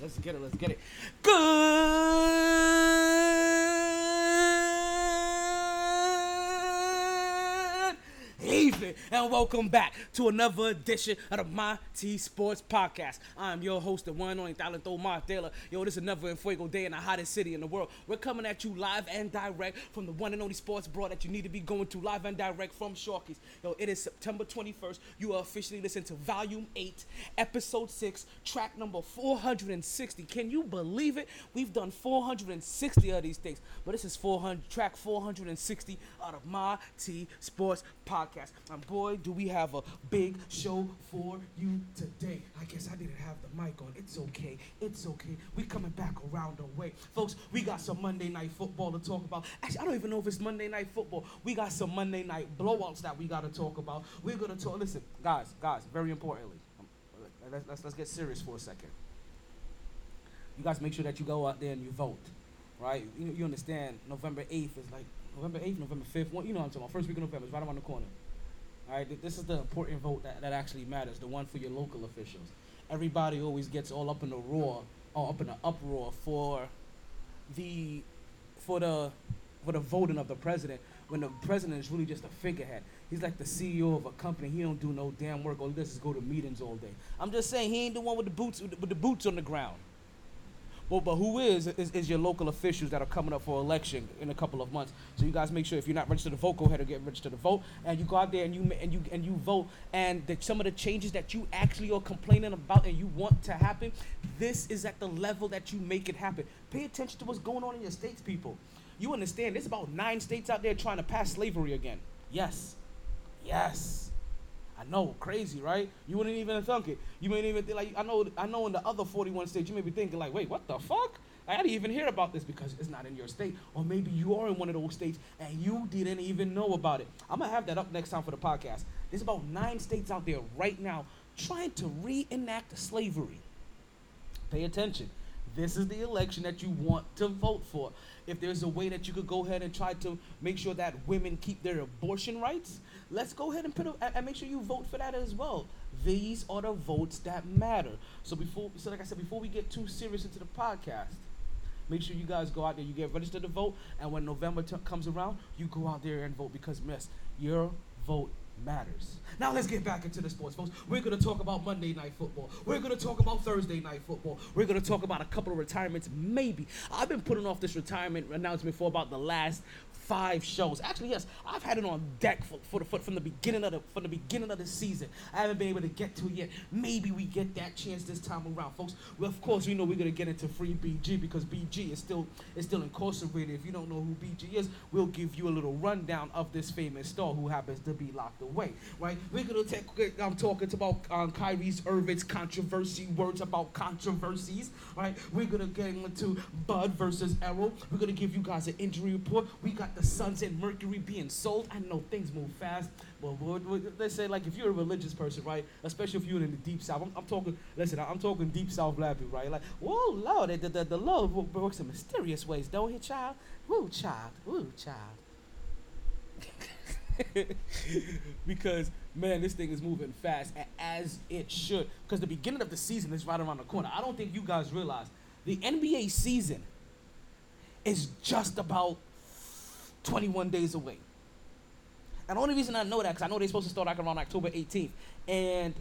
Let's get it. Let's get it. Welcome back to another edition of the My T Sports Podcast. I'm your host, the one only Talento Martela. Yo, this is another Fuego day in the hottest city in the world. We're coming at you live and direct from the one and only sports broad that you need to be going to live and direct from Sharkeys. Yo, it is September 21st. You are officially listening to Volume 8, Episode 6, track number 460. Can you believe it? We've done 460 of these things, but this is 400 track 460 out of My T Sports Podcast. And boy, do we have a big show for you today. I guess I didn't have the mic on. It's okay. It's okay. We coming back around the way. Folks, we got some Monday night football to talk about. Actually, I don't even know if it's Monday night football. We got some Monday night blowouts that we got to talk about. We're going to talk. Listen, guys, guys, very importantly, um, let's, let's, let's get serious for a second. You guys make sure that you go out there and you vote, right? You, you understand November 8th is like November 8th, November 5th. One, you know what I'm talking about. First week of November. It's right around the corner. All right, this is the important vote that, that actually matters, the one for your local officials. Everybody always gets all up in the roar, all up in the uproar for the for the for the voting of the president when the president is really just a figurehead. He's like the CEO of a company. He don't do no damn work. All he does is go to meetings all day. I'm just saying he ain't the one with the boots with the, with the boots on the ground. Well, but who is, is is your local officials that are coming up for election in a couple of months? So you guys make sure if you're not registered to vote, go ahead and get registered to vote, and you go out there and you and you and you vote. And the, some of the changes that you actually are complaining about and you want to happen, this is at the level that you make it happen. Pay attention to what's going on in your states, people. You understand? There's about nine states out there trying to pass slavery again. Yes, yes. I know, crazy, right? You wouldn't even thunk it. You may even think like I know. I know in the other 41 states, you may be thinking like, wait, what the fuck? I didn't even hear about this because it's not in your state, or maybe you are in one of those states and you didn't even know about it. I'm gonna have that up next time for the podcast. There's about nine states out there right now trying to reenact slavery. Pay attention. This is the election that you want to vote for. If there's a way that you could go ahead and try to make sure that women keep their abortion rights, let's go ahead and put a, and- make sure you vote for that as well. These are the votes that matter. So before, so like I said, before we get too serious into the podcast, make sure you guys go out there, you get registered to vote, and when November t- comes around, you go out there and vote because yes, your vote matters. Now let's get back into the sports, folks. We're gonna talk about Monday night football. We're gonna talk about Thursday night football. We're gonna talk about a couple of retirements, maybe. I've been putting off this retirement announcement for about the last five shows. Actually, yes, I've had it on deck for, for for, from the beginning of the from the beginning of the season. I haven't been able to get to it yet. Maybe we get that chance this time around, folks. Well, of course, we know we're gonna get into free BG because BG is still is still incarcerated. If you don't know who BG is, we'll give you a little rundown of this famous star who happens to be locked away. Right? We're gonna take. I'm talking about um, Kyrie's Irving's controversy words about controversies. Right? We're gonna get into Bud versus Errol. We're gonna give you guys an injury report. We got the Suns and Mercury being sold. I know things move fast, but let's say like if you're a religious person, right? Especially if you're in the deep south. I'm, I'm talking. Listen, I'm talking deep south black right? Like, whoa, Lord, the, the, the Lord works in mysterious ways, don't he, child? Woo, child. Woo, child. because man, this thing is moving fast as it should. Because the beginning of the season is right around the corner. I don't think you guys realize the NBA season is just about 21 days away. And the only reason I know that because I know they're supposed to start like around October 18th, and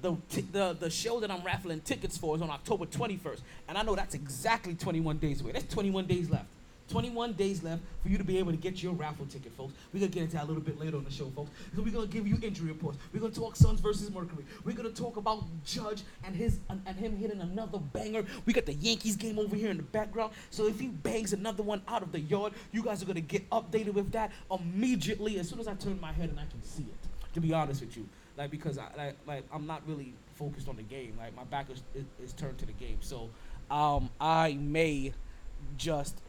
the, t- the the show that I'm raffling tickets for is on October 21st, and I know that's exactly 21 days away. That's 21 days left. 21 days left for you to be able to get your raffle ticket, folks. We're gonna get into that a little bit later on the show, folks. So we're gonna give you injury reports. We're gonna talk Suns versus Mercury. We're gonna talk about Judge and his and, and him hitting another banger. We got the Yankees game over here in the background. So if he bangs another one out of the yard, you guys are gonna get updated with that immediately as soon as I turn my head and I can see it. To be honest with you, like because I like, like I'm not really focused on the game. Like my back is, is, is turned to the game. So um I may just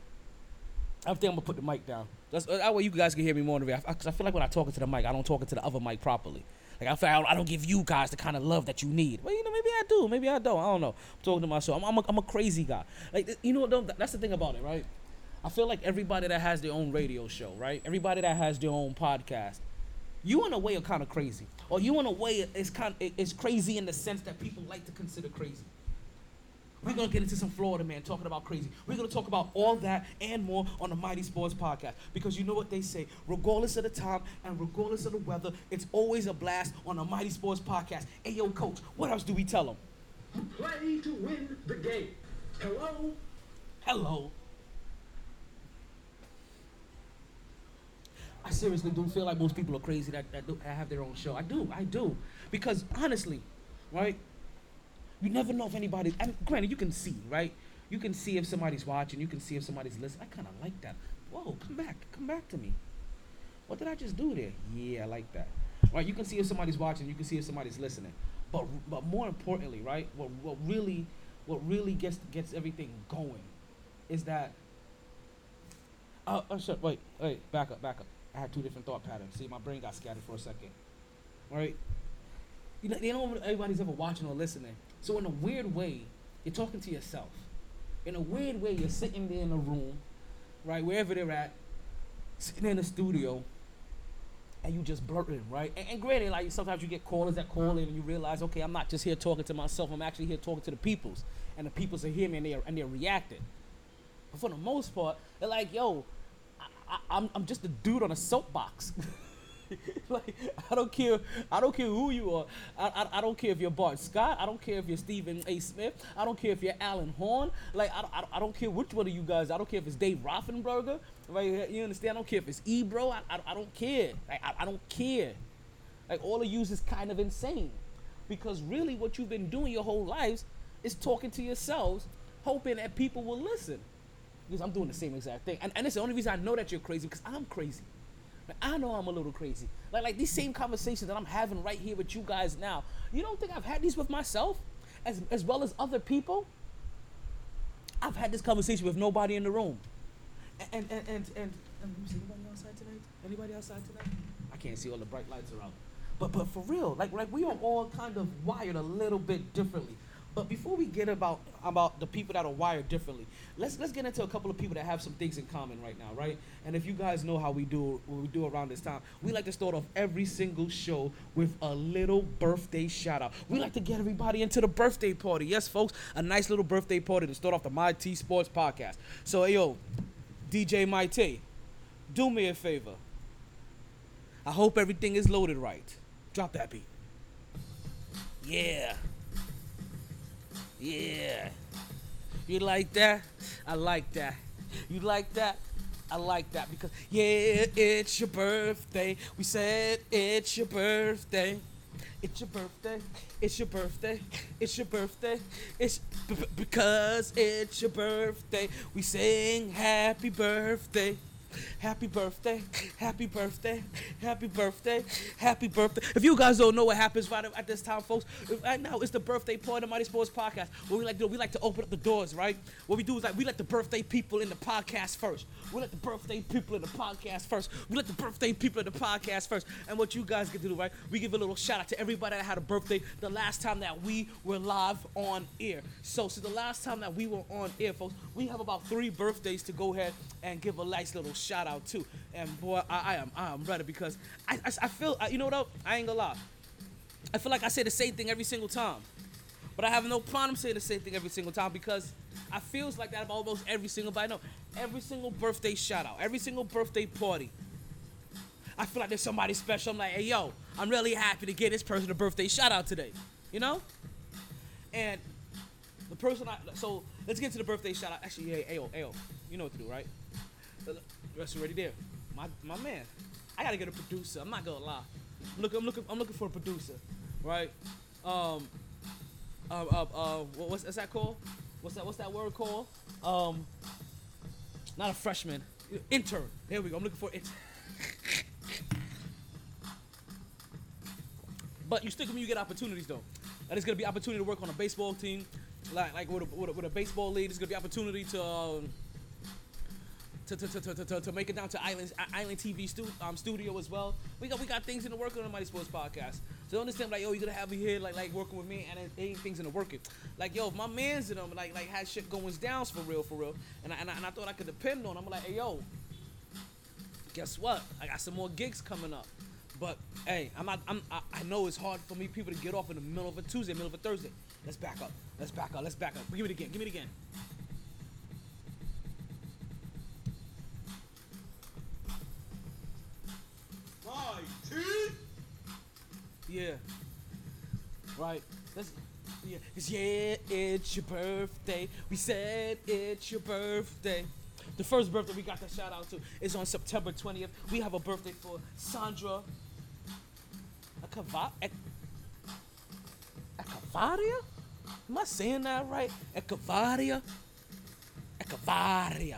I think I'm gonna put the mic down. That's, uh, that way you guys can hear me more. Because I, feel like when I talk into the mic, I don't talk into the other mic properly. Like I feel I don't, I don't give you guys the kind of love that you need. Well, you know, maybe I do, maybe I don't. I don't know. I'm talking to myself. I'm, I'm, a, I'm a crazy guy. Like you know, that's the thing about it, right? I feel like everybody that has their own radio show, right? Everybody that has their own podcast, you in a way are kind of crazy, or you in a way is kind is crazy in the sense that people like to consider crazy. We're gonna get into some Florida man talking about crazy. We're gonna talk about all that and more on the MyT Sports Podcast because you know what they say. Regardless of the time and regardless of the weather, it's always a blast on the MyT Sports Podcast. Hey yo, coach, what else do we tell them? Play to win the game. Hello? Hello. I seriously do feel like most people are crazy that, that, do, that have their own show. I do, I do. Because honestly, right? You never know if anybody. Mean, granted, you can see, right? You can see if somebody's watching. You can see if somebody's listening. I kind of like that. Whoa, come back, come back to me. What did I just do there? Yeah, I like that. Right? You can see if somebody's watching. You can see if somebody's listening. But but more importantly, right? What what really what really gets gets everything going is that. Oh, oh shit! Wait, wait, back up, back up. I had two different thought patterns. See, my brain got scattered for a second. Right? You know, you know everybody's ever watching or listening. So in a weird way, you're talking to yourself. In a weird way, you're sitting there in a room, right, wherever they're at, sitting in a studio, and you just blurting, right? And, and granted, like sometimes you get callers that call in and you realize, okay, I'm not just here talking to myself, I'm actually here talking to the peoples. And the peoples are hearing me and they're and they're reacting. But for the most part, they're like, yo, I, I, I'm I'm just a dude on a soapbox. like I don't care. I don't care who you are. I, I, I don't care if you're Bart Scott. I don't care if you're Stephen A. Smith. I don't care if you're Alan Hahn. Like I, I, I don't care which one of you guys. I don't care if it's Dave Rothenberger. Right? You understand? I don't care if it's Ebro. I, I, I don't care. Like, I, I don't care. Like all of you is kind of insane, because really what you've been doing your whole lives is talking to yourselves, hoping that people will listen. Because I'm doing the same exact thing, and, and it's the only reason I know that you're crazy because I'm crazy. I know I'm a little crazy. Like like these same conversations that I'm having right here with you guys now. You don't think I've had these with myself, as as well as other people? I've had this conversation with nobody in the room. And and and and, and, and anybody outside tonight? Anybody outside tonight? I can't see all the bright lights are out. But but for real, like like we are all kind of wired a little bit differently. But before we get about about the people that are wired differently, let's let's get into a couple of people that have some things in common right now, right? And if you guys know how we do what we do around this time, we like to start off every single show with a little birthday shout out. We like to get everybody into the birthday party. Yes, folks, a nice little birthday party to start off the MyT Sports podcast. So, hey, yo, DJ MyT, do me a favor. I hope everything is loaded right. Drop that beat. Yeah. Yeah. You like that? I like that. You like that? I like that because yeah, it's your birthday. We said it's your birthday. It's your birthday. It's your birthday. It's your birthday. It's b- because it's your birthday. We sing happy birthday. Happy birthday, happy birthday, happy birthday, happy birthday. If you guys don't know what happens right at this time, folks, right now it's the birthday part of MyT Sports Podcast. What we like to do, we like to open up the doors, right? What we do is like we let the birthday people in the podcast first. We let the birthday people in the podcast first. We let the birthday people in the podcast first. And what you guys get to do, right? We give a little shout out to everybody that had a birthday the last time that we were live on air. So since the last time that we were on air, folks, we have about three birthdays to go ahead and give a nice little shout out to. And boy, I, I am I am ready because I, I, I feel you know what? I ain't gonna lie. I feel like I say the same thing every single time. But I have no problem saying the same thing every single time because I feels like that about almost every single I know every single birthday shout out, every single birthday party. I feel like there's somebody special. I'm like, hey yo, I'm really happy to get this person a birthday shout out today. You know? And the person I so let's get to the birthday shout out. Actually, hey, Ayo, Ayo, you know what to do, right? That's already there. My my man. I gotta get a producer. I'm not gonna lie. I'm looking I'm looking I'm looking for a producer. Right? Um uh, uh, uh, what's, what's that called? What's that? What's that word called? Um, not a freshman, intern. There we go. I'm looking for it. But you stick with me, you get opportunities though. And it's gonna be opportunity to work on a baseball team, like like with a, with a, with a baseball league. There's gonna be opportunity to. Um, to, to, to, to, to, make it down to Island Island TV stu- um, studio as well. We got we got things in the work on the MyT Sports Podcast. So don't understand like yo, you're gonna have me here like like working with me and it ain't things in the working. Like yo, if my man's in them like like had shit going down for real for real, and I, and I, and I thought I could depend on. I'm like hey yo, guess what? I got some more gigs coming up. But hey, I'm not. I'm, I, I know it's hard for me people to get off in the middle of a Tuesday, middle of a Thursday. Let's back up. Let's back up. Let's back up. Give it again. Give it again. My. Yeah. Right. Let's. Yeah. 'Cause yeah, it's your birthday. We said it's your birthday. The first birthday we got the shout out to is on September 20th. We have a birthday for Sandra Akava- Ek-? Am I saying that right? Ekavaria? Ekavaria.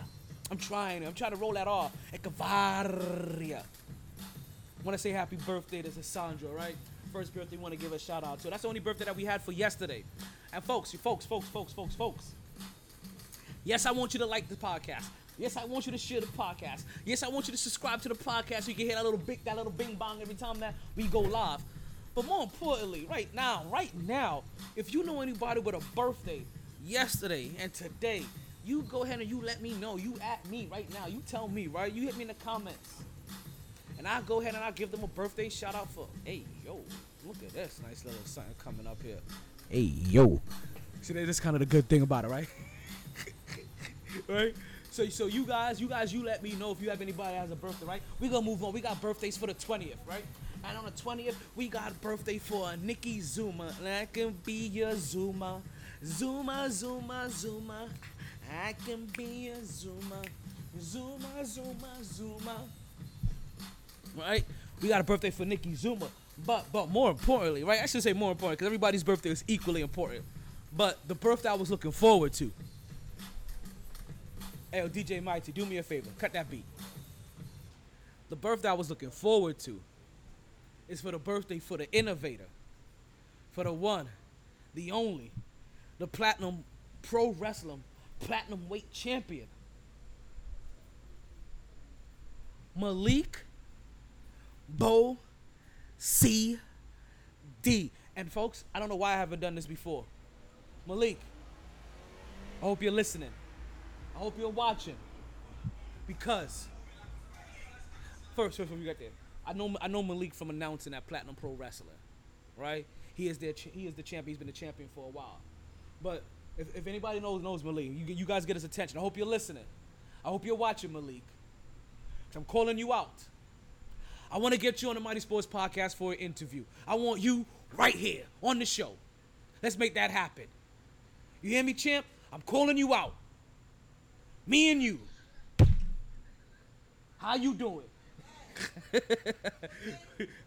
I'm trying. I'm trying to roll that off. Ekavaria. Want to say happy birthday to Sandra, right? First birthday, want to give a shout out to. That's the only birthday that we had for yesterday. And folks, you folks, folks, folks, folks, folks. Yes, I want you to like the podcast. Yes, I want you to share the podcast. Yes, I want you to subscribe to the podcast so you can hear that little big, that little bing bong every time that we go live. But more importantly, right now, right now, if you know anybody with a birthday yesterday and today, you go ahead and you let me know. You at me right now. You tell me, right? You hit me in the comments. And I'll go ahead and I'll give them a birthday shout out for, hey, yo, look at this nice little something coming up here. Hey, yo. See, that's kind of the good thing about it, right? right? So, so you guys, you guys, you let me know if you have anybody that has a birthday, right? We gonna move on. We got birthdays for the 20th, right? And on the 20th, we got a birthday for Nikki Zuma. I can be your Zuma. Zuma, Zuma, Zuma. I can be your Zuma. Zuma, Zuma, Zuma right? We got a birthday for Nikki Zuma. But but more importantly, right? I should say more important because everybody's birthday is equally important. But the birthday I was looking forward to. Hey, yo, DJ MyT, do me a favor, cut that beat. The birthday I was looking forward to is for the birthday for the innovator, for the one, the only, the platinum pro wrestling platinum weight champion, Malik Bo C D. And folks, I don't know why I haven't done this before. Malik, I hope you're listening. I hope you're watching. Because first, first, we got there. I know I know Malik from announcing at Platinum Pro Wrestling, right? He is their he is the champion. He's been the champion for a while. But if, if anybody knows knows Malik, you, you guys get his attention. I hope you're listening. I hope you're watching Malik. I'm calling you out. I want to get you on the MyT Sports Podcast for an interview. I want you right here on the show. Let's make that happen. You hear me, champ? I'm calling you out. Me and you. How you doing?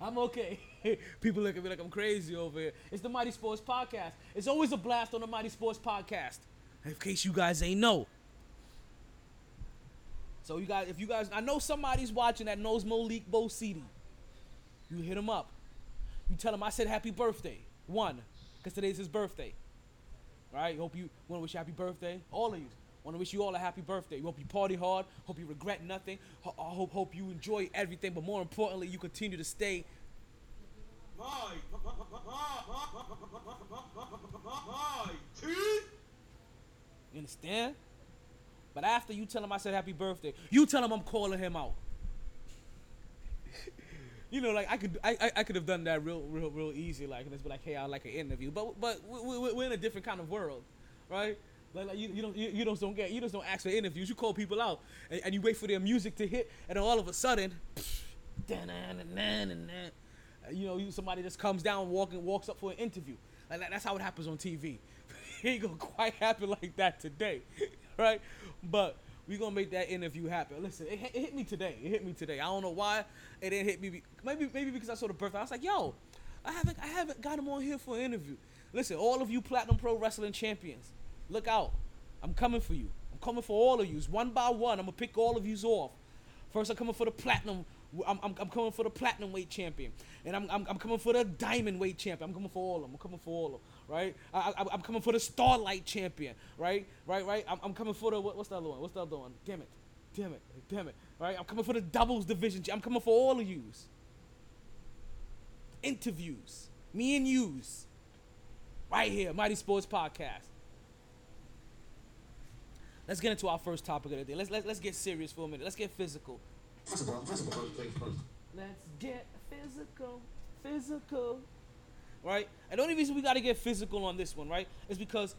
I'm okay. People look at me like I'm crazy over here. It's the MyT Sports Podcast. It's always a blast on the Mighty Sports Podcast. In case you guys ain't know. So you guys, if you guys, I know somebody's watching that knows Malik Bosidi. You hit him up. You tell him I said happy birthday. One, because today's his birthday. All right. Hope you want to wish happy birthday. All of you want to wish you all a happy birthday. Hope you party hard. Hope you regret nothing. I hope hope you enjoy everything. But more importantly, you continue to stay. You understand? But after you tell him I said happy birthday, you tell him I'm calling him out. you know, like I could, I, I, I could have done that real, real, real easy. Like, and just be like, hey, I like an interview. But, but we, we, we're in a different kind of world, right? Like, like you, you don't, you, you just don't get, you just don't ask for interviews. You call people out, and, and you wait for their music to hit, and all of a sudden, you know, you somebody just comes down, walking, walks up for an interview. Like that, that's how it happens on TV. it ain't gonna quite happen like that today, right? But we gonna make that interview happen. Listen, it, hit- it hit me today. It hit me today. I don't know why it didn't hit me. be- Maybe maybe because I saw the birthday. I was like, yo, I haven't I haven't got him on here for an interview. Listen, all of you Platinum Pro Wrestling champions, look out. I'm coming for you. I'm coming for all of yous, one by one. I'm gonna pick all of yous off. First, I'm coming for the platinum. I'm, I'm, I'm coming for the platinum weight champion, and I'm, I'm, I'm coming for the diamond weight champion. I'm coming for all of them. I'm coming for all of them, right? I, I, I'm coming for the starlight champion, right? Right, right. I'm, I'm coming for the what, what's the other one? What's the other one? Damn it, damn it, damn it, right? I'm coming for the doubles division. I'm coming for all of yous. Interviews, me and yous, right here, MyT Sports Podcast. Let's get into our first topic of the day. Let's let's, let's get serious for a minute. Let's get physical. First of all, first of all, first things first. Let's get physical, physical. Right? And the only reason we got to get physical on this one, right, is because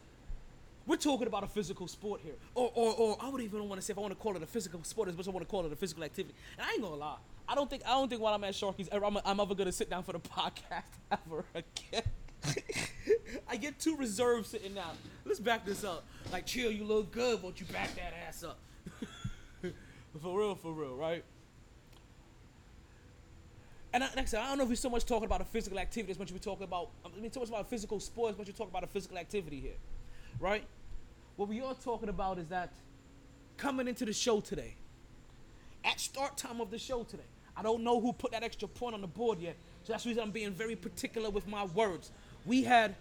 we're talking about a physical sport here. Or, or, or I would even want to say if I want to call it a physical sport as much as I want to call it a physical activity. And I ain't gonna lie. I don't think I don't think while I'm at Sharkey's I'm, I'm ever gonna sit down for the podcast ever again. I get too reserved sitting down. Let's back this up. Like, chill, you look good, won't you back that ass up? for real, for real, right? And I, like I said, I don't know if we're so much talking about a physical activity as much as we're talking about. I mean, so much about physical sports, as we're talking about a physical activity here, right? What we are talking about is that coming into the show today, at start time of the show today, I don't know who put that extra point on the board yet, so that's the reason I'm being very particular with my words. We had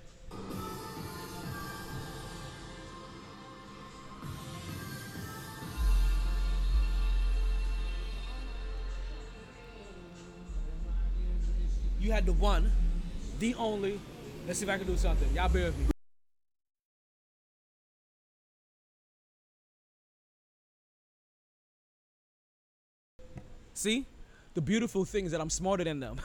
you had the one, the only. Let's see if I can do something. Y'all bear with me. See, the beautiful thing is that I'm smarter than them.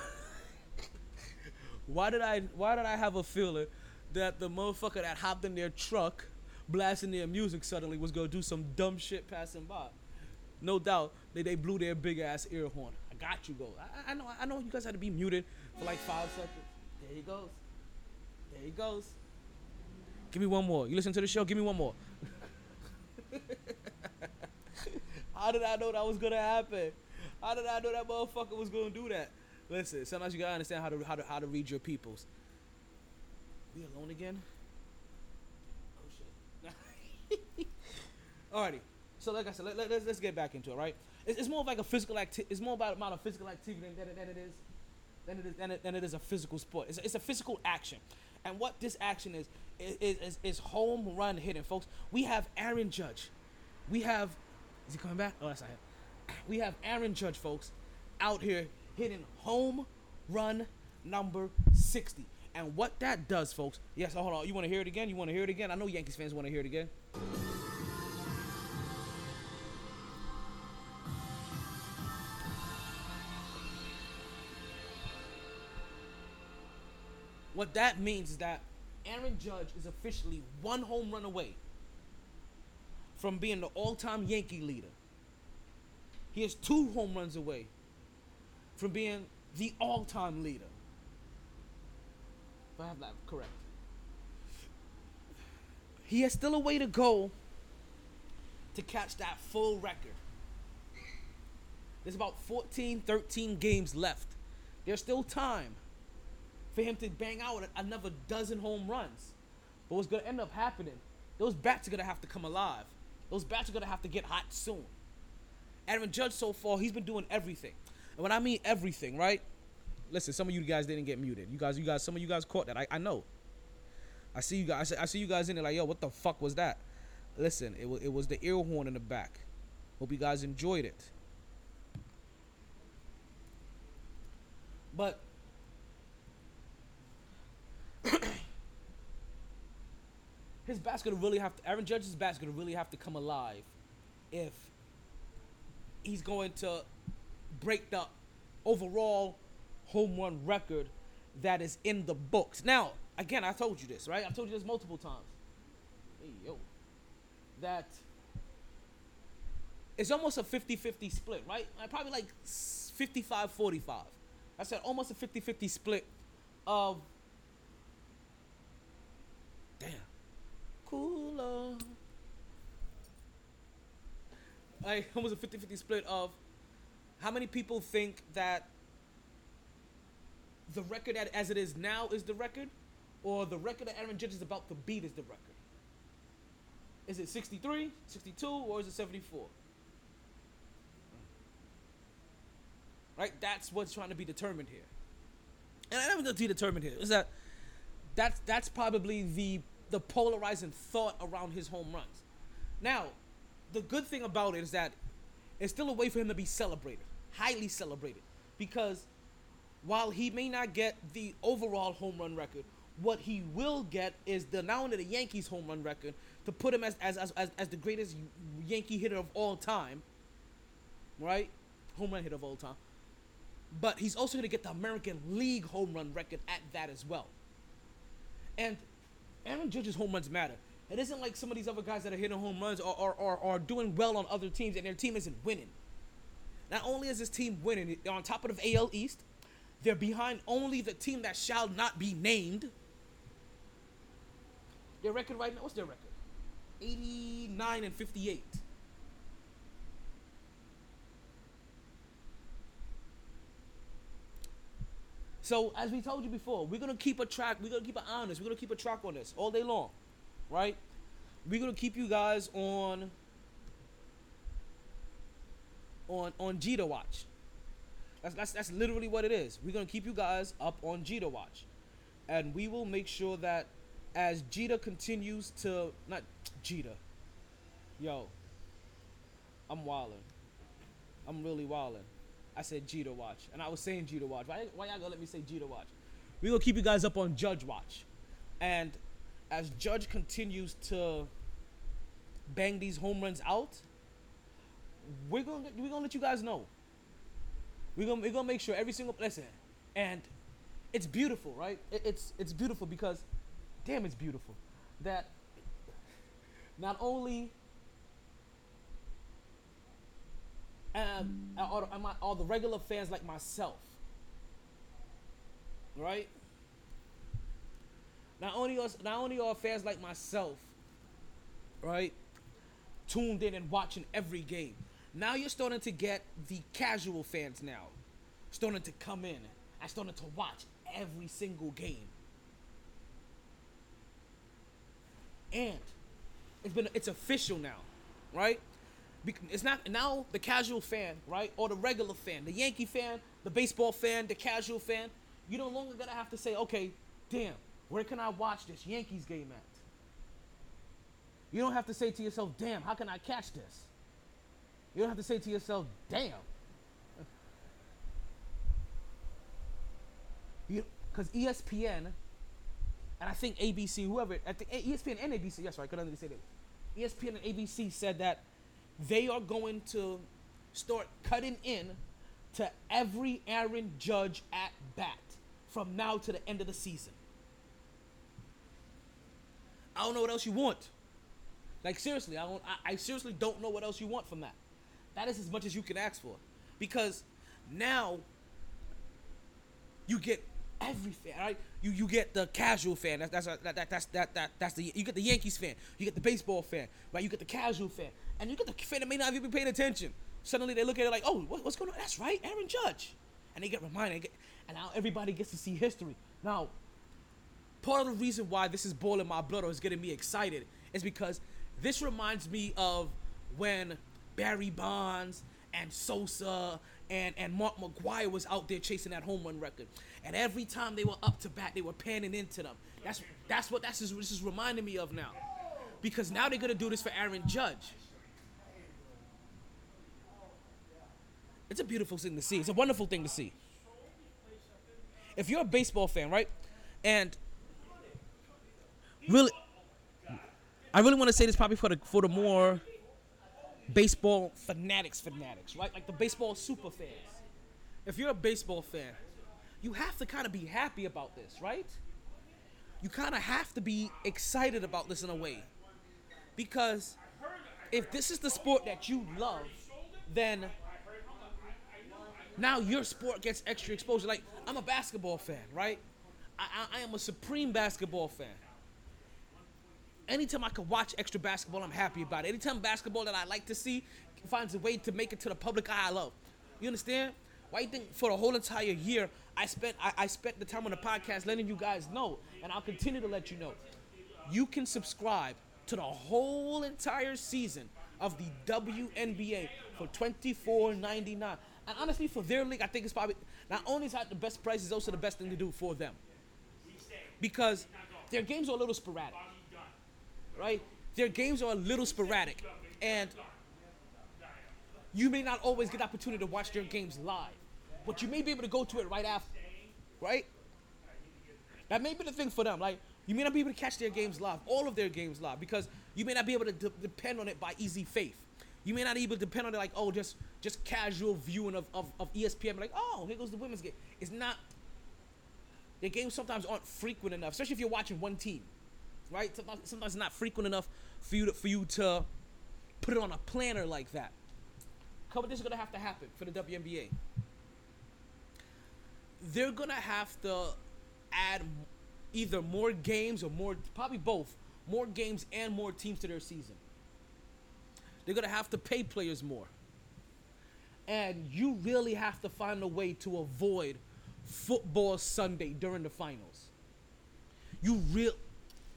why did I? Why did I have a feeling that the motherfucker that hopped in their truck, blasting their music suddenly was gonna do some dumb shit passing by? No doubt they, they blew their big ass ear horn. I got you, go. I, I know. I know you guys had to be muted for like five seconds. There he goes. There he goes. Give me one more. You listen to the show. Give me one more. How did I know that was gonna happen? How did I know that motherfucker was gonna do that? Listen, sometimes you gotta understand how to how to how to read your peoples. We alone again? Oh shit. Alrighty. So like I said, let, let, us let's get back into it, right? It's, it's more of like a physical acti- It's more about amount of physical activity than, than, than it is than it is than it, than it is a physical sport. It's, it's a physical action, and what this action is is, is is home run hitting, folks. We have Aaron Judge. We have is he coming back? Oh, that's not him. We have Aaron Judge, folks, out here hitting home run number 60. And what that does, folks. Yes, hold on. You want to hear it again? You want to hear it again? I know Yankees fans want to hear it again. What that means is that Aaron Judge is officially one home run away from being the all-time Yankee leader. He is two home runs away from being the all-time leader. If I have that correct. He has still a way to go to catch that full record. There's about 14, 13 games left. There's still time for him to bang out another dozen home runs. But what's going to end up happening, those bats are going to have to come alive. Those bats are going to have to get hot soon. Aaron Judge so far, he's been doing everything. And when I mean everything, right? Listen, some of you guys didn't get muted. You guys, you guys, some of you guys caught that. I, I know. I see you guys. I see you guys in there like, yo, what the fuck was that? Listen, it was it was the ear horn in the back. Hope you guys enjoyed it. But his bat's gonna really have to. Aaron Judge's bat's gonna really have to come alive if he's going to break the overall home run record that is in the books. Now, again, I told you this, right? I told you this multiple times. Hey, yo. That it's almost a 50-50 split, right? Probably like 55-45. I said almost a 50-50 split of damn. Cooler. Like almost a 50-50 split of how many people think that the record as it is now is the record, or the record that Aaron Judge is about to beat is the record? Is it 63, 62, or is it 74? Right? That's what's trying to be determined here. And I never to be determined here is that that's that's probably the the polarizing thought around his home runs. Now, the good thing about it is that it's still a way for him to be celebrated, highly celebrated, because while he may not get the overall home run record, what he will get is the not only the Yankees home run record to put him as as, as, as, as the greatest Yankee hitter of all time, right? Home run hitter of all time. But he's also going to get the American League home run record at that as well. And Aaron Judge's home runs matter. It isn't like some of these other guys that are hitting home runs or are, are, are doing well on other teams and their team isn't winning. Not only is this team winning, they're on top of the AL East, they're behind only the team that shall not be named. Their record right now, what's their record? 89 and 58. So as we told you before, we're gonna keep a track. We're gonna keep an eye on this. We're gonna keep a track on this all day long, right? We're gonna keep you guys on on on to watch. That's that's that's literally what it is. We're gonna keep you guys up on Jeter watch, and we will make sure that as Jeter continues to not Jeter, yo, I'm wilding. I'm really wilding. I said Jeter watch, and I was saying Jeter watch. Why why y'all gonna let me say Jeter watch? We gonna keep you guys up on Judge watch, and as Judge continues to bang these home runs out, we're gonna we're gonna let you guys know. We're gonna we're gonna make sure every single listen, and it's beautiful, right? It, it's it's beautiful because, damn, it's beautiful that not only um, all, are the regular fans like myself, right? Not only us, not only are fans like myself, right, tuned in and watching every game. Now you're starting to get the casual fans now, starting to come in and starting to watch every single game. And it's been it's official now, right? It's not now the casual fan, right, or the regular fan, the Yankee fan, the baseball fan, the casual fan. You no longer gonna have to say, okay, damn, where can I watch this Yankees game at? You don't have to say to yourself, damn, how can I catch this? You don't have to say to yourself, damn. Because ESPN, and I think ABC, whoever, I think ESPN and ABC, yes, right, I couldn't say that. ESPN and ABC said that they are going to start cutting in to every Aaron Judge at bat from now to the end of the season. I don't know what else you want. Like seriously, I don't. I, I seriously don't know what else you want from that. That is as much as you can ask for, because now you get every fan, right? You you get the casual fan. That's that's that, that that's that, that that's the you get the Yankees fan. You get the baseball fan, right? You get the casual fan, and you get the fan that may not even be paying attention. Suddenly they look at it like, oh, what, what's going on? That's right, Aaron Judge, and they get reminded, and now everybody gets to see history. Now, part of the reason why this is boiling my blood or is getting me excited is because this reminds me of when Barry Bonds and Sosa and, and Mark McGwire was out there chasing that home run record. And every time they were up to bat, they were panning into them. That's that's what that's just, this is reminding me of now. Because now they're gonna do this for Aaron Judge. It's a beautiful thing to see. It's a wonderful thing to see. If you're a baseball fan, right? And really I really want to say this probably for the for the more baseball fanatics, fanatics, right? Like the baseball super fans. If you're a baseball fan, you have to kind of be happy about this, right? You kind of have to be excited about this in a way. Because if this is the sport that you love, then now your sport gets extra exposure. Like, I'm a basketball fan, right? I, I, I am a supreme basketball fan anytime I can watch extra basketball, I'm happy about it. Anytime basketball that I like to see finds a way to make it to the public eye, I love. You understand? Why you think for the whole entire year I spent I, I spent the time on the podcast letting you guys know, and I'll continue to let you know. You can subscribe to the whole entire season of the WNBA for $24.99. And honestly, for their league, I think it's probably not only is that the best price, it's also the best thing to do for them. Because their games are a little sporadic right? Their games are a little sporadic, and you may not always get the opportunity to watch their games live, but you may be able to go to it right after, right? That may be the thing for them. Like you may not be able to catch their games live, all of their games live, because you may not be able to de- depend on it by easy faith. You may not even depend on it like, oh, just just casual viewing of, of, of ESPN, like, oh, here goes the women's game. It's not Your games sometimes aren't frequent enough, especially if you're watching one team, right? Sometimes, sometimes it's not frequent enough for you to, for you to put it on a planner like that. A couple things are gonna have to happen for the WNBA. They're gonna have to add either more games or more, probably both, more games and more teams to their season. They're gonna have to pay players more, and you really have to find a way to avoid football Sunday during the finals. You real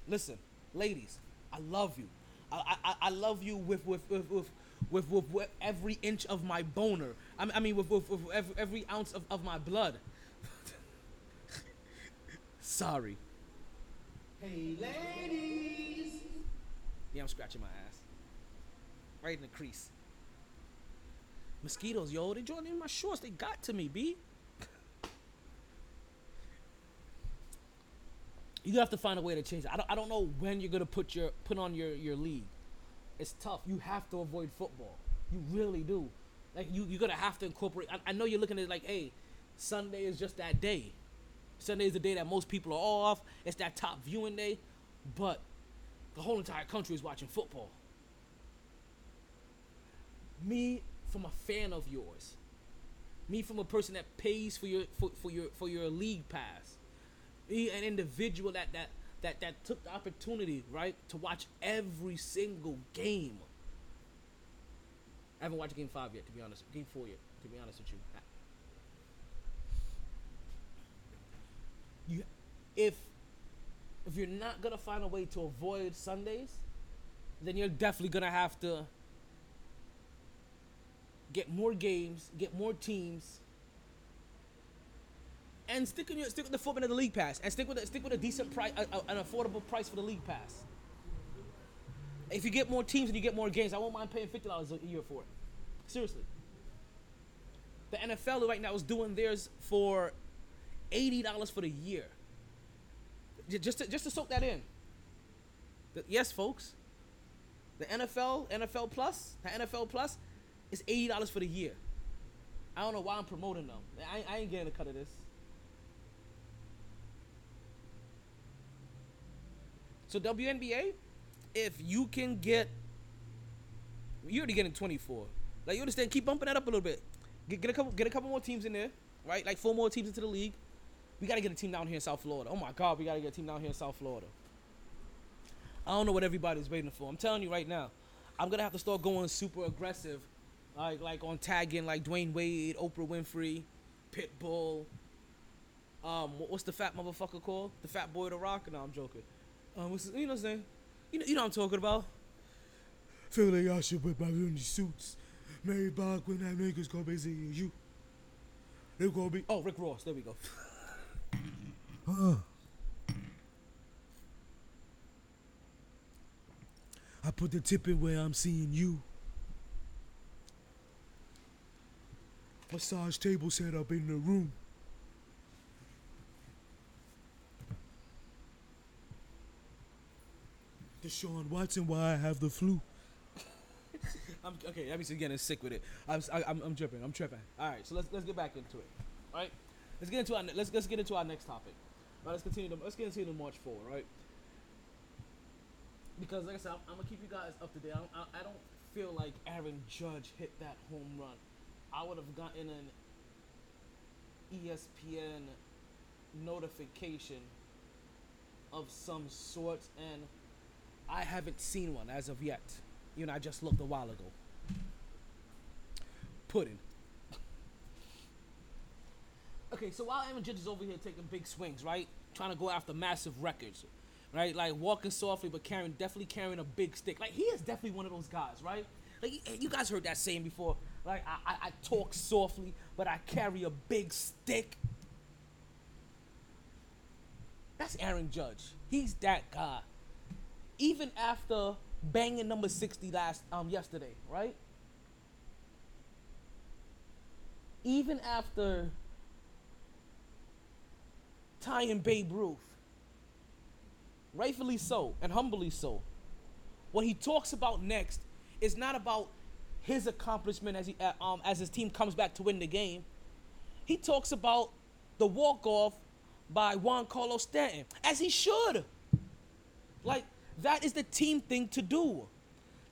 listen, ladies. I love you. I, I, I love you with with with, with with, with, with every inch of my boner. I, I mean, with, with, with every, every ounce of, of my blood. Sorry. Hey, ladies. Yeah, I'm scratching my ass. Right in the crease. Mosquitoes, yo, they joined in my shorts. They got to me, B. you have to find a way to change it. I don't, I don't know when you're gonna put your put on your, your league. It's tough. You have to avoid football. You really do. Like you you're gonna have to incorporate. I, I know you're looking at it like, hey, Sunday is just that day. Sunday is the day that most people are off. It's that top viewing day, but the whole entire country is watching football. Me, from a fan of yours, me from a person that pays for your for, for your for your league pass, me an individual that that that that took the opportunity right to watch every single game. I haven't watched game five yet, to be honest. Game four yet, to be honest with you. You, if if you're not gonna find a way to avoid Sundays, then you're definitely gonna have to get more games, get more teams, and stick stick with the footman of the league pass, and stick with a, stick with a decent price, a, a- an affordable price for the league pass. If you get more teams and you get more games, I won't mind paying fifty dollars a year for it. Seriously. The NFL right now is doing theirs for eighty dollars for the year. Just to, just to soak that in. The- yes, folks. The NFL, NFL Plus, the NFL Plus, is eighty dollars for the year. I don't know why I'm promoting them. I, I ain't getting a cut of this. So WNBA, if you can get, you're already getting 24. Like you understand, keep bumping that up a little bit. Get, get a couple, get a couple more teams in there, right? Like four more teams into the league. We gotta get a team down here in South Florida. Oh my God, we gotta get a team down here in South Florida. I don't know what everybody's waiting for. I'm telling you right now, I'm gonna have to start going super aggressive, like like on tagging like Dwyane Wade, Oprah Winfrey, Pitbull. Um, what's the fat motherfucker called? The fat boy, the rock? No, I'm joking. Um, what's, you know what I'm saying? You know, you know what I'm talking about. Feel like I should wear my uni suits. Mary back when that niggas gonna be seeing you. They're gonna be. Oh, Rick Ross. There we go. I put the tip in where I'm seeing you. Massage table set up in the room. Deshaun Watson, why I have the flu. I'm okay. That means you're getting sick with it. I'm I, I'm I'm tripping. I'm tripping. All right, so let's let's get back into it. All right, let's get into our let's let's get into our next topic. All right, let's continue. To, let's into the March forward. Right. Because like I said, I'm, I'm gonna keep you guys up to date. I don't, I, I don't feel like Aaron Judge hit that home run. I would have gotten an ESPN notification of some sort, and I haven't seen one as of yet. You know, I just looked a while ago. Pudding. Okay, so while Aaron Judge is over here taking big swings, right, trying to go after massive records, right, like walking softly but carrying, definitely carrying a big stick. Like he is definitely one of those guys, right? Like you- guys heard that saying before. Like I, I, I talk softly, but I carry a big stick. That's Aaron Judge. He's that guy. Even after banging number 60 last um yesterday, right? Even after tying Babe Ruth, rightfully so and humbly so. What he talks about next is not about his accomplishment as he uh, um as his team comes back to win the game. He talks about the walk off by Giancarlo Stanton, as he should. Like, that is the team thing to do.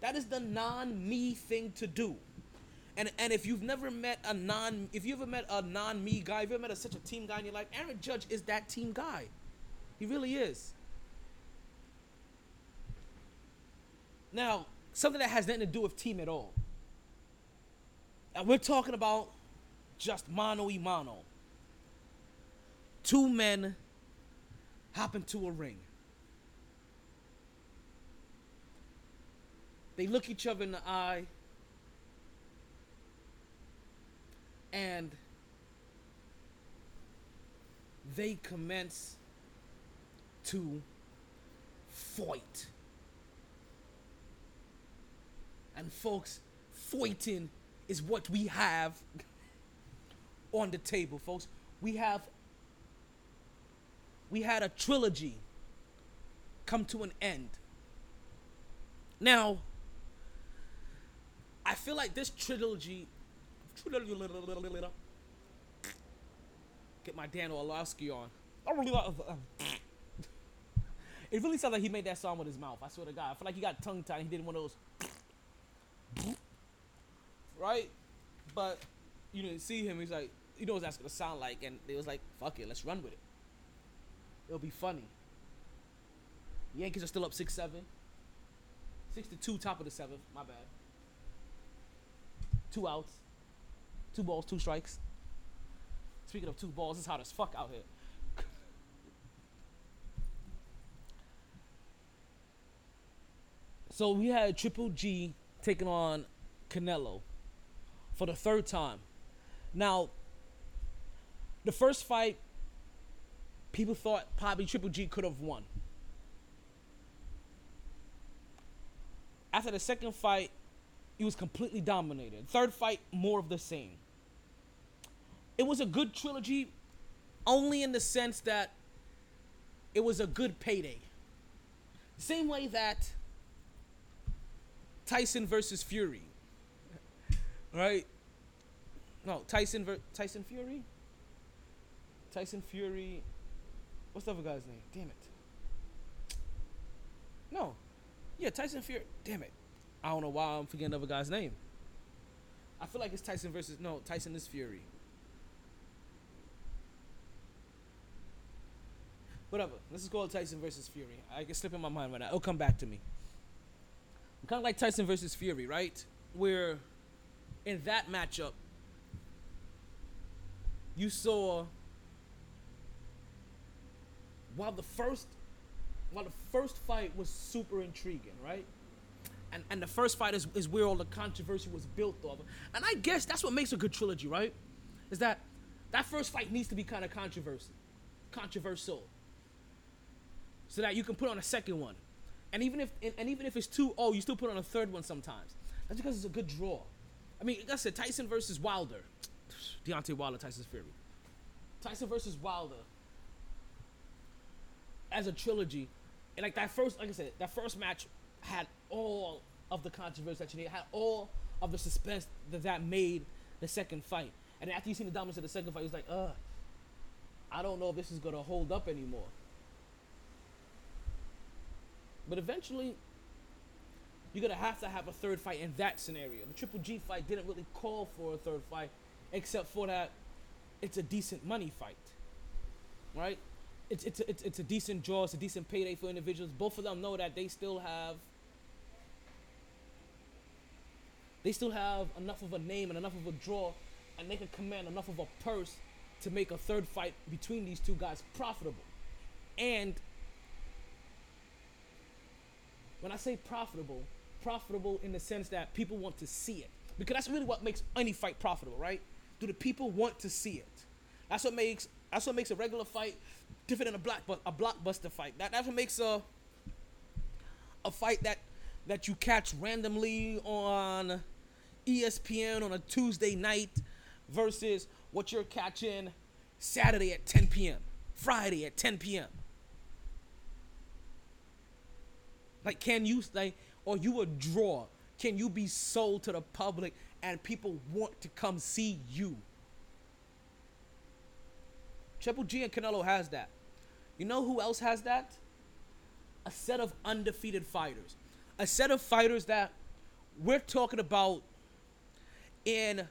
That is the non-me thing to do. And and if you've never met a non, if you ever met a non-me guy, if you ever met a, such a team guy in your life, Aaron Judge is that team guy. He really is. Now, something that has nothing to do with team at all. And we're talking about just mano y mano. Two men hop into a ring. They look each other in the eye. And they commence to fight. And folks, fighting is what we have on the table, folks. We have we had a trilogy come to an end. Now, I feel like this trilogy get my Dan Orlovsky on. It really sounds like he made that song with his mouth. I swear to God. I feel like he got tongue tied. He did one of those. Right? But you didn't see him. He's like, you know what that's gonna sound like, and they was like, fuck it, let's run with it. It'll be funny. Yankees are still up six seven. Six to two, top of the seventh. My bad. Two outs. Two balls, two strikes. Speaking of two balls, it's hot as fuck out here. so we had Triple G taking on Canelo for the third time. Now, the first fight, people thought probably Triple G could have won. After the second fight, he was completely dominated. Third fight, more of the same. It was a good trilogy, only in the sense that it was a good payday. Same way that Tyson versus Fury, right? No, Tyson ver- Tyson Fury. Tyson Fury. What's the other guy's name? Damn it. No. Yeah, Tyson Fury. Damn it. I don't know why I'm forgetting the other guy's name. I feel like it's Tyson versus no, Tyson is Fury. Whatever. Let's just call it Tyson versus Fury. I can slip in my mind right now. It'll come back to me. Kind of like Tyson versus Fury, right? Where in that matchup, you saw while the first while the first fight was super intriguing, right? And and the first fight is, is where all the controversy was built off. And I guess that's what makes a good trilogy, right? Is that that first fight needs to be kind of controversial, controversial, so that you can put on a second one. And even if and, and even if it's two, oh, you still put on a third one sometimes. That's because it's a good draw. I mean, like I said, Tyson versus Wilder, Deontay Wilder, Tyson Fury, Tyson versus Wilder as a trilogy, and like that first, like I said, that first match had all of the controversy that you need, had all of the suspense that that made the second fight. And after you seen the dominance of the second fight, it was like, uh, I don't know if this is gonna hold up anymore. But eventually, you're gonna have to have a third fight in that scenario. The Triple G fight didn't really call for a third fight, except for that it's a decent money fight, right? It's it's a, it's, it's a decent draw, it's a decent payday for individuals. Both of them know that they still have they still have enough of a name and enough of a draw, and they can command enough of a purse to make a third fight between these two guys profitable. And when I say profitable, profitable in the sense that people want to see it. Because that's really what makes any fight profitable, right? Do the people want to see it? That's what makes that's what makes a regular fight different than a black a blockbuster fight. That that's what makes a a fight that that you catch randomly on ESPN on a Tuesday night versus what you're catching Saturday at 10 p.m., Friday at 10 p.m. Like, can you like, or you a draw? Can you be sold to the public and people want to come see you? Triple G and Canelo has that. You know who else has that? A set of undefeated fighters. A set of fighters that we're talking about in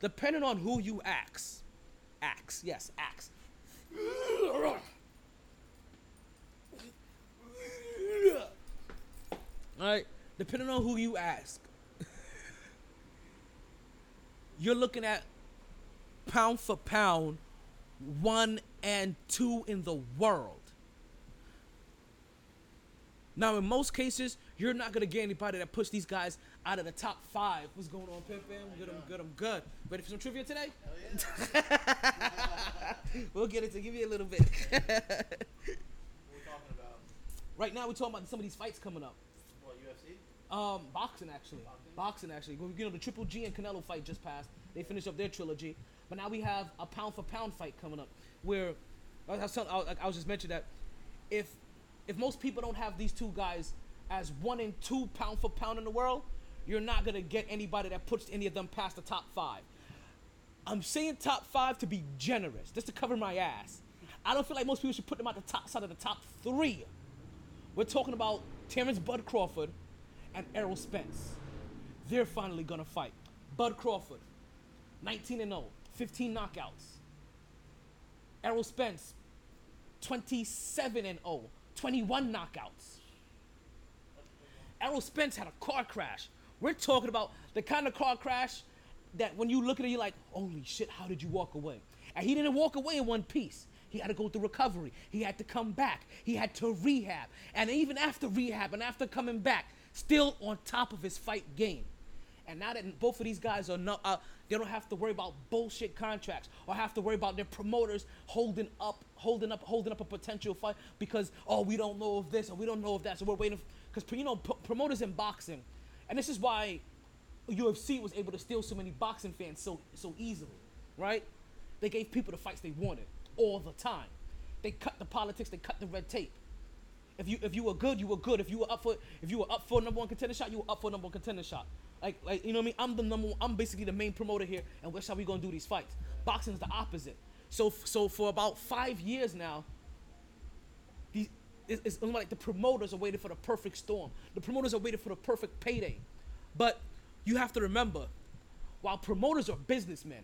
depending on who you ask. Axe, yes, axe. All right, depending on who you ask, you're looking at pound for pound one and two in the world. Now, in most cases, you're not gonna get anybody that puts these guys out of the top five. What's going on, Pimpin? Good, I'm good, I'm good. Ready for some trivia today? we'll get it to give you a little bit. What we talking about? right now, we're talking about some of these fights coming up. What UFC? Um, boxing actually. Boxing actually. You know, the Triple G and Canelo fight just passed. They finished up their trilogy, but now we have a pound for pound fight coming up. Where I was, telling, I was just mentioning that if if most people don't have these two guys as one and two pound for pound in the world, you're not gonna get anybody that puts any of them past the top five. I'm saying top five to be generous, just to cover my ass. I don't feel like most people should put them at the top side of the top three. We're talking about Terrence Bud Crawford and Errol Spence. They're finally gonna fight. Bud Crawford, 19 and 0, 15 knockouts. Errol Spence, 27 and 0, 21 knockouts. Errol Spence had a car crash. We're talking about the kind of car crash that when you look at it, you're like, holy shit, how did you walk away? And he didn't walk away in one piece. He had to go through recovery. He had to come back. He had to rehab. And even after rehab and after coming back, still on top of his fight game. And now that both of these guys are not, uh, they don't have to worry about bullshit contracts or have to worry about their promoters holding up, holding up, holding up a potential fight because oh we don't know of this or we don't know of that, so we're waiting because you know p- promoters in boxing, and this is why UFC was able to steal so many boxing fans so so easily, right? They gave people the fights they wanted all the time. They cut the politics, they cut the red tape. If you if you were good, you were good. If you were up for if you were up for a number one contender shot, you were up for a number one contender shot. Like like you know what I mean? I'm the number one, I'm basically the main promoter here, and that's how we gonna do these fights. Boxing is the opposite. So so for about five years now, it's, it's almost like the promoters are waiting for the perfect storm. The promoters are waiting for the perfect payday. But you have to remember, while promoters are businessmen,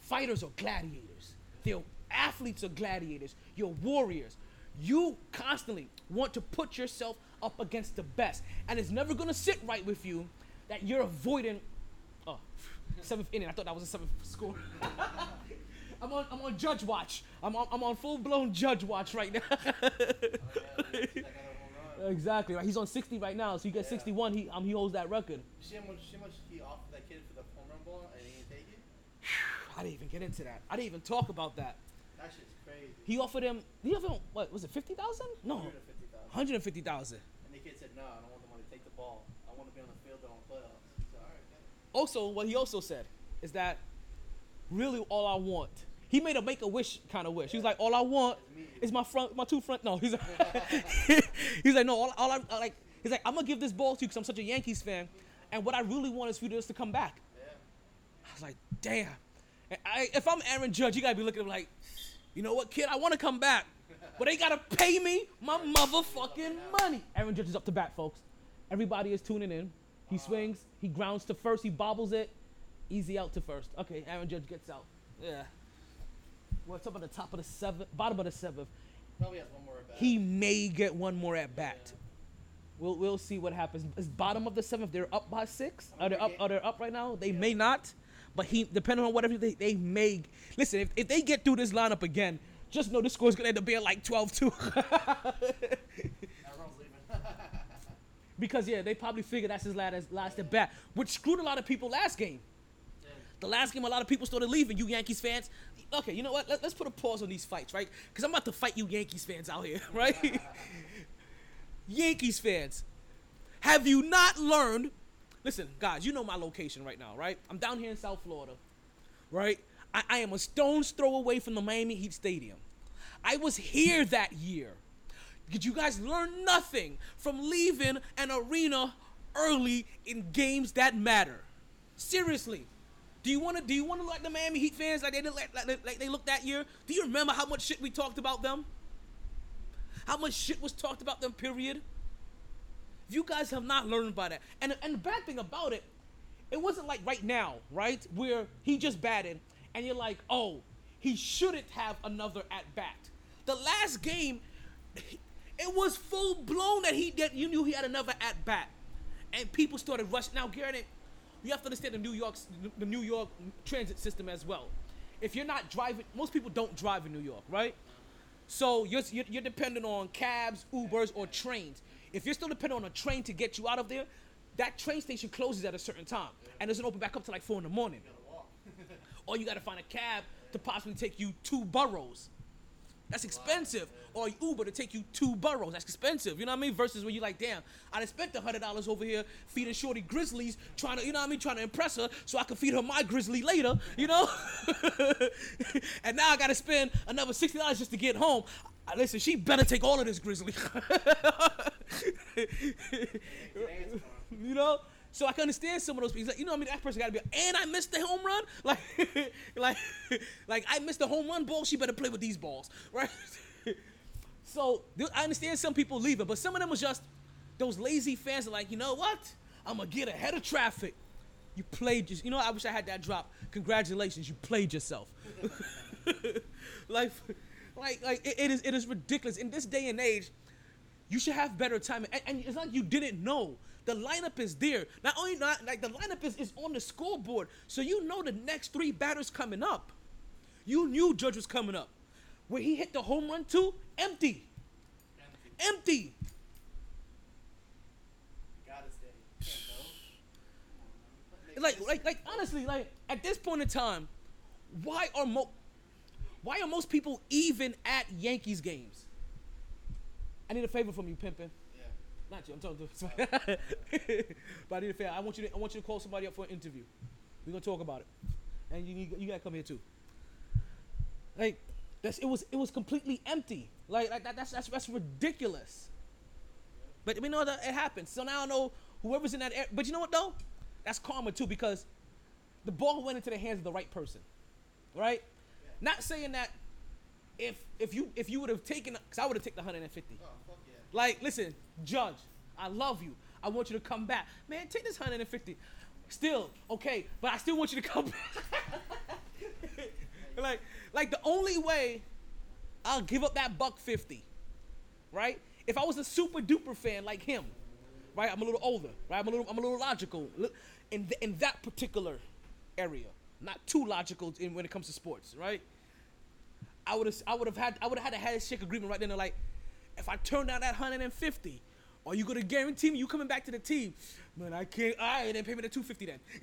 fighters are gladiators. They're athletes are gladiators. You're warriors. You constantly want to put yourself up against the best. And it's never gonna sit right with you that you're avoiding oh seventh inning. I thought that was a seventh score. I'm on I'm on judge watch. I'm on I'm on full blown judge watch right now. That guy had a home run. exactly. Right. He's on 60 right now, so you get Yeah. 61. He um he holds that record. See how much, see how much he offered that kid for the home run ball and he didn't take it? I didn't even get into that. I didn't even talk about that. That shit's crazy. He offered him. He offered him what was it? 50,000? No, 150,000. 150,000. And the kid said, no, I don't want the money to take the ball. I want to be on the field and on playoffs. He said, all right, get. Also, what he also said is that really all I want. He made a make a wish kind of wish. He was like, all I want is my front, my two front. No, he's like, he's like, no, all, all I like. He's like, I'm gonna give this ball to you because I'm such a Yankees fan, and what I really want is for you just to come back. I was like, damn. I, if I'm Aaron Judge, you gotta be looking at him like, you know what, kid, I want to come back, but they gotta pay me my motherfucking money. Aaron Judge is up to bat, folks. Everybody is tuning in. He swings, he grounds to first, he bobbles it, easy out to first. Okay, Aaron Judge gets out. Yeah. What's up at the top of the seventh, bottom of the seventh? Probably has one more at bat. He may get one more at bat. We'll we'll see what happens. Is bottom of the seventh? They're up by six. Are they up? Are they up right now? They may not, but he depending on whatever they, they may listen. If, if they get through this lineup again, just know the score is gonna end up being like 12-2. Everyone's leaving. because yeah, they probably figured that's his last last at bat, which screwed a lot of people last game. The last game, a lot of people started leaving. You Yankees fans. Okay, you know what? Let, us put a pause on these fights, right? Because I'm about to fight you Yankees fans out here, right? Yankees fans, have you not learned? Listen, guys, you know my location right now, right? I'm down here in South Florida, right? I, I am a stone's throw away from the Miami Heat Stadium. I was here that year. Did you guys learn nothing from leaving an arena early in games that matter? Seriously. Do you want to? Do you want to like the Miami Heat fans like they did like, like, like they looked that year? Do you remember how much shit we talked about them? How much shit was talked about them? Period. You guys have not learned by that, and and the bad thing about it, it wasn't like right now, right? Where he just batted, and you're like, oh, he shouldn't have another at bat. The last game, it was full blown that he that you knew he had another at bat, and people started rushing. Now, Garrett, you have to understand the New York the New York transit system as well. If you're not driving, most people don't drive in New York, right? So you're, you're, you're dependent on cabs, Ubers, or trains. If you're still dependent on a train to get you out of there, that train station closes at a certain time and doesn't open back up till like four in the morning. or you got to find a cab to possibly take you two boroughs. That's expensive. Or Uber to take you two boroughs. That's expensive. You know what I mean? Versus when you're like, damn, I done spent a hundred dollars over here feeding Shorty Grizzlies, trying to, you know what I mean, trying to impress her so I can feed her my Grizzly later, you know? and now I gotta spend another sixty dollars just to get home. Listen, she better take all of this Grizzly. you know? So I can understand some of those people. Like, you know, what I mean, that person got to be. And I missed the home run. Like, like, like I missed the home run ball. She better play with these balls, right? so I understand some people leaving, but some of them was just those lazy fans. Are like, you know what? I'm gonna get ahead of traffic. You played. You know, I wish I had that drop. Congratulations, you played yourself. like, like, like it- it is. It is ridiculous in this day and age you should have better timing. And, and it's like you didn't know. The lineup is there. Not only not like the lineup is, is on the scoreboard, so you know the next three batters coming up. You knew Judge was coming up. Where he hit the home run to empty. Empty. Man. Like, like, like honestly, like at this point in time, why are mo why are most people even at Yankees games? I need a favor from you, Pimpin. Yeah. Not you. I'm talking to. but I need a favor. I want you to. I want you to call somebody up for an interview. We're gonna talk about it, and you need, you gotta come here too. Like, that's it was it was completely empty. Like, like that, that's that's that's ridiculous. But we know that it happens. So now I know whoever's in that. Air, but you know what though? That's karma too because the ball went into the hands of the right person, right? Not saying that if if you if you would have taken because I would have taken the 150. Oh, yeah. Like, listen, Judge, I love you. I want you to come back. Man, take this 150. Still, okay, but I still want you to come back. like, like the only way I'll give up that buck 50, right? If I was a super duper fan like him, right? I'm a little older, right? I'm a little, I'm a little logical in, in that particular area. Not too logical in, when it comes to sports, right? I would have I would have had I would have had a handshake agreement right then. They're like, if I turn down that hundred and fifty, are you gonna guarantee me you coming back to the team? Man, I can't. All right, then pay me the two fifty then.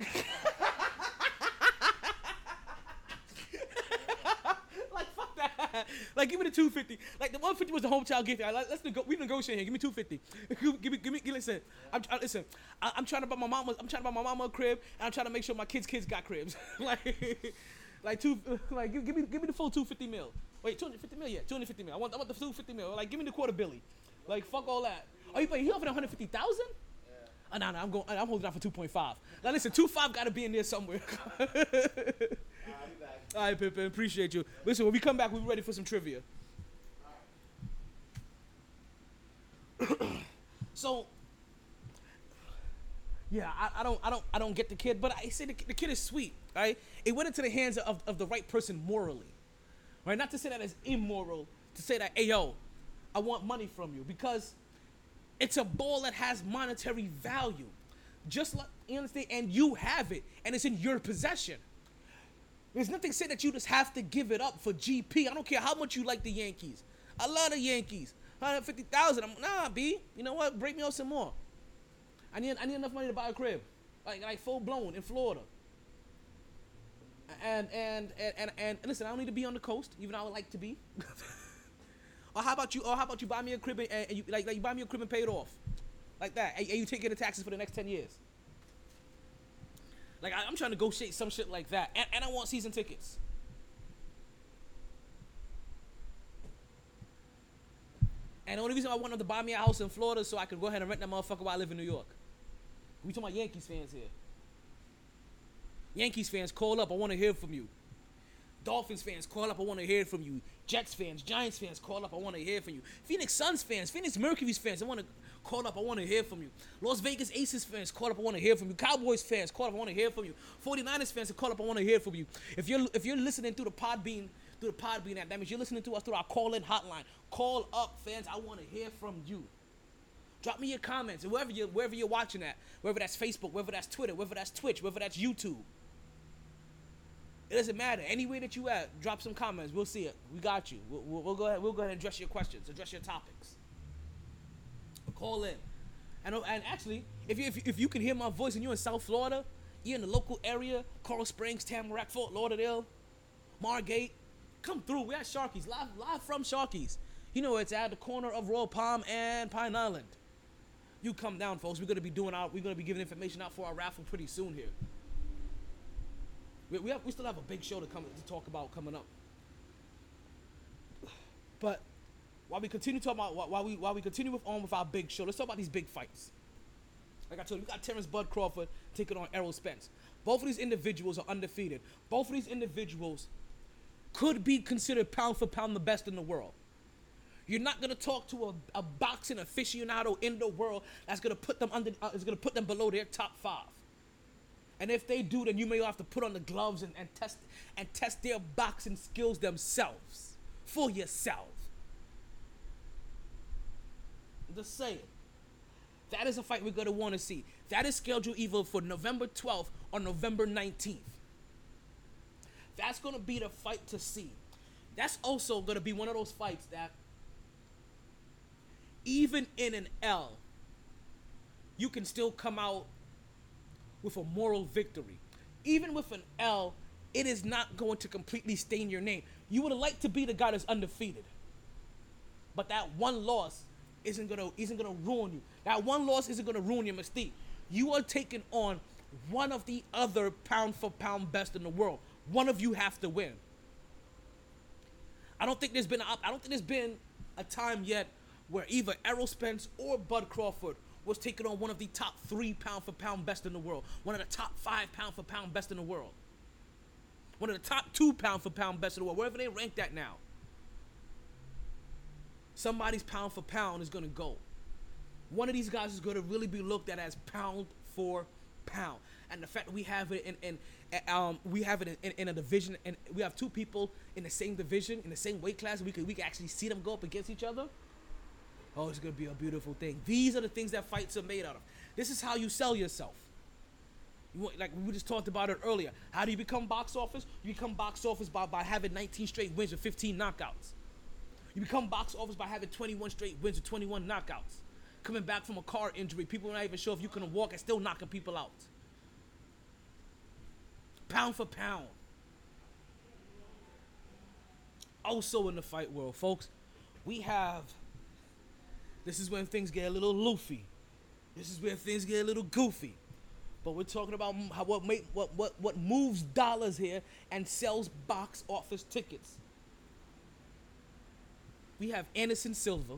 like fuck that. Like give me the two fifty. Like the one fifty was the hometown gift. Like, let's nego- we negotiate here. Give me two fifty. give, give me give me listen. I'm I, listen. I, I'm trying to buy my mama. I'm trying to buy my mama a crib, and I'm trying to make sure my kids' kids got cribs. like. Like two, like give, give me, give me the full two fifty mil. Wait, two hundred fifty mil, yeah, two hundred fifty mil. I want, I want the two fifty mil. Like, give me the quarter billy. Like, fuck all that. Are you, wait, he offered one hundred fifty thousand? Yeah. Oh, no, no, I'm going. I'm holding out for two point five. Now listen, two five got to be in there somewhere. All right, Pippin, appreciate you. Listen, when we come back, we're ready for some trivia. so, yeah, I, I don't, I don't, I don't get the kid, but I say the, the kid is sweet, right? It went into the hands of, of the right person morally, right? Not to say that it's immoral to say that, hey yo, I want money from you because it's a ball that has monetary value, just like you understand, and you have it, and it's in your possession. There's nothing saying that you just have to give it up for GP. I don't care how much you like the Yankees. I love the Yankees. 150,000. I'm nah, B. You know what? Break me off some more. I need I need enough money to buy a crib. Like like full blown in Florida. And and and and, and listen, I don't need to be on the coast, even though I would like to be. or how about you or how about you buy me a crib and, and you like, like you buy me a crib and pay it off? Like that. And, and you take care the taxes for the next 10 years. Like I, I'm trying to negotiate some shit like that. And, and I want season tickets. And the only reason I want them to buy me a house in Florida so I can go ahead and rent that motherfucker while I live in New York. We talking about Yankees fans here. Yankees fans, call up. I want to hear from you. Dolphins fans, call up. I want to hear from you. Jets fans, Giants fans, call up. I want to hear from you. Phoenix Suns fans, Phoenix Mercury's fans, I want to call up. I want to hear from you. Las Vegas Aces fans, call up. I want to hear from you. Cowboys fans, call up. I want to hear from you. 49ers fans, call up. I want to hear from you. If you're if you're listening through the Podbean through the Podbean app, that means you're listening to us through our call-in hotline. Call up, fans. I want to hear from you. Drop me your comments, wherever you wherever you're watching at, whether that's Facebook, whether that's Twitter, whether that's Twitch, whether that's YouTube. It doesn't matter. Any way that you at, drop some comments. We'll see it. We got you. We'll, we'll, we'll go ahead. We'll go ahead and address your questions, address your topics. Call in. And, oh, and actually, if you, if, if you can hear my voice and you're in South Florida, you're in the local area, Coral Springs, Tamarac, Fort Lauderdale, Margate, come through. We're at Sharkey's, live, live from Sharkey's. You know, it's at the corner of Royal Palm and Pine Island. You come down, folks. We're gonna be doing our, we're gonna be giving information out for our raffle pretty soon here. We, we, have, we still have a big show to come to talk about coming up. But while we continue talking about while- we while we continue with on with our big show, let's talk about these big fights. Like I told you, we got Terrence Bud Crawford taking on Errol Spence. Both of these individuals are undefeated. Both of these individuals could be considered pound for pound the best in the world. You're not gonna talk to a, a boxing aficionado in the world that's gonna put them under uh, is gonna put them below their top five. And if they do, then you may have to put on the gloves and, and test and test their boxing skills themselves for yourself. Just saying. That is a fight we're gonna want to see. That is scheduled either for November 12th or November 19th. That's gonna be the fight to see. That's also gonna be one of those fights that, even in an L, you can still come out with a moral victory. Even with an L, it is not going to completely stain your name. You would like to be the guy that's undefeated. But that one loss isn't gonna isn't gonna ruin you. That one loss isn't gonna ruin your mystique. You are taking on one of the other pound for pound best in the world. One of you have to win. I don't think there's been a, I don't think there's been a time yet where either Errol Spence or Bud Crawford was taking on one of the top three pound for pound best in the world, one of the top five pound for pound best in the world, one of the top two pound for pound best in the world, wherever they rank that now. Somebody's pound for pound is gonna go. One of these guys is gonna really be looked at as pound for pound, and the fact that we have it in, in um, we have it in, in, in a division, and we have two people in the same division in the same weight class. We could we could actually see them go up against each other. Oh, it's gonna be a beautiful thing. These are the things that fights are made out of. This is how you sell yourself. You want, like we just talked about it earlier. How do you become box office? You become box office by, by having 19 straight wins with 15 knockouts. You become box office by having 21 straight wins with 21 knockouts. Coming back from a car injury, people are not even sure if you can walk and still knocking people out. Pound for pound. Also in the fight world, folks, we have. This is when things get a little loofy. This is where things get a little goofy. But we're talking about how, what, make, what, what, what moves dollars here and sells box office tickets. We have Anderson Silva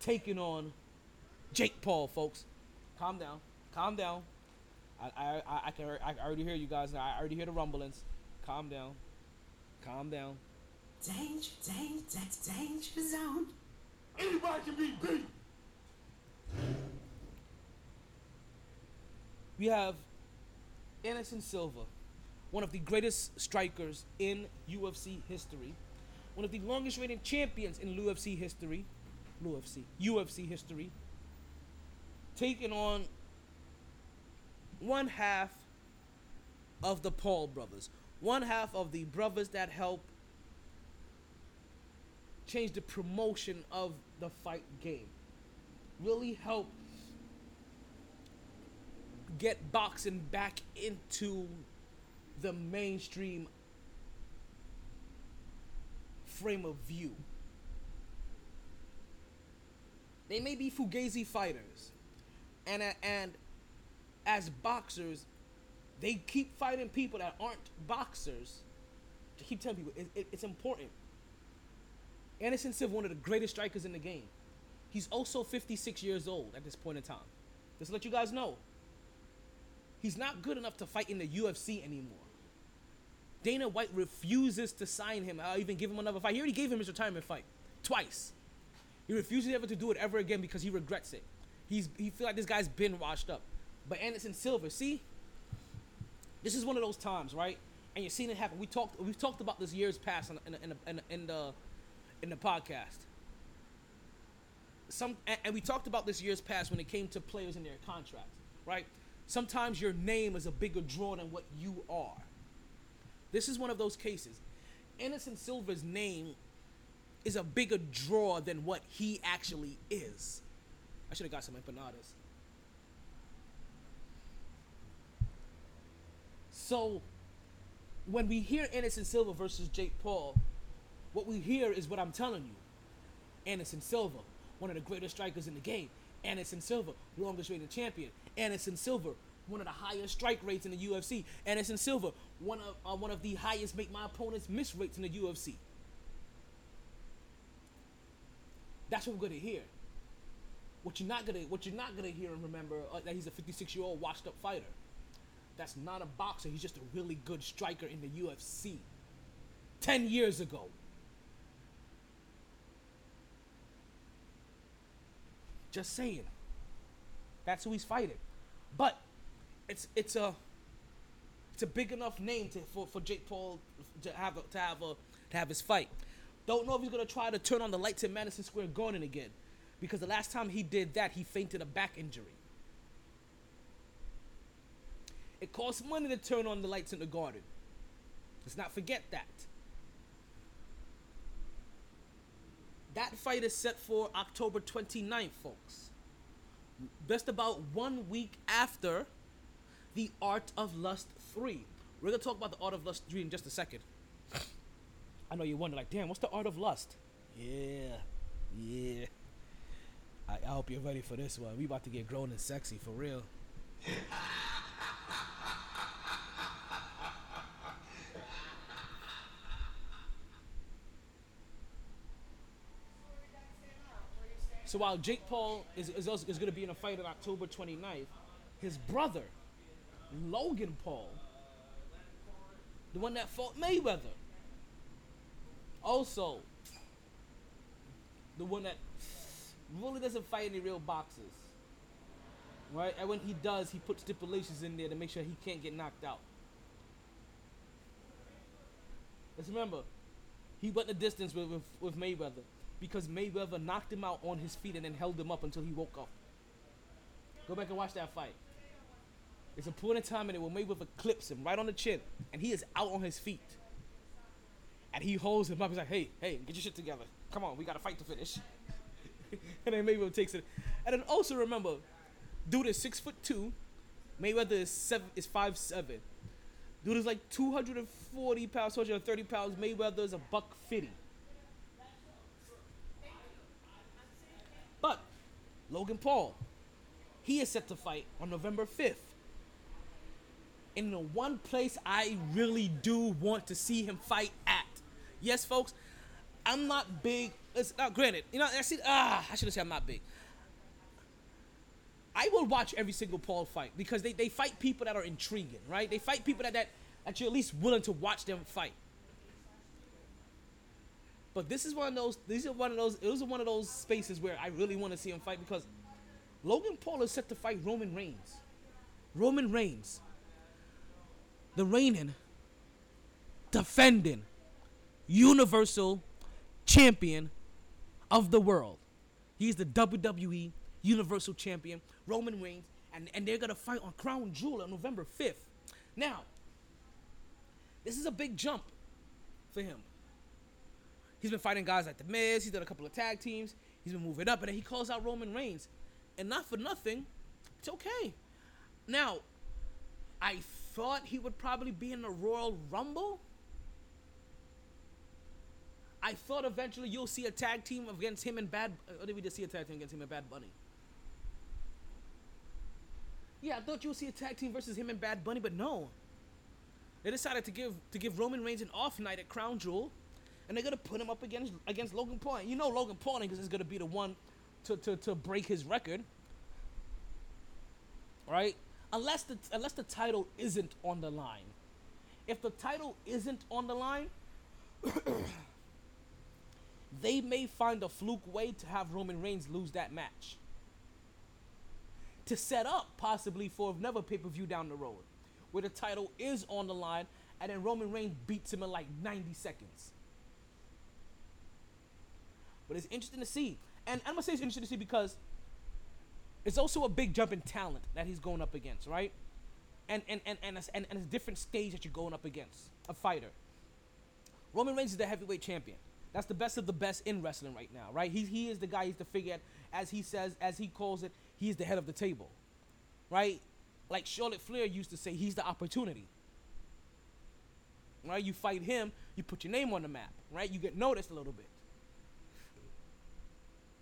taking on Jake Paul, folks. Calm down. Calm down. I, I, I, I can I already hear you guys now. I already hear the rumblings. Calm down. Calm down. Danger, danger, danger zone. Anybody can be beat. We have Anderson Silva, one of the greatest strikers in UFC history, one of the longest reigning champions in UFC history, UFC, UFC history, taking on one half of the Paul brothers, one half of the brothers that helped change the promotion of the fight game, really help get boxing back into the mainstream frame of view. They may be fugazi fighters, and and as boxers, they keep fighting people that aren't boxers. To keep telling people it, it- it's important. Anderson Silva, one of the greatest strikers in the game. He's also 56 years old at this point in time. Just let you guys know. He's not good enough to fight in the UFC anymore. Dana White refuses to sign him or even give him another fight. He already gave him his retirement fight twice. He refuses ever to do it ever again because he regrets it. He's he feel like this guy's been washed up. But Anderson Silva, see, this is one of those times, right? And you're seeing it happen. We talked we've talked about this years past in, in, in, in, in the in the podcast. Some and, we talked about this years past when it came to players and their contracts, right? Sometimes your name is a bigger draw than what you are. This is one of those cases. Anderson Silva's name is a bigger draw than what he actually is. I should have got some empanadas. So, when we hear Anderson Silva versus Jake Paul, what we hear is what I'm telling you. Anderson Silva, one of the greatest strikers in the game. Anderson Silva, longest reigning champion. Anderson Silva, one of the highest strike rates in the UFC. Anderson Silva, one of uh, one of the highest make my opponents miss rates in the UFC. That's what we're gonna hear. What you're not gonna what you're not gonna hear and remember uh, that he's a 56 year old washed up fighter. That's not a boxer. He's just a really good striker in the UFC. Ten years ago. Just saying. That's who he's fighting. But it's it's a it's a big enough name to for, for Jake Paul to have a, to have a to have his fight. Don't know if he's gonna try to turn on the lights in Madison Square Garden again, because the last time he did that, he fainted a back injury. It costs money to turn on the lights in the garden. Let's not forget that. That fight is set for October 29th, folks. Just about one week after The Art of Lust 3. We're going to talk about The Art of Lust 3 in just a second. I know you wonder, like, damn, what's The Art of Lust? Yeah, yeah. I, I hope you're ready for this one. We about to get grown and sexy, for real. So while Jake Paul is, is, is going to be in a fight on October 29th, his brother, Logan Paul, the one that fought Mayweather, also the one that really doesn't fight any real boxers, right? And when he does, he puts stipulations in there to make sure he can't get knocked out. Let's remember, he went the distance with, with, with Mayweather because Mayweather knocked him out on his feet and then held him up until he woke up. Go back and watch that fight. It's a point in time in it where Mayweather clips him right on the chin and he is out on his feet. And he holds him up. He's like, hey, hey, get your shit together. Come on, we got a fight to finish. and then Mayweather takes it. And then also remember, dude is six foot two. Mayweather is seven is five seven. Dude is like 240 pounds, 230 pounds. Mayweather is a buck fifty. But Logan Paul, he is set to fight on November 5th. In the one place I really do want to see him fight at. Yes, folks, I'm not big. It's not granted. You know, I see. Ah, I should have said I'm not big. I will watch every single Paul fight because they, they fight people that are intriguing, right? They fight people that, that that you're at least willing to watch them fight. But this is one of those. These are one of those. It was one of those spaces where I really want to see him fight because Logan Paul is set to fight Roman Reigns. Roman Reigns, the reigning, defending, Universal Champion of the world. He's the WWE Universal Champion, Roman Reigns, and, and they're gonna fight on Crown Jewel on November 5th. Now, this is a big jump for him. He's been fighting guys like The Miz. He's done a couple of tag teams. He's been moving up, and then he calls out Roman Reigns. And not for nothing, it's okay. Now, I thought he would probably be in the Royal Rumble. I thought eventually you'll see a tag team against him and Bad. Or did we just see a tag team against him and Bad Bunny? Yeah, I thought you'll see a tag team versus him and Bad Bunny, but no. They decided to give to give Roman Reigns an off night at Crown Jewel, and they're gonna put him up against against Logan Paul. You know Logan Paul is gonna be the one to, to, to break his record. Right? unless the unless the title isn't on the line. If the title isn't on the line, they may find a fluke way to have Roman Reigns lose that match. To set up possibly for another pay per view down the road, where the title is on the line, and then Roman Reigns beats him in like 90 seconds. But it's interesting to see, and I'm gonna say it's interesting to see because it's also a big jump in talent that he's going up against, right? And and and and and, and a different stage that you're going up against a fighter. Roman Reigns is the heavyweight champion. That's the best of the best in wrestling right now, right? He, he is the guy, he's the figure, as he says, as he calls it, he's the head of the table, right? Like Charlotte Flair used to say, he's the opportunity. Right? You fight him, you put your name on the map, right? You get noticed a little bit.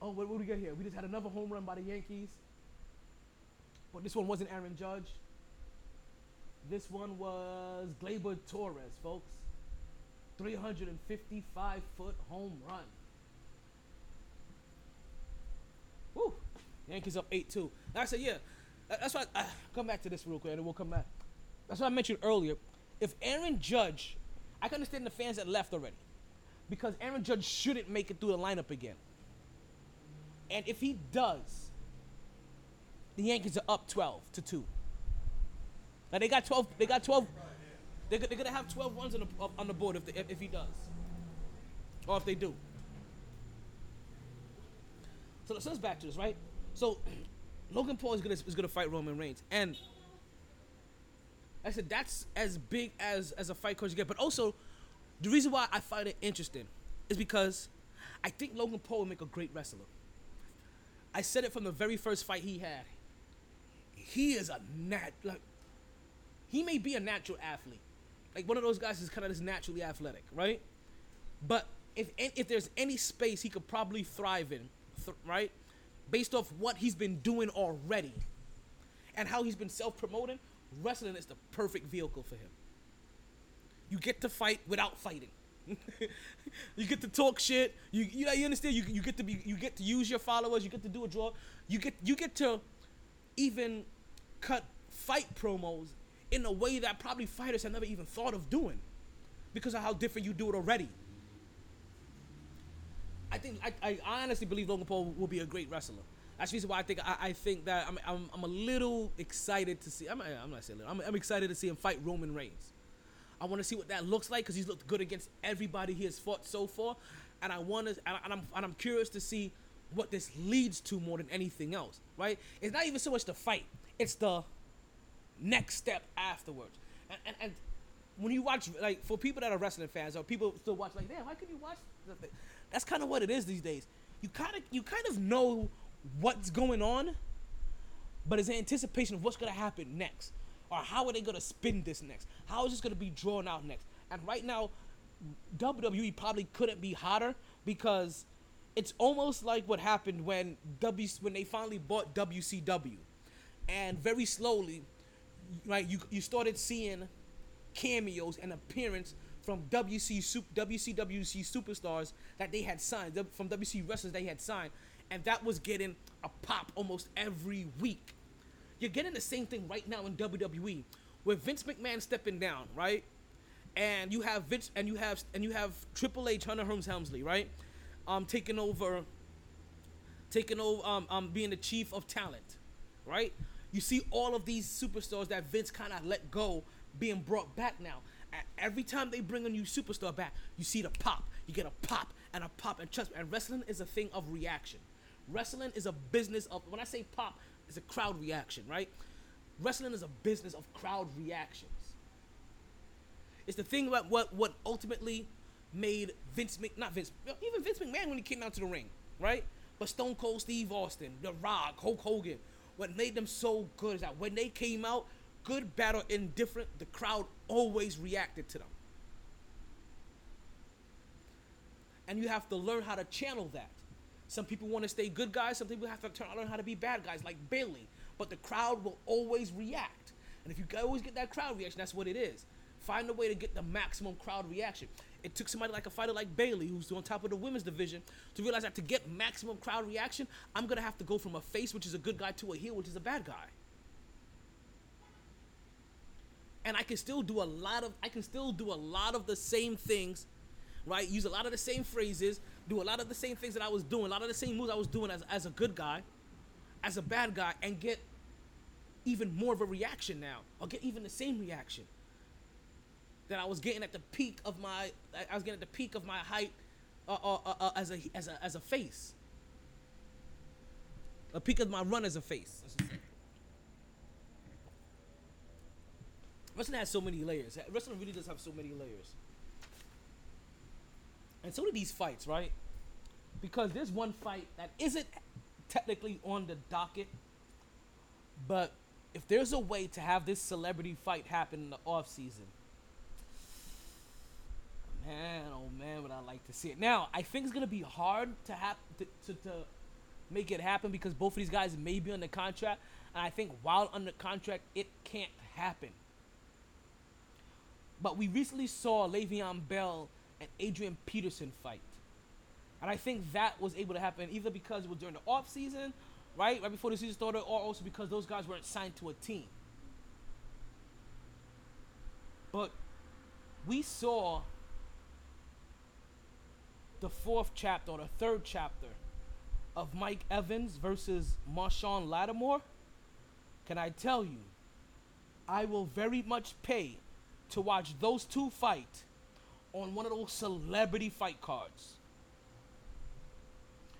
Oh, what, what do we get here? We just had another home run by the Yankees. But this one wasn't Aaron Judge. This one was Gleyber Torres, folks. 355 foot home run. Woo! Yankees up 8 2. Like I said, yeah, that's why I, come back to this real quick and we'll come back. That's what I mentioned earlier. If Aaron Judge, I can understand the fans that left already because Aaron Judge shouldn't make it through the lineup again. And if he does, the Yankees are up 12 to 2. Now they got 12, they got 12, they're, they're gonna have 12 runs on the, on the board if, if, he does. Or if they do. So let's let's back to this, right? So Logan Paul is gonna is gonna fight Roman Reigns, and I said that's as big as as a fight coach you get. But also, the reason why I find it interesting is because I think Logan Paul will make a great wrestler. I said it from the very first fight he had. He is a nat like he may be a natural athlete, like one of those guys is kind of just naturally athletic, right? But if if there's any space he could probably thrive in, th- right, based off what he's been doing already, and how he's been self-promoting, wrestling is the perfect vehicle for him. You get to fight without fighting. you get to talk shit. You you, you understand? You, you get to be you get to use your followers. You get to do a draw. You get you get to even cut fight promos in a way that probably fighters have never even thought of doing because of how different you do it already. I think I, I honestly believe Logan Paul will be a great wrestler. That's the reason why I think I, I think that I'm, I'm, I'm a little excited to see. I'm, I'm not saying little. I'm, I'm excited to see him fight Roman Reigns. I want to see what that looks like because he's looked good against everybody he has fought so far, and I want to and, I'm and I'm curious to see what this leads to more than anything else. Right? It's not even so much the fight; it's the next step afterwards. And, and, and when you watch, like, for people that are wrestling fans or people still watch, like, damn, why could you watch? That's kind of what it is these days. You kind of, you kind of know what's going on, but it's anticipation of what's gonna happen next, or how are they gonna spin this next? How is this gonna be drawn out next? And right now, WWE probably couldn't be hotter because it's almost like what happened when W when they finally bought WCW, and very slowly, right, you you started seeing cameos and appearance from WC WCWC superstars that they had signed from WC wrestlers they had signed, and that was getting a pop almost every week. You're getting the same thing right now in WWE, with Vince McMahon stepping down, right? And you have Vince, and you have and you have Triple H, Hunter Holmes Helmsley, right? Um, taking over, taking over, um, um, being the chief of talent, right? You see all of these superstars that Vince kind of let go being brought back now. Every time they bring a new superstar back, you see the pop. You get a pop and a pop and trust me. And wrestling is a thing of reaction. Wrestling is a business of when I say pop, it's a crowd reaction, right? Wrestling is a business of crowd reactions. It's the thing about what what ultimately made Vince Mc not Vince even Vince McMahon when he came out to the ring, right? But Stone Cold Steve Austin, The Rock, Hulk Hogan, what made them so good is that when they came out, good, bad, or indifferent, the crowd always reacted to them. And you have to learn how to channel that. Some people want to stay good guys, some people have to turn, learn how to be bad guys, like Bayley. But the crowd will always react. And if you always get that crowd reaction, that's what it is. Find a way to get the maximum crowd reaction. It took somebody like a fighter like Bayley, who's on top of the women's division, to realize that to get maximum crowd reaction, I'm gonna have to go from a face, which is a good guy, to a heel, which is a bad guy. and I can still do a lot of I can still do a lot of the same things, right? Use a lot of the same phrases, do a lot of the same things that I was doing, a lot of the same moves I was doing as as a good guy, as a bad guy, and get even more of a reaction now. I'll get even the same reaction that I was getting at the peak of my I was getting at the peak of my height uh, uh, uh, uh, as a as a as a face. A peak of my run as a face. Wrestling has so many layers. Wrestling really does have so many layers. And so do these fights, right? Because there's one fight that isn't technically on the docket, but if there's a way to have this celebrity fight happen in the off season, man, oh man, would I like to see it. Now, I think it's gonna be hard to have to, to, to make it happen because both of these guys may be under contract, and I think while under contract, it can't happen. But we recently saw Le'Veon Bell and Adrian Peterson fight. And I think that was able to happen either because it was during the off season, right? Right before the season started, or also because those guys weren't signed to a team. But we saw the fourth chapter or the third chapter of Mike Evans versus Marshon Lattimore. Can I tell you, I will very much pay to watch those two fight on one of those celebrity fight cards.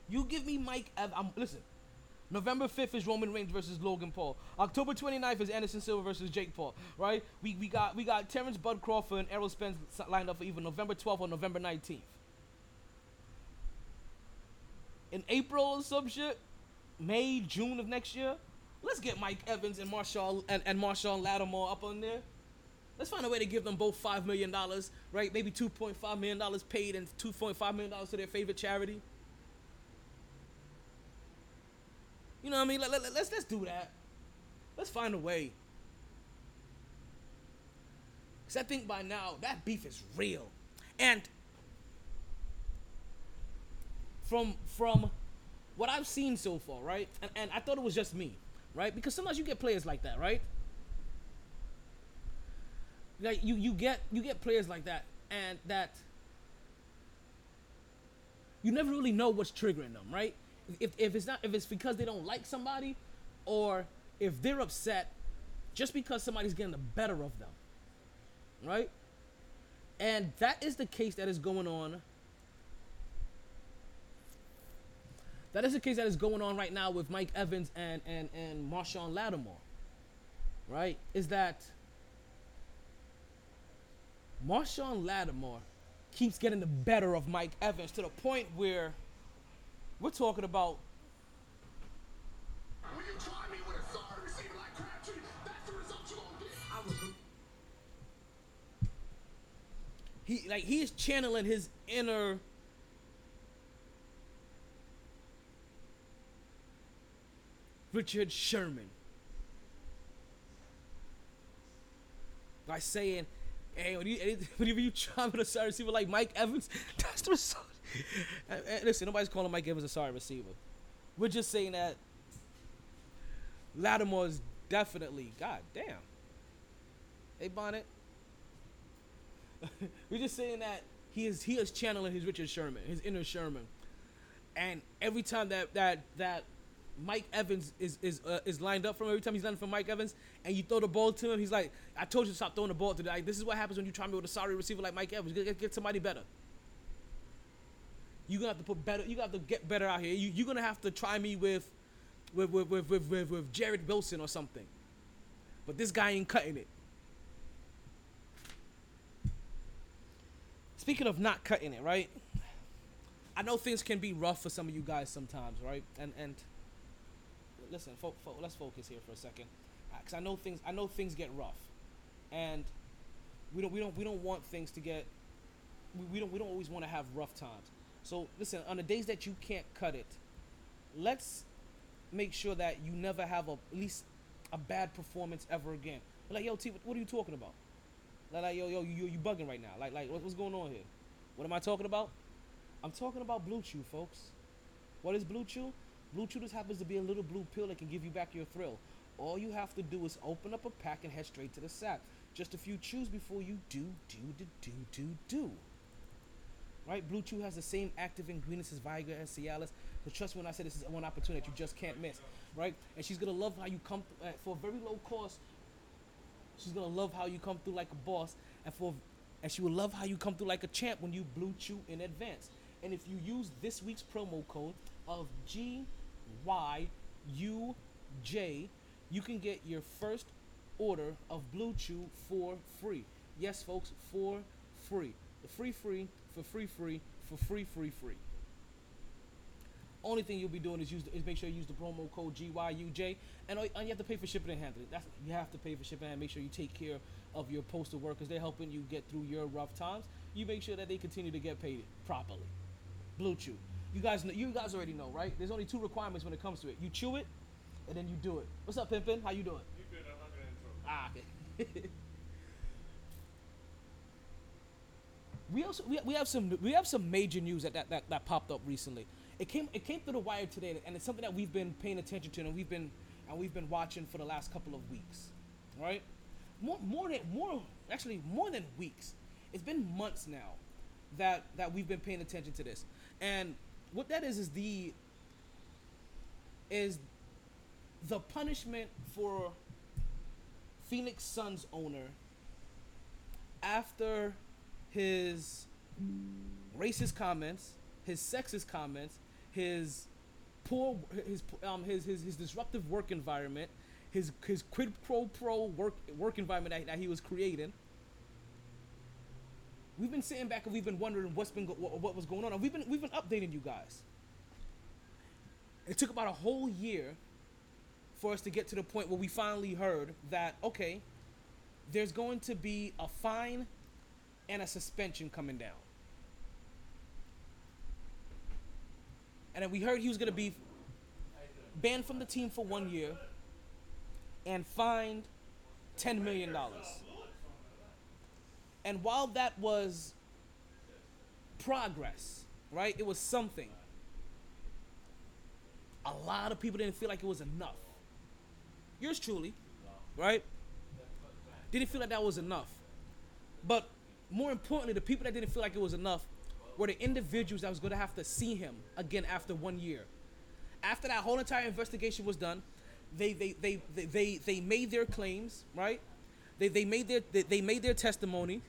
You give me Mike Evans. I'm, listen, November 5th is Roman Reigns versus Logan Paul. October 29th is Anderson Silva versus Jake Paul. Right? We, we got we got Terence Bud Crawford and Errol Spence lined up for either November 12th or November 19th. In April or some shit, May, June of next year, let's get Mike Evans and Marshall and, and Marshon Lattimore up on there. Let's find a way to give them both five million dollars, right? Maybe two point five million dollars paid and two point five million dollars to their favorite charity. You know what I mean? Let, let, let's let's do that. Let's find a way. Cause I think by now that beef is real, and from from what I've seen so far, right? And, and I thought it was just me, right? Because sometimes you get players like that, right? Like you you get you get players like that and that you never really know what's triggering them right? If, if it's not if it's because they don't like somebody or if they're upset just because somebody's getting the better of them right? And that is the case that is going on. That is the case that is going on right now with Mike Evans and and and Marshon Lattimore right? Is that Marshon Lattimore keeps getting the better of Mike Evans to the point where we're talking about When you try me with a sorry receiver like Crabtree, that's the result you gonna get. I would he like he is channeling his inner Richard Sherman. By saying, hey, when you, whenever you try with a sorry receiver like Mike Evans, that's the result. And- and listen, nobody's calling Mike Evans a sorry receiver. We're just saying that Lattimore is definitely, god damn. Hey, Bonnet. We're just saying that he is he is channeling his Richard Sherman, his inner Sherman, and every time that that that Mike Evans is is uh, is lined up from every time he's lined from Mike Evans, and you throw the ball to him, he's like, "I told you to stop throwing the ball to like, This is what happens when you try me with a sorry receiver like Mike Evans. Get, get somebody better. You're gonna have to put better. You to get better out here. You you gonna have to try me with with with with with, with, with Jared Wilson or something. But this guy ain't cutting it. Speaking of not cutting it, right? I know things can be rough for some of you guys sometimes, right? And and listen, fo- fo- let's focus here for a second, uh, because I know things. I know things get rough, and we don't we don't we don't want things to get. We, we don't we don't always want to have rough times. So listen, on the days that you can't cut it, let's make sure that you never have a at least a bad performance ever again. Like yo, T, what, are you talking about? Like, like yo yo you you bugging right now. Like like what, what's going on here? What am I talking about? I'm talking about Blue Chew, folks. What is Blue Chew? Blue Chew just happens to be a little blue pill that can give you back your thrill. All you have to do is open up a pack and head straight to the sack. Just a few chews before you do, do, do, do, do, do. Right? Blue Chew has the same active ingredients as Viagra and Cialis. So trust me when I say this is one opportunity that you just can't miss. Right? And she's gonna love how you come th- uh, for a very low cost. She's gonna love how you come through like a boss, and for and she will love how you come through like a champ when you Blue Chew in advance. And if you use this week's promo code of G Y U J, you can get your first order of Blue Chew for free. Yes, folks, for free. The free free for free free for free free free. Only thing you'll be doing is use the, is make sure you use the promo code GYUJ, and, uh, and you have to pay for shipping and handling. That's you have to pay for shipping and make sure you take care of your postal workers. They're helping you get through your rough times. You make sure that they continue to get paid properly. Blue Chew. You guys, know, you guys already know, right? There's only two requirements when it comes to it. You chew it, and then you do it. What's up, Pimpin? How you doing? You good? I'm not gonna intro. Ah, okay. we also we, we have some we have some major news that, that, that, that popped up recently. It came it came through the wire today, and it's something that we've been paying attention to, and we've been and we've been watching for the last couple of weeks, right? More more than more actually more than weeks. It's been months now that that we've been paying attention to this, and what that is is the is the punishment for Phoenix Suns owner after his racist comments, his sexist comments, his poor his um his his, his disruptive work environment, his his quid pro pro work work environment that, that he was creating. We've been sitting back and we've been wondering what's been go- what, was going on, and we've been we've been updating you guys. It took about a whole year for us to get to the point where we finally heard that okay, there's going to be a fine and a suspension coming down. And then we heard he was going to be banned from the team for one year and fined $10 million. And while that was progress, right, it was something, a lot of people didn't feel like it was enough. Yours truly, right? Didn't feel like that was enough. But more importantly, the people that didn't feel like it was enough were the individuals that was going to have to see him again after one year. After that whole entire investigation was done, they they they they, they, they made their claims, right? They, they made their they, they made their testimony.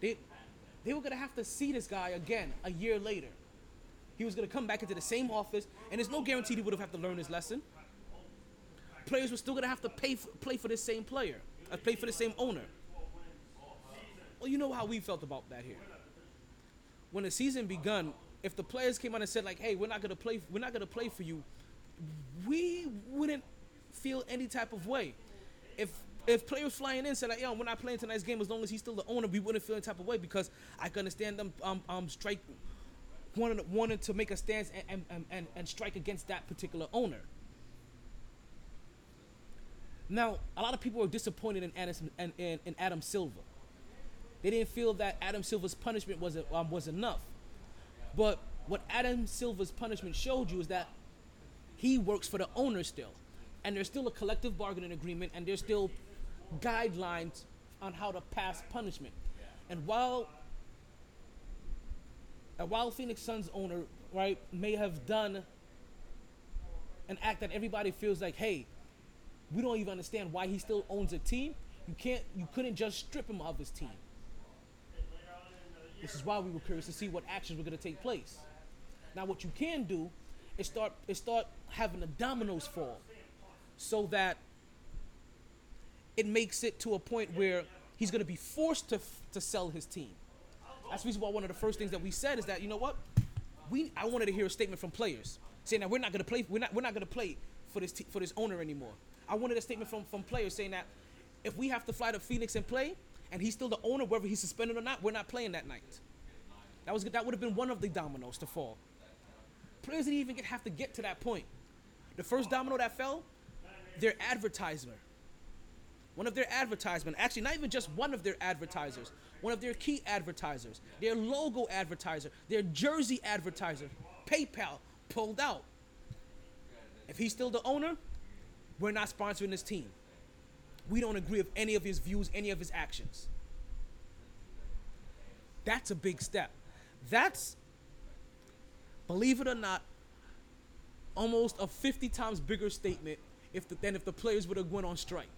They they were gonna have to see this guy again a year later. He was gonna come back into the same office, and there's no guarantee he would have had to learn his lesson. Players were still gonna have to pay for, play for the same player, uh, play for the same owner. Well, you know how we felt about that here. When the season begun, if the players came out and said like, "Hey, we're not gonna play, we're not gonna play for you," we wouldn't feel any type of way. If if players flying in said like, "Yo, we're not playing tonight's game as long as he's still the owner," we wouldn't feel any type of way because I can understand them um um strike wanting wanting to make a stance and and, and, and strike against that particular owner. Now, a lot of people were disappointed in Adam, in, in, in Adam Silver. They didn't feel that Adam Silver's punishment was um, was enough. But what Adam Silver's punishment showed you is that he works for the owner still, and there's still a collective bargaining agreement, and there's still guidelines on how to pass punishment. And while and while Phoenix Suns owner right may have done an act that everybody feels like, hey, we don't even understand why he still owns a team. You can't, you couldn't just strip him of his team. This is why we were curious to see what actions were going to take place. Now, what you can do is start, is start having the dominoes fall, so that it makes it to a point where he's going to be forced to to sell his team. That's the reason why one of the first things that we said is that you know what, we I wanted to hear a statement from players saying that we're not going to play, we're not we're not going to play for this for this owner anymore. I wanted a statement from from players saying that if we have to fly to Phoenix and play, and he's still the owner, whether he's suspended or not, we're not playing that night. That was that would have been one of the dominoes to fall. Players didn't even get, have to get to that point. The first domino that fell, their advertiser. One of their advertisement, actually not even just one of their advertisers, one of their key advertisers, their logo advertiser, their jersey advertiser, PayPal pulled out. If he's still the owner, we're not sponsoring this team. We don't agree with any of his views, any of his actions. That's a big step. That's, believe it or not, almost a 50 times bigger statement if the, than if the players would have went on strike.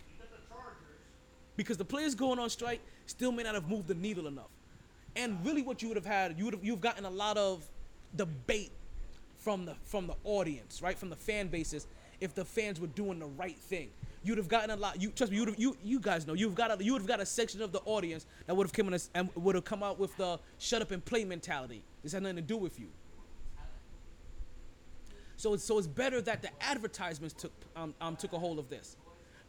Because the players going on strike still may not have moved the needle enough. And really what you would have had, you would have you've gotten a lot of debate from the from the audience, right? From the fan bases, if the fans were doing the right thing. You'd have gotten a lot. You trust me. You'd you you guys know. You've got a, you would have got a section of the audience that would have come in a, and would have come out with the shut up and play mentality. This had nothing to do with you. So it's so it's better that the advertisements took um, um took a hold of this,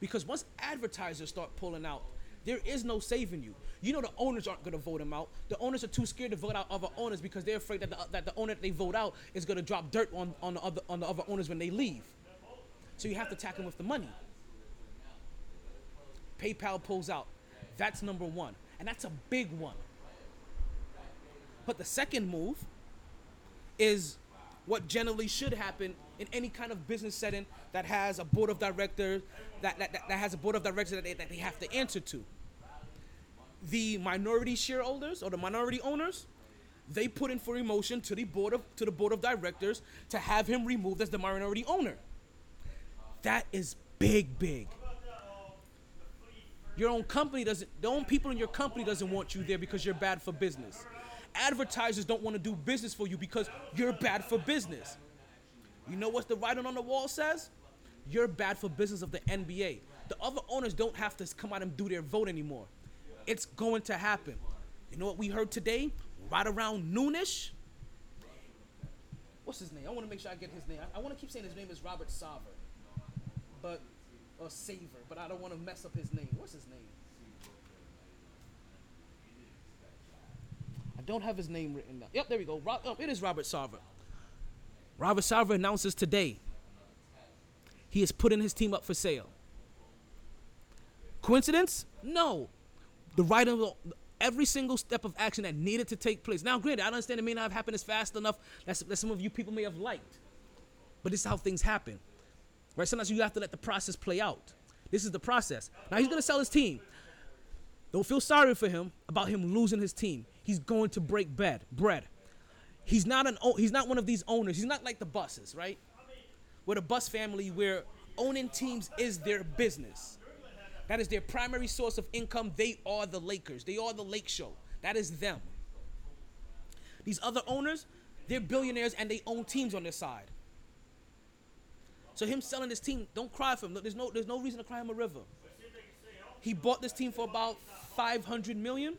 because once advertisers start pulling out, there is no saving you. You know the owners aren't going to vote him out. The owners are too scared to vote out other owners because they're afraid that the, that the owner that they vote out is going to drop dirt on, on the other on the other owners when they leave. So you have to attack him with the money. PayPal pulls out. That's number one, and that's a big one. But the second move is what generally should happen in any kind of business setting that has a board of directors that, that, that, that has a board of directors that they, that they have to answer to. The minority shareholders or the minority owners, they put in for emotion to the board of to the board of directors to have him removed as the minority owner. That is big, big. Your own company doesn't, the own people in your company doesn't want you there because you're bad for business. Advertisers don't want to do business for you because you're bad for business. You know what the writing on the wall says? You're bad for business of the NBA. The other owners don't have to come out and do their vote anymore. It's going to happen. You know what we heard today? Right around noonish. What's his name? I want to make sure I get his name. I, want to keep saying his name is Robert Saver, but or Saver, but I don't want to mess up his name. What's his name? I don't have his name written down. Yep, there we go. Oh, it is Robert Sarver. Robert Sarver announces today he is putting his team up for sale. Coincidence? No. The right of every single step of action that needed to take place. Now, granted, I understand it may not have happened as fast enough that some of you people may have liked, but this is how things happen. Right? Sometimes you have to let the process play out. This is the process. Now he's gonna sell his team. Don't feel sorry for him about him losing his team. He's going to break bread. Bread. He's not an. He's not one of these owners. He's not like the buses, right? Where the Buss family, where owning teams is their business. That is their primary source of income. They are the Lakers. They are the Lake Show. That is them. These other owners, they're billionaires and they own teams on their side. So him selling this team, don't cry for him. Look, There's no, there's no reason to cry him a river. He bought this team for about 500 million.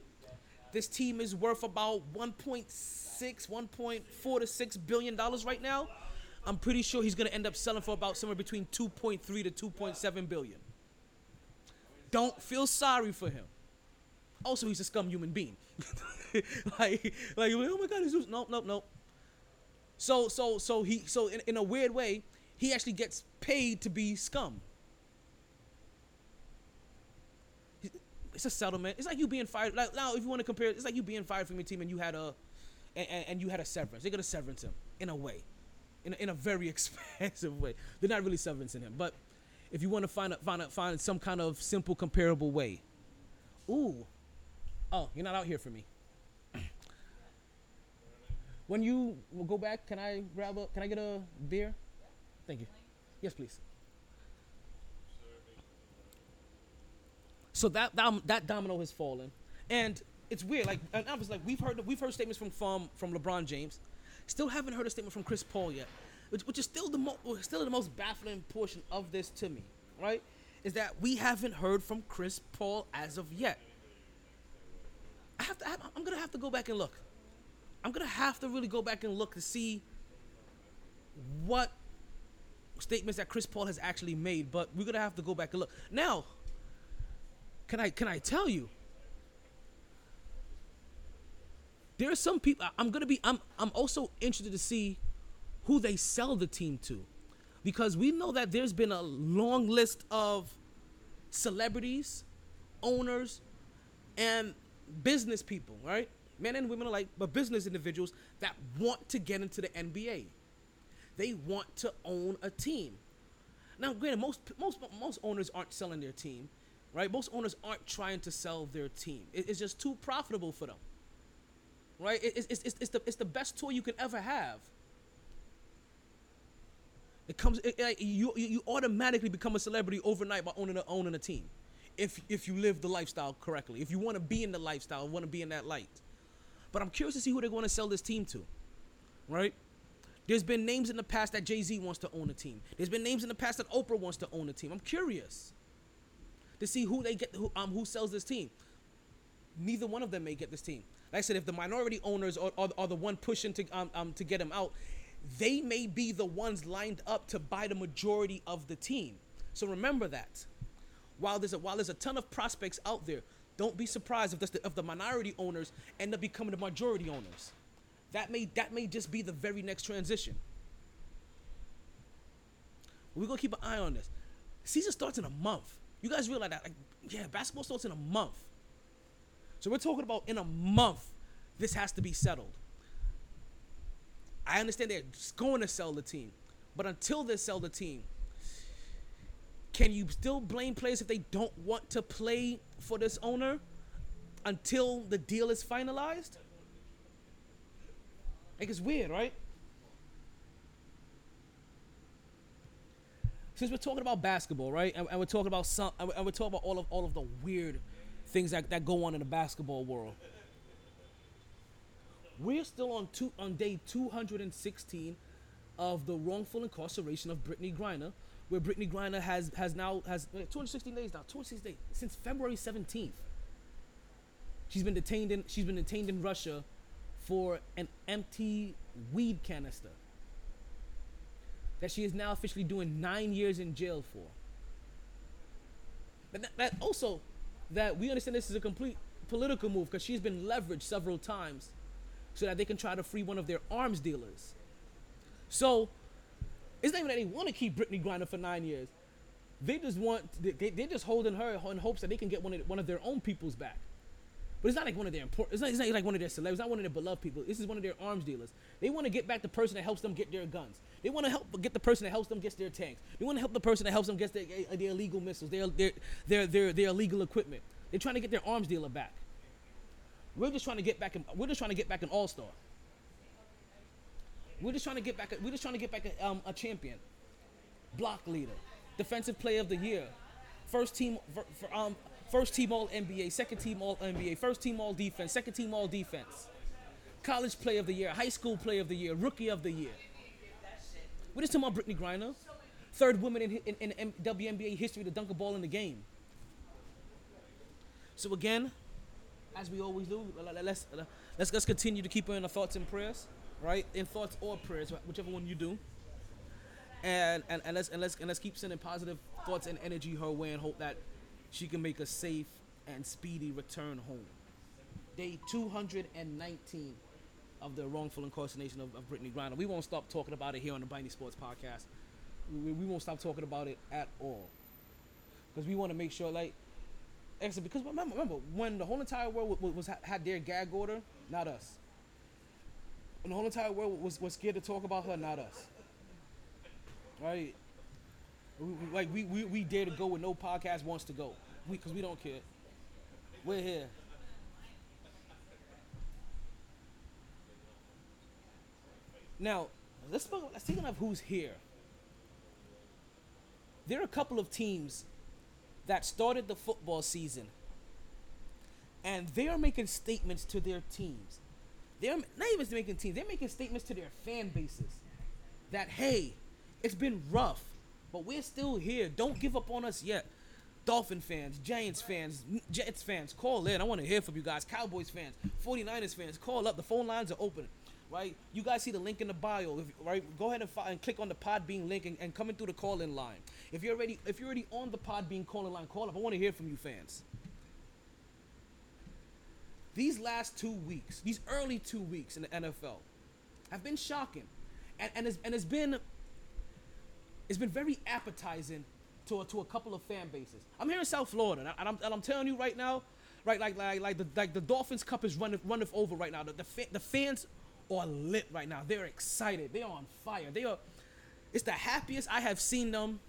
This team is worth about 1.6, 1.4 to 6 billion dollars right now. I'm pretty sure he's gonna end up selling for about somewhere between 2.3 to 2.7 billion. Don't feel sorry for him. Also, he's a scum human being. like, like, oh my God, he's no, no, no. So, so, so he, so in, in a weird way, he actually gets paid to be scum. It's a settlement. It's like you being fired. Like now, if you want to compare, it's like you being fired from your team and you had a, and, and, you had a severance. They're gonna severance him in a way, in a, in a very expensive way. They're not really severancing him, but if you want to find a, find a, find some kind of simple comparable way, ooh, oh, you're not out here for me. When you go back, can I grab a? Can I get a beer? Thank you. Yes, please. So that that, um, that domino has fallen, and it's weird. Like, and I was like, we've heard we've heard statements from from from LeBron James, still haven't heard a statement from Chris Paul yet, which, which is still the mo- still the most baffling portion of this to me. Right, is that we haven't heard from Chris Paul as of yet. I have to. I- I'm gonna have to go back and look. I'm gonna have to really go back and look to see what statements that Chris Paul has actually made, but we're gonna have to go back and look. Now, can I can I tell you? There are some people I'm gonna be I'm I'm also interested to see who they sell the team to. Because we know that there's been a long list of celebrities, owners, and business people, right? Men and women alike, but business individuals that want to get into the NBA. They want to own a team. Now, granted, most most most owners aren't selling their team. Right? Most owners aren't trying to sell their team. It's just too profitable for them, right? It's, it's, it's, the, it's the best tool you can ever have. It comes, it, you, you you automatically become a celebrity overnight by owning a, owning a team, if if you live the lifestyle correctly. If you want to be in the lifestyle, want to be in that light. But I'm curious to see who they're going to sell this team to, right? There's been names in the past that Jay Z wants to own a team. There's been names in the past that Oprah wants to own a team. I'm curious to see who they get, who, um, who sells this team. Neither one of them may get this team. Like I said, if the minority owners are, are, are the one pushing to um, um to get them out, they may be the ones lined up to buy the majority of the team. So remember that. While there's a while there's a ton of prospects out there, don't be surprised if the, if the minority owners end up becoming the majority owners. That may that may just be the very next transition. We're gonna keep an eye on this. Season starts in a month. You guys realize that? Like, yeah, basketball starts in a month. So we're talking about in a month, this has to be settled. I understand they're going to sell the team, but until they sell the team, can you still blame players if they don't want to play for this owner until the deal is finalized? Like it's weird, right? Since we're talking about basketball, right, and, and we're talking about some, and we're- talking about all of all of the weird things that, that go on in the basketball world. We're still on two on day 216 of the wrongful incarceration of Brittney Griner, where Brittney Griner has has now has uh, 216 days now, 216 days since February 17th. She's been detained in she's been detained in Russia for an empty weed canister that she is now officially doing nine years in jail for. But that, that also that we understand this is a complete political move because she's been leveraged several times so that they can try to free one of their arms dealers. So it's not even that they want to keep Brittney Grinder for nine years. They just want they, they're just holding her in hopes that they can get one of one of their own people's back. But it's not like one of their important. It's not, it's not like one of their celebs. It's not one of their beloved people. This is one of their arms dealers. They want to get back the person that helps them get their guns. They want to help get the person that helps them get their tanks. They want to help the person that helps them get their, uh, their illegal missiles, their, their their their their illegal equipment. They're trying to get their arms dealer back. We're just trying to get back. In, we're just trying to get back an all star. We're just trying to get back. A, we're just trying to get back a, um, a champion, block leader, defensive player of the year, first team for, for, um first team all NBA, second team all NBA, first team all defense, second team all defense, college player of the year, high school player of the year, rookie of the year. We're just talking about Brittney Griner, third woman in, in, in WNBA history to dunk a ball in the game. So again, as we always do, let's let's let's continue to keep her in our thoughts and prayers, right? In thoughts or prayers, whichever one you do. And and, and let's and let's and let's keep sending positive thoughts and energy her way and hope that she can make a safe and speedy return home. Day 219 of the wrongful incarceration of, of Brittney Griner. We won't stop talking about it here on the MyT Sports Podcast. We, we won't stop talking about it at all because we want to make sure, like, Excellent, because remember, remember when the whole entire world was, was had their gag order, not us. When the whole entire world was, was scared to talk about her, not us. Right? We- like we, we we dare to go where no podcast wants to go, we because we don't care. We're here. Now, let's speak, speaking of who's here. There are a couple of teams that started the football season and they are making statements to their teams. They're not even making teams, they're making statements to their fan bases that, hey, it's been rough, but we're still here. Don't give up on us yet. Dolphin fans, Giants fans, Jets fans, call in. I want to hear from you guys. Cowboys fans, 49ers fans, call up. The phone lines are open. Right? You guys see the link in the bio. If, right? Go ahead and, fi- and click on the Podbean link and, and come in through the call-in line. If you're already if you're already on the Podbean call-in line, call up. I want to hear from you fans. These last two weeks, these early two weeks in the NFL, have been shocking, and and it's, and it's been it's been very appetizing to a, to a couple of fan bases. I'm here in South Florida, and, I, I'm, and I'm telling you right now, right, like like like the like the Dolphins Cup is running running over right now. The the, fa- the fans are lit right now. They're excited. They are on fire. They are. It's the happiest I have seen them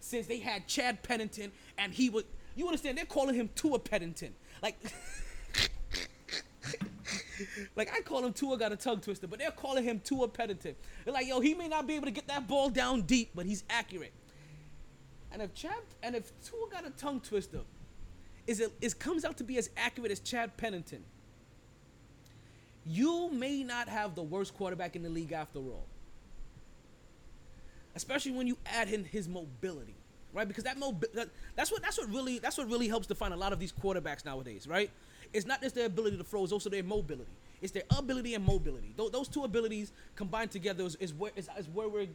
since they had Chad Pennington, and he was You understand? They're calling him Tua Pennington. Like, like I call him Tua got a tongue twister, but they're calling him Tua Pennington. They're like, yo, he may not be able to get that ball down deep, but he's accurate. And if Chad and if Tua got a tongue twister, is it is comes out to be as accurate as Chad Pennington, you may not have the worst quarterback in the league after all. Especially when you add in his mobility, right? Because that mobi- that, that's what that's what really that's what really helps define a lot of these quarterbacks nowadays, right? It's not just their ability to throw; it's also their mobility. It's their ability and mobility. Those, those two abilities combined together is, is where is, is where we're.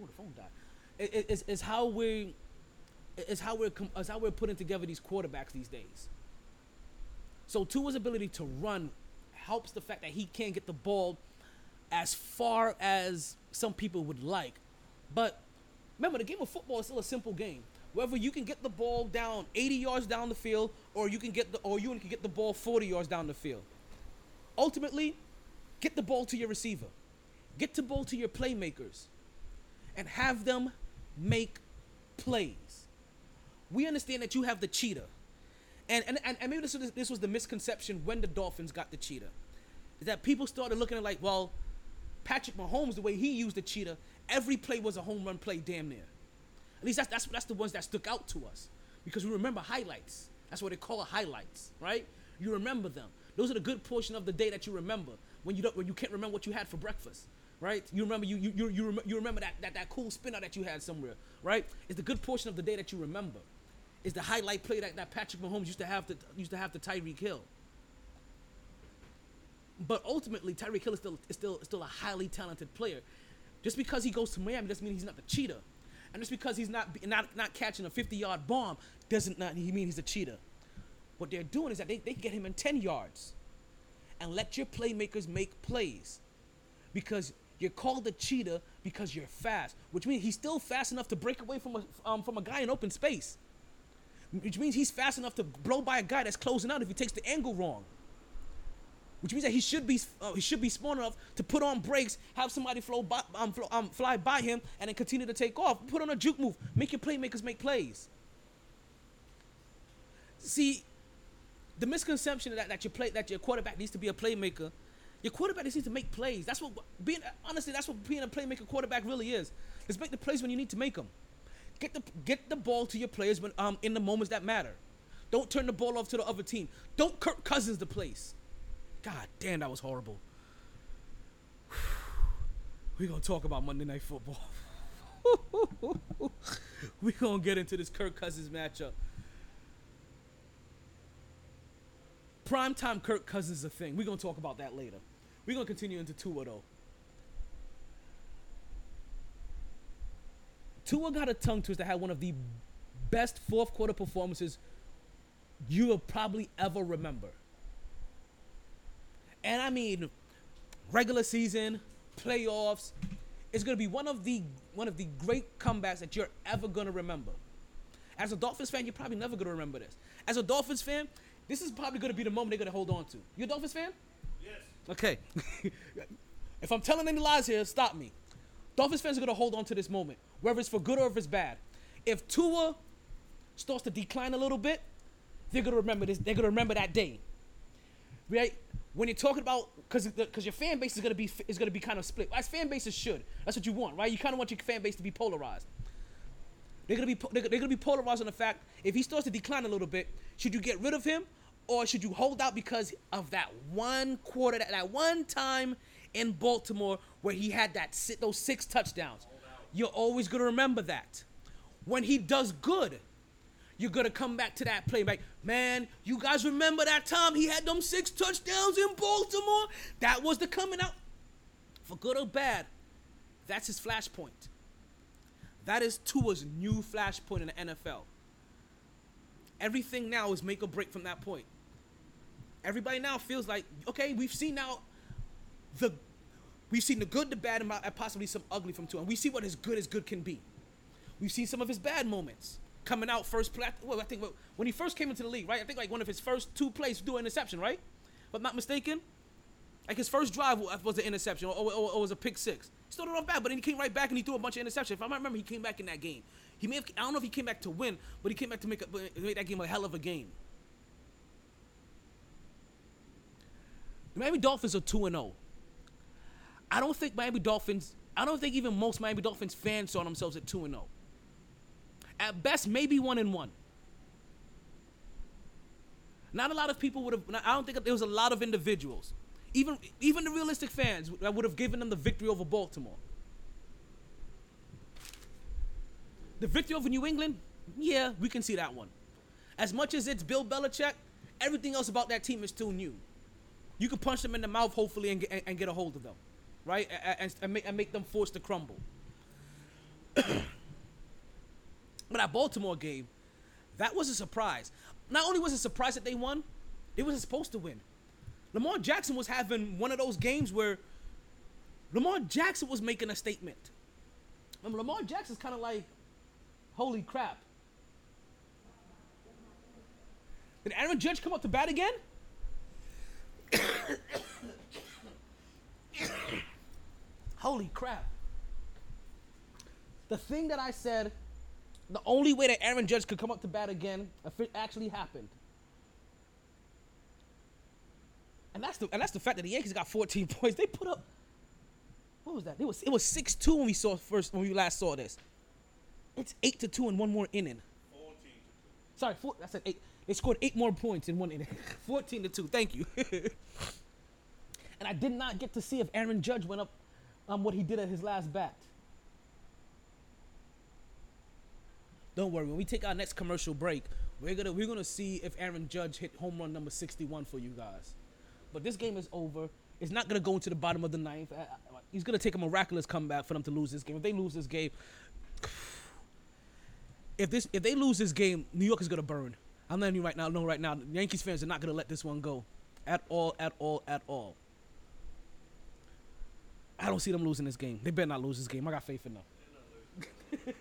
Oh, the phone died. It- Is is how we is how we're is how we're putting together these quarterbacks these days. So Tua's ability to run helps the fact that he can't get the ball as far as some people would like. But remember, the game of football is still a simple game. Whether you can get the ball down 80 yards down the field, or you can get the or you can get the ball 40 yards down the field. Ultimately, get the ball to your receiver, get the ball to your playmakers, and have them make plays. We understand that you have the cheetah. And, and, and, and maybe this was, this was the misconception when the Dolphins got the cheetah. Is that people started looking at like, well, Patrick Mahomes, the way he used the cheetah, every play was a home run play damn near. At least that's, that's, that's the ones that stuck out to us. Because we remember highlights. That's what they call it, highlights, right? You remember them. Those are the good portion of the day that you remember when you don't when you can't remember what you had for breakfast, right? You remember you you you you, rem- you remember that, that that cool spinner that you had somewhere, right? It's the good portion of the day that you remember. Is the highlight play that, that Patrick Mahomes used to have to used to have to Tyreek Hill. But ultimately, Tyreek Hill is still is still still a highly talented player. Just because he goes to Miami doesn't mean he's not the cheetah, and just because he's not not not catching a 50 yard bomb doesn't not he mean he's a cheetah. What they're doing is that they, they get him in 10 yards and let your playmakers make plays. Because you're called a cheetah because you're fast, which means he's still fast enough to break away from a, um, from a guy in open space. Which means he's fast enough to blow by a guy that's closing out if he takes the angle wrong. Which means that he should be uh, he should be smart enough to put on brakes, have somebody flow by, um, flo- um, fly by him, and then continue to take off. Put on a juke move. Make your playmakers make plays. See, the misconception that, that your play that your quarterback needs to be a playmaker, your quarterback needs to make plays. That's what being honestly that's what being a playmaker quarterback really is. Is make the plays when you need to make them. Get the get the ball to your players when um in the moments that matter. Don't turn the ball off to the other team. Don't Kirk Cousins the place. God damn, that was horrible. We're gonna talk about Monday Night Football. We're gonna get into this Kirk Cousins matchup. Primetime Kirk Cousins is a thing. We're gonna talk about that later. We're gonna continue into Tua though. Tua got a tongue twister. That had one of the best fourth quarter performances you will probably ever remember. And I mean, regular season, playoffs, it's gonna be one of the one of the great comebacks that you're ever gonna remember. As a Dolphins fan, you're probably never gonna remember this. As a Dolphins fan, this is probably gonna be the moment they're gonna hold on to. You a Dolphins fan? Yes. Okay. if I'm telling any lies here, stop me. Dolphins fans are gonna hold on to this moment, whether it's for good or if it's bad. If Tua starts to decline a little bit, they're gonna remember this. They're gonna remember that day, right? When you're talking about, because because your fan base is gonna be is gonna be kind of split. As fan bases should. That's what you want, right? You kind of want your fan base to be polarized. They're gonna be they're, gonna be polarized on the fact if he starts to decline a little bit, should you get rid of him or should you hold out because of that one quarter, that, that one time in Baltimore where he had that si- those six touchdowns? You're always gonna remember that. When he does good, you're gonna come back to that play. Like, man, you guys remember that time he had them six touchdowns in Baltimore? That was the coming out. For good or bad, that's his flashpoint. That is Tua's new flashpoint in the NFL. Everything now is make or break from that point. Everybody now feels like, okay, we've seen now the we've seen the good, the bad, and possibly some ugly from Tua. And we see what as good as good can be. We've seen some of his bad moments coming out first play. Well, I think when he first came into the league, right? I think like one of his first two plays do an interception, right? I'm not mistaken. Like his first drive was an interception or, or, or was a pick six. He started off bad, but then he came right back and he threw a bunch of interceptions. If I remember, he came back in that game. He may have, I don't know if he came back to win, but he came back to make, a, make that game a hell of a game. The Miami Dolphins are 2 0. I don't think Miami Dolphins, I don't think even most Miami Dolphins fans saw themselves at 2 and 0. At best, maybe 1 and 1. Not a lot of people would have, I don't think there was a lot of individuals, even, even the realistic fans, that would have given them the victory over Baltimore. The victory over New England, yeah, we can see that one. As much as it's Bill Belichick, everything else about that team is still new. You could punch them in the mouth, hopefully, and get, and get a hold of them, right? And, and, make, and make them forced to crumble. but that Baltimore game, that was a surprise. Not only was it a surprise that they won, they wasn't supposed to win. Lamar Jackson was having one of those games where Lamar Jackson was making a statement. Remember, Lamar Jackson's kind of like, holy crap. Did Aaron Judge come up to bat again? Holy crap. The thing that I said, the only way that Aaron Judge could come up to bat again, if it actually happened. And that's the and that's the fact that the Yankees got 14 points. They put up what was that? It was it was 6-2 when we saw first when we last saw this. It's 8 to 2 in one more inning. 14 to 2. Sorry, four, I said 8. They scored 8 more points in one inning. 14 to 2. Thank you. and I did not get to see if Aaron Judge went up on what he did at his last bat. Don't worry, when we take our next commercial break, we're gonna we're gonna see if Aaron Judge hit home run number 61 for you guys. But this game is over. It's not gonna go into the bottom of the ninth. Uh, uh, uh, he's gonna take a miraculous comeback for them to lose this game. If they lose this game, if this if they lose this game, New York is gonna burn. I'm letting you right now know right now, Yankees fans are not gonna let this one go, at all, at all, at all. I don't see them losing this game. They better not lose this game. I got faith in them.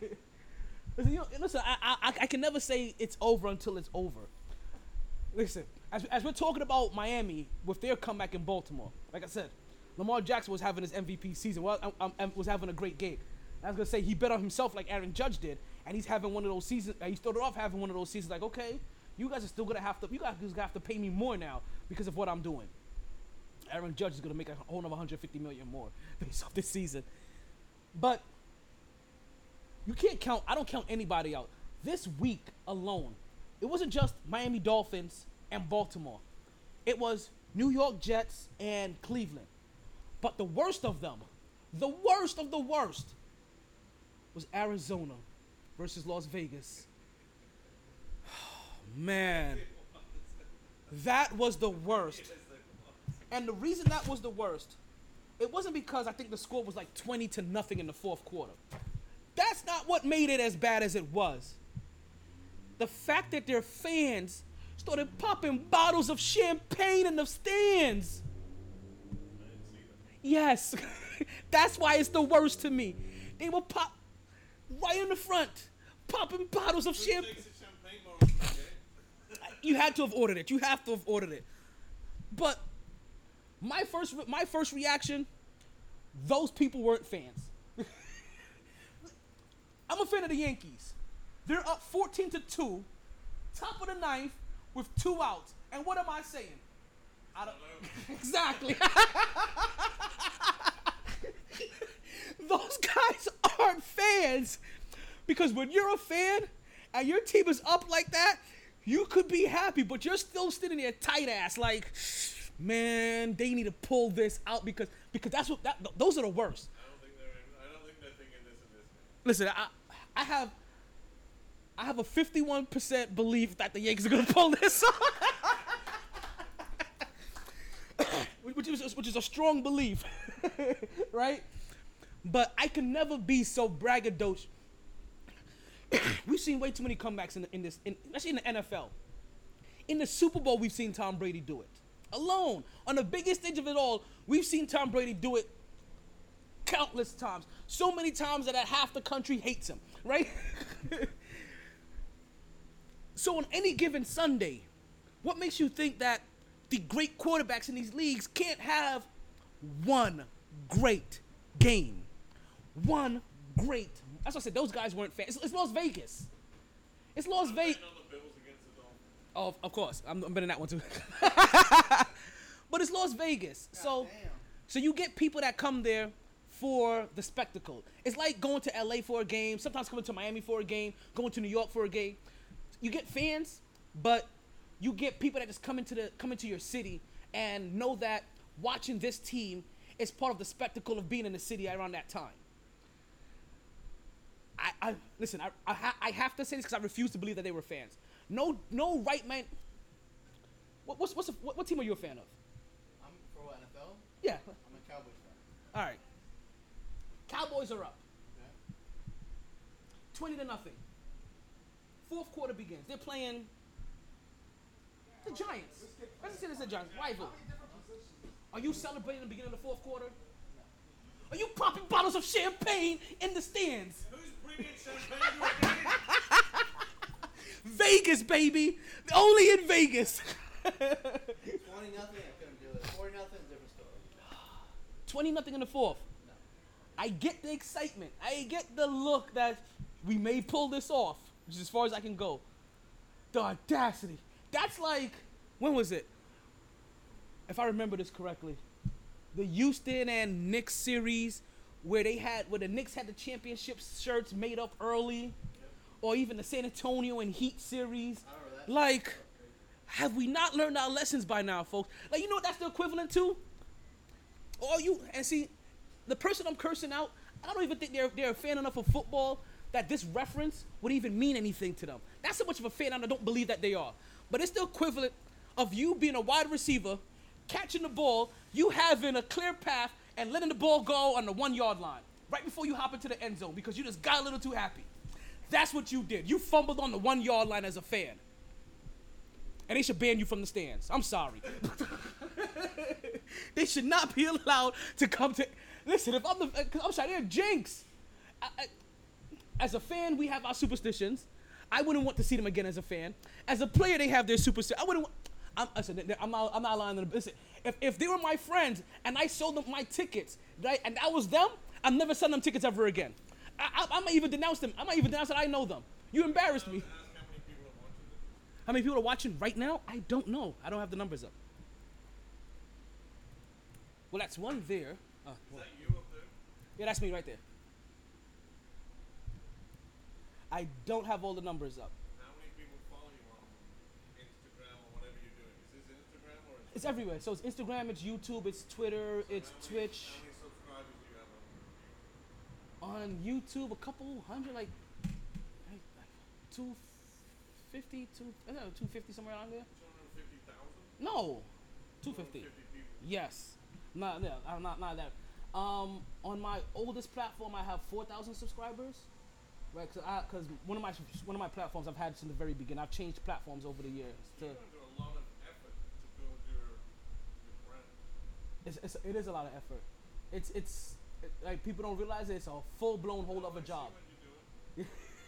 listen, you know, listen I, I, I can never say it's over until it's over. Listen, as, as we're talking about Miami with their comeback in Baltimore, like I said, Lamar Jackson was having his MVP season. Well, I, I, I was having a great game. I was gonna say he bet on himself like Aaron Judge did, and he's having one of those seasons. He started off having one of those seasons like, okay, you guys are still gonna have to, you guys are gonna have to pay me more now because of what I'm doing. Aaron Judge is gonna make a whole another 150 million more based off this season. But you can't count. I don't count anybody out. This week alone, it wasn't just Miami Dolphins and Baltimore. It was New York Jets and Cleveland. But the worst of them, the worst of the worst, was Arizona versus Las Vegas. Man, that was the worst. And the reason that was the worst, it wasn't because I think the score was like 20 to nothing in the fourth quarter. That's not what made it as bad as it was. The fact that their fans started popping bottles of champagne in the stands. Yes, that's why it's the worst to me. They will pop right in the front, popping bottles of champagne. You had to have ordered it. You have to have ordered it. But my first my first reaction, those people weren't fans. I'm a fan of the Yankees. They're up 14 to 2, top of the ninth, with two outs. And what am I saying? I don't, exactly. Those guys aren't fans. Because when you're a fan and your team is up like that, you could be happy, but you're still sitting there tight ass like, man, they need to pull this out because because that's what that those are the worst. I don't think they're. In, I don't think they're thinking this in this. Listen, I I have I have a 51% belief that the Yankees are gonna pull this off. which is which is a strong belief, right? But I can never be so braggadocious. we've seen way too many comebacks in, the, in this, in, especially in the NFL. In the Super Bowl, we've seen Tom Brady do it alone on the biggest stage of it all. We've seen Tom Brady do it countless times, so many times that half the country hates him, right? so on any given Sunday, what makes you think that the great quarterbacks in these leagues can't have one great game? One great That's what I said. Those guys weren't fans. It's, it's Las Vegas. It's Las Vegas. Betting on the Bills against the Dolphins. Oh, of course. I'm, I'm betting that one too. but it's Las Vegas. so damn. so you get people that come there for the spectacle. It's like going to LA for a game, sometimes coming to Miami for a game, going to New York for a game. You get fans, but you get people that just come into the come into your city and know that watching this team is part of the spectacle of being in the city around that time. I, I listen. I, I, ha- I have to say this because I refuse to believe that they were fans. No, no right man. What, what's what's the, what, what team are you a fan of? I'm for what, NFL. Yeah. I'm a Cowboys fan. All right. Cowboys are up, Okay. twenty to nothing. Fourth quarter begins. They're playing the Giants. Let's say it's the Giants. Rival. Are you celebrating the beginning of the fourth quarter? Are you popping bottles of champagne in the stands? Who's bringing champagne to a game? Vegas, baby. Only in Vegas. Twenty nothing. I couldn't do it. Forty nothing. Different story. 20 nothing in the fourth. I get the excitement. I get the look that we may pull this off, which is as far as I can go. The audacity. That's like, when was it? If I remember this correctly, the Houston and Knicks series where they had, where the Knicks had the championship shirts made up early, or even the San Antonio and Heat series. I remember that. Like, have we not learned our lessons by now, folks? Like, you know what that's the equivalent to? Or you and see, the person I'm cursing out, I don't even think they're they're a fan enough of football that this reference would even mean anything to them. That's so much of a fan and I don't believe that they are. But it's the equivalent of you being a wide receiver, catching the ball, you having a clear path, and letting the ball go on the one yard line right before you hop into the end zone because you just got a little too happy. That's what you did. You fumbled on the one yard line as a fan. And they should ban you from the stands. I'm sorry. they should not be allowed to come to. Listen, if I'm the, uh, cause I'm sorry, they're jinx. I, I, as a fan, we have our superstitions. I wouldn't want to see them again as a fan. As a player, they have their superstition. I wouldn't. Want, I'm, listen, I'm not. I'm not lying. To them. Listen, if, if they were my friends and I sold them my tickets, right, and that was them, I'm never selling them tickets ever again. I, I, I might even denounce them. I might even denounce that I know them. You embarrassed me. Ask how many people are watching this. How many people are watching right now? I don't know. I don't have the numbers up. Well, that's one there. Uh, Is well, that you up there? yeah, that's me right there. I don't have all the numbers up. How many people follow you on Instagram or whatever you're doing? Is this Instagram or is It's everywhere. So it's Instagram, it's YouTube, it's Twitter, it's how many, Twitch. How many subscribers do you have on On YouTube, a couple hundred, like, like two fifty, two, I don't know, two fifty somewhere around there. 250,000? No, two fifty. 250 people. Yes. Not yeah, I'm not not that. Um, on my oldest platform, I have four thousand subscribers. Right, cause, I, cause one of my one of my platforms I've had since the very beginning. I've changed platforms over the years. To, You're going through a lot of effort to your, your it's, it's it is a lot of effort. It's it's it, like people don't realize it's a full blown whole other see job.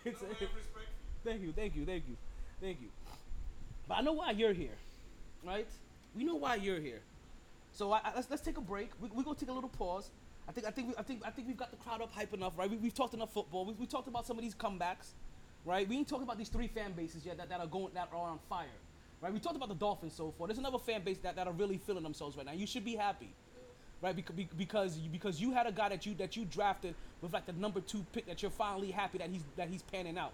it's No, I have respect for you. Thank you, thank you, thank you, thank you. But I know why you're here, right? We know why you're here. So I, I- let's let's take a break. We we gonna take a little pause. I think I think we, I think I think we've got the crowd up hype enough, right? We, we've talked enough football. We we talked about some of these comebacks, right? We ain't talking about these three fan bases yet that, that are going that are on fire, right? We talked about the Dolphins so far. There's another fan base that, that are really feeling themselves right now. You should be happy right? Because because you, because you had a guy that you that you drafted with like the number two pick that you're finally happy that he's that he's panning out.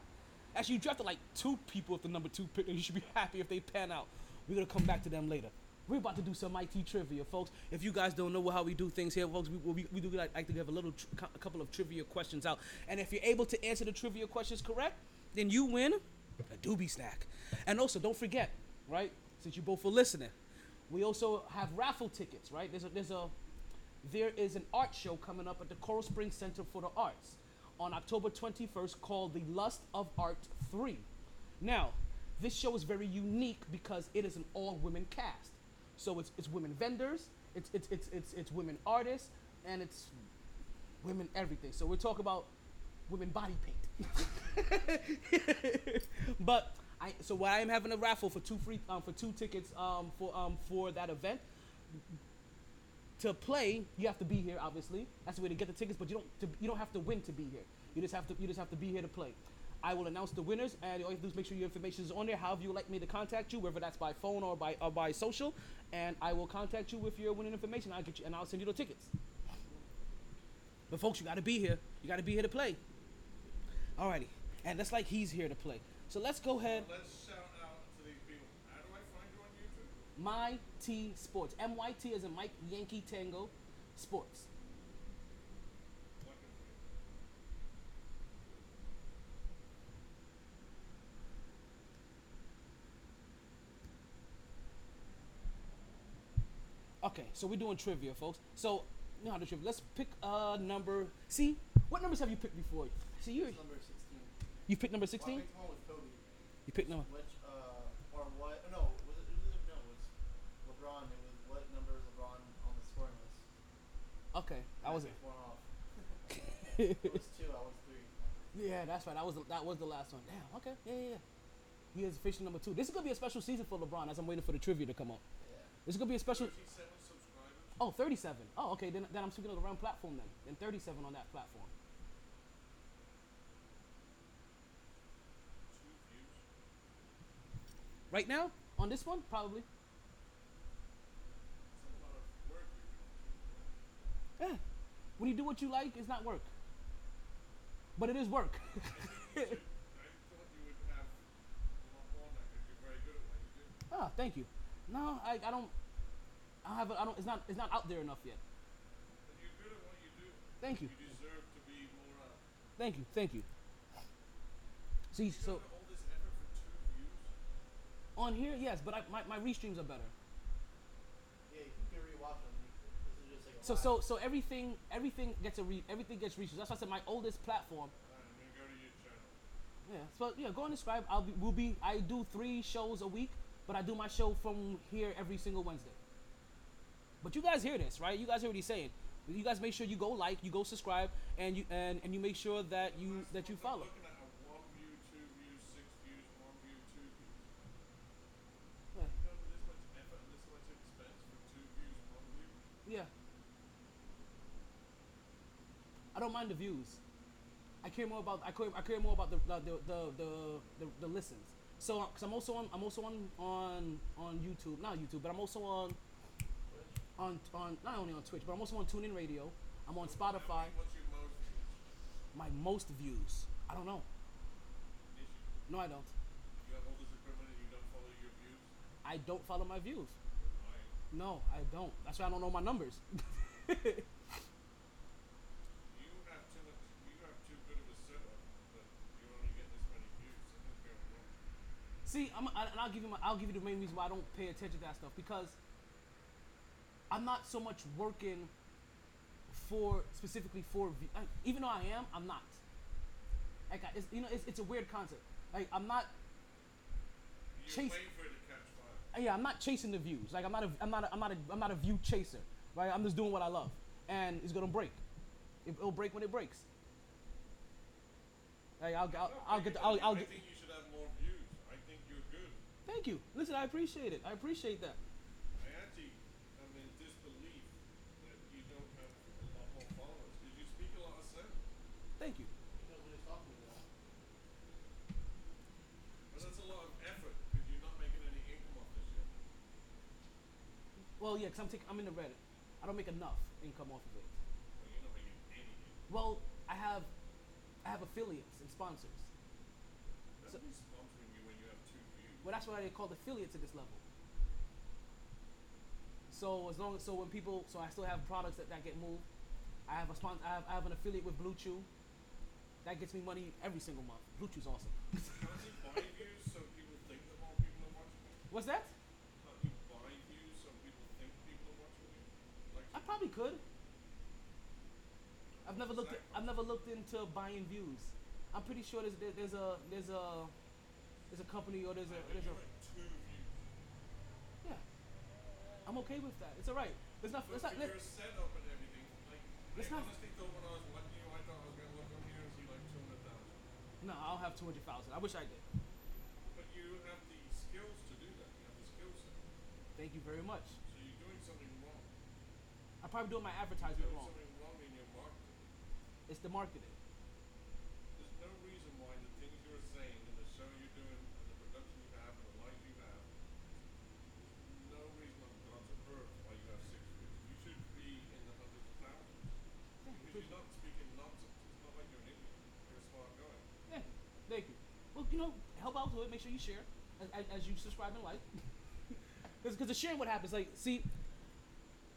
Actually, you drafted like two people with the number two pick, and you should be happy if they pan out. We're gonna come back to them later. We're about to do some IT trivia, folks. If you guys don't know how we do things here, folks, we, we, we do like, like to have a little, tr- a couple of trivia questions out. And if you're able to answer the trivia questions correct, then you win a doobie snack. And also, don't forget, right? Since you both are listening, we also have raffle tickets, right? There's a, there's a, there is an art show coming up at the Coral Springs Center for the Arts on October 21st called The Lust of Art 3. Now, this show is very unique because it is an all-women cast. So it's, it's women vendors, it's, it's, it's, it's, it's women artists, and it's women everything. So we're talking about women body paint. but I so what I am having a raffle for two free um, for two tickets um, for um, for that event. To play, you have to be here. Obviously, that's the way to get the tickets. But you don't to, you don't have to win to be here. You just have to you just have to be here to play. I will announce the winners, and all you have to do is make sure your information is on there. However you like me to contact you, whether that's by phone or by or by social, and I will contact you with your winning information. I'll get you, and I'll send you the tickets. But folks, you got to be here. You got to be here to play. Alrighty, and that's like he's here to play. So let's go ahead. Let's shout out to these people. How do I find you on YouTube? My T Sports. M Y T is in Mike Yankee Tango Sports. Okay, so we're doing trivia, folks. So, you know how to trivia. Let's pick a number. See, what numbers have you picked before? See, you number 16. you picked number Well, I 16. picked one with Kobe. You picked number. Which, uh, or what? No, was it, it was, no, it was LeBron. It was what number is LeBron on the scoring list? Okay, I was. picked one off. it was two. I was three. Yeah, that's right. That was the, that was the last one. Damn. Okay. Yeah, yeah, yeah. He is official number two. This is gonna be a special season for LeBron as I'm waiting for the trivia to come up. Yeah. This is gonna be a special. 37. Oh, 37. Oh, okay. Then, then I'm speaking of the wrong platform then. Then 37 on that platform. Right now, on this one, probably. Yeah. When you do what you like, it's not work. But it is work. Ah, thank you. No, I, I don't. I have. A, I don't. It's not. It's not out there enough yet. But you're good at what you do. Thank you. You deserve to be more uh, out. Thank you. Thank you. See, so all this effort for two views. on here, yes, but I, my my restreams are better. Yeah, you can rewatch them. This is just like a So live. so so everything everything gets a re everything gets restreams. That's why I said my oldest platform. Alright, I'm gonna go to your channel. Yeah. So yeah, go and subscribe. I'll be. Will be. I do three shows a week, but I do my show from here every single Wednesday. But you guys hear this, right? You guys hear what he's saying. You guys make sure you go like, you go subscribe, and you and, and you make sure that you that you follow. Looking at a one view, two views, six views, one view, two views. Yeah. You done this much effort and this much expense for two views, one view. Yeah. I don't mind the views. I care more about I care, I care more about the the the the, the, the, listens. So because I'm also on I'm also on on on YouTube, not YouTube, but I'm also on on on not only on Twitch, but I'm also on TuneIn Radio. I'm on Spotify. What's your most views? My most views. I don't know. No, I don't. you have all this equipment and you don't follow your views? I don't follow my views. No, I don't. That's why I don't know my numbers. You have too much. You have too good of a setup, but you only get this many views. Something's going wrong. See, I'm, I, and I'll give you my, I'll give you the main reason why I don't pay attention to that stuff because I'm not so much working for specifically for v- I, even though I am, I'm not. Like I, it's, you know, it's, it's a weird concept. Like I'm not. You're Chase- waiting for it to catch fire. Uh, yeah, I'm not chasing the views. Like I'm not a, I'm not a, I'm not a, I'm not a view chaser. Right? I'm just doing what I love, and it's gonna break. It, it'll break when it breaks. Like I'll, I'll, I'll get, the, I'll, I'll I get. think you should have more views. I think you're good. Thank you. Listen, I appreciate it. I appreciate that. I actually am in disbelief that you don't have a lot more followers because you speak a lot of sense. Thank you. He knows what he's talking about. But that's a lot of effort because you're not making any income off this yet. Well, yeah, cause I'm taking, I'm in the red. I don't make enough income off of it. Well, you're not making. Well, I have, I have affiliates and sponsors. That's So- sponsoring you when you have two views. Well, that's why they call affiliates at this level. So as long as so when people so I still have products that, that get moved. I have a sponsor. I have, I have an affiliate with BlueChew. That gets me money every single month. BlueChew's awesome. Can't buy views so people think that more people are watching? What's that? Can't buy views so people think people are watching? Like I probably could. I've never looked. At, I've never looked into buying views. I'm pretty sure there's there, there's a there's a there's a company or there's a there's a yeah. I'm okay with that. It's all right. It's not. It's not. with setup and everything, like Let's not- honestly thought when I was watching you, I thought I was gonna look on here and see like two hundred thousand. No, I'll have two hundred thousand. I wish I did. But you have the skills to do that. You have the skill set. Thank you very much. So you're doing something wrong. I'm probably doing my You're advertisement doing wrong. something wrong in your marketing. It's the marketing. no reason why the things you're saying and the show you're doing and the production you have and the life you have, there's no reason on God's earth why you have six views. You should be in the hundreds of thousands. Because you're not speaking nonsense. It's not like you're an idiot. You're a smart guy. Yeah, thank you. Well, you know, help to it. Make sure you share as, as, as you subscribe and like. Because the sharing, what happens? Like, see,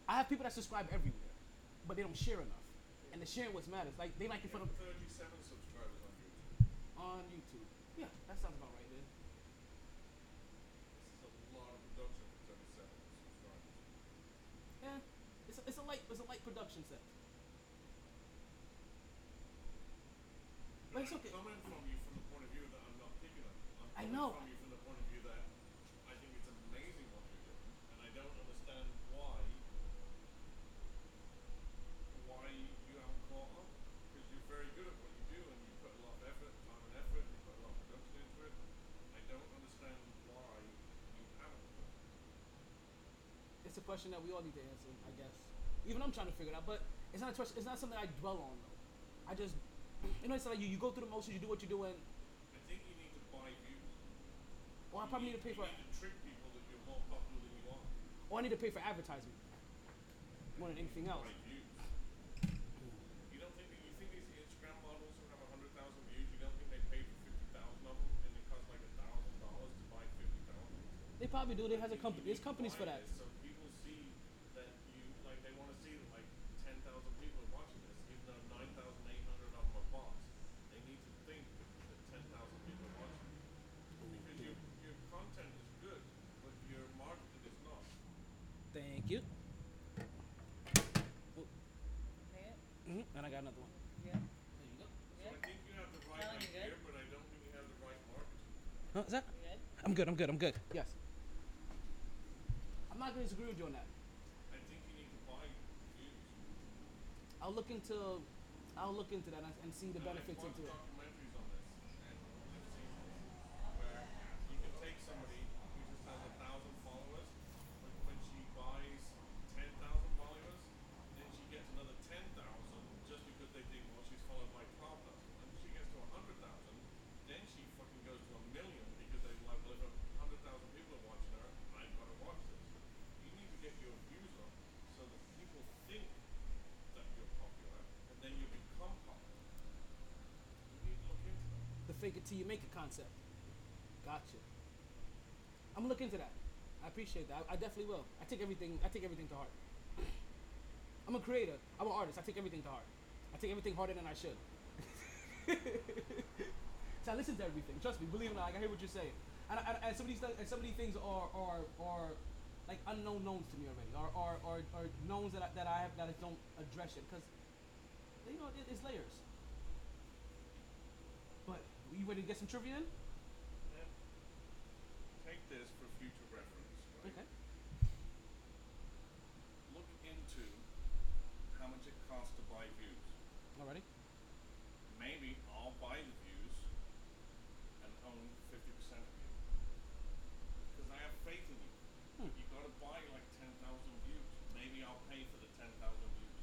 I have people that subscribe everywhere, but they don't share enough. And the sharing what matters. Like, they like it for the 37 subscribers on YouTube. on YouTube. Yeah, that sounds about right, then. This is a lot of production for 37 subscribers. Yeah, it's a, it's a light it's a light production set. But it's okay. coming from you from the point of view that I'm not picking on you. I'm I know. from the point of view that I think it's amazing what you're doing, and I don't understand why why you haven't caught on. Because you're very good at what you do, and you put a lot of effort, time and effort, and you put a lot of production into it. I don't understand why you haven't. It's a question that we all need to answer, I guess. Even I'm trying to figure it out, but it's not a question. It's not something I dwell on though. I just, you know, it's like you, you go through the motions, you do what you do, and I think you need to buy views. Or I probably need to pay for, need to trick people that you're more popular than you are. or I need to pay for advertisement more than anything else. You don't think that you think these Instagram models who have hundred thousand views, you don't think they pay for fifty thousand of them and it costs like a thousand dollars to buy fifty thousand? They probably do. They has a company. There's companies for that. So people see that you like they want to see that like ten thousand people are watching this, even though nine thousand eight hundred of them are bots. They need to think that ten thousand people are watching. Because your your content is good, but your marketing is not. Thank you. Yeah, hmm And I got another one. yeah, There you go. So I think you have the right Smelling idea, good. but I don't think you have the right marketing. Huh, is that? good? I'm good. I'm good. I'm good. Yes. I'm not gonna disagree with you on that. I think you need to buy views. I'll look into, I'll look into that and, and see the Now, benefits I've into it. documentaries on this, and I've seen this, where you can take somebody who just has a thousand followers, but when she buys ten thousand followers, then she gets another ten thousand just because they think, well, she's followed by twelve thousand. And she gets to a hundred thousand, then she fucking goes to a million because they like, well, if a hundred thousand people are watching her, I've got to watch this. You need to get your views up so that people think that you're popular, and then you become popular. You need to look into that. The fake it you make a concept. Gotcha. I'm gonna look into that. I appreciate that. I, I definitely will. I take everything. I take everything to heart. I'm a creator. I'm an artist. I take everything to heart. I take everything harder than I should. so I listen to everything. Trust me. Believe it or not, like, I hear what you're saying. And, and, and some of these th- and some of these things are are are like unknown knowns to me already, or or or, or knowns that I, that I have that I don't address yet because you know it, it's layers. You ready to get some trivia in? Yeah. Take this for future reference. Right? Okay. Look into how much it costs to buy views. Alrighty. Maybe I'll buy the views and own fifty percent of you. Because I have faith in you. Hmm. You gotta buy like ten thousand views. Maybe I'll pay for the ten thousand views.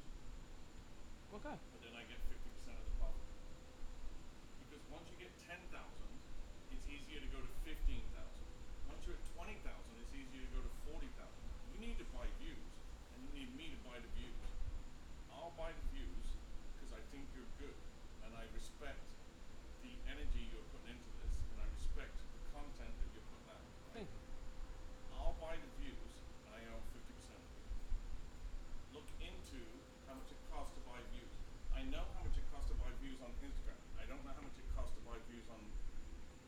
Okay. but then I get fifty percent of the profit. Because once you get ten thousand, it's easier to go to fifteen thousand. Once you're at twenty thousand, it's easier to go to forty thousand. You need to buy views, and you need me to buy the views. I'll buy the views because I think you're good, and I respect the energy you're putting into this, and I respect the content that you're putting out. Right? Hmm. I'll buy the views, and I own fifty percent of it. Look into how much it costs to buy views. I know how much it costs to buy views on Instagram. I don't know how much it costs to buy views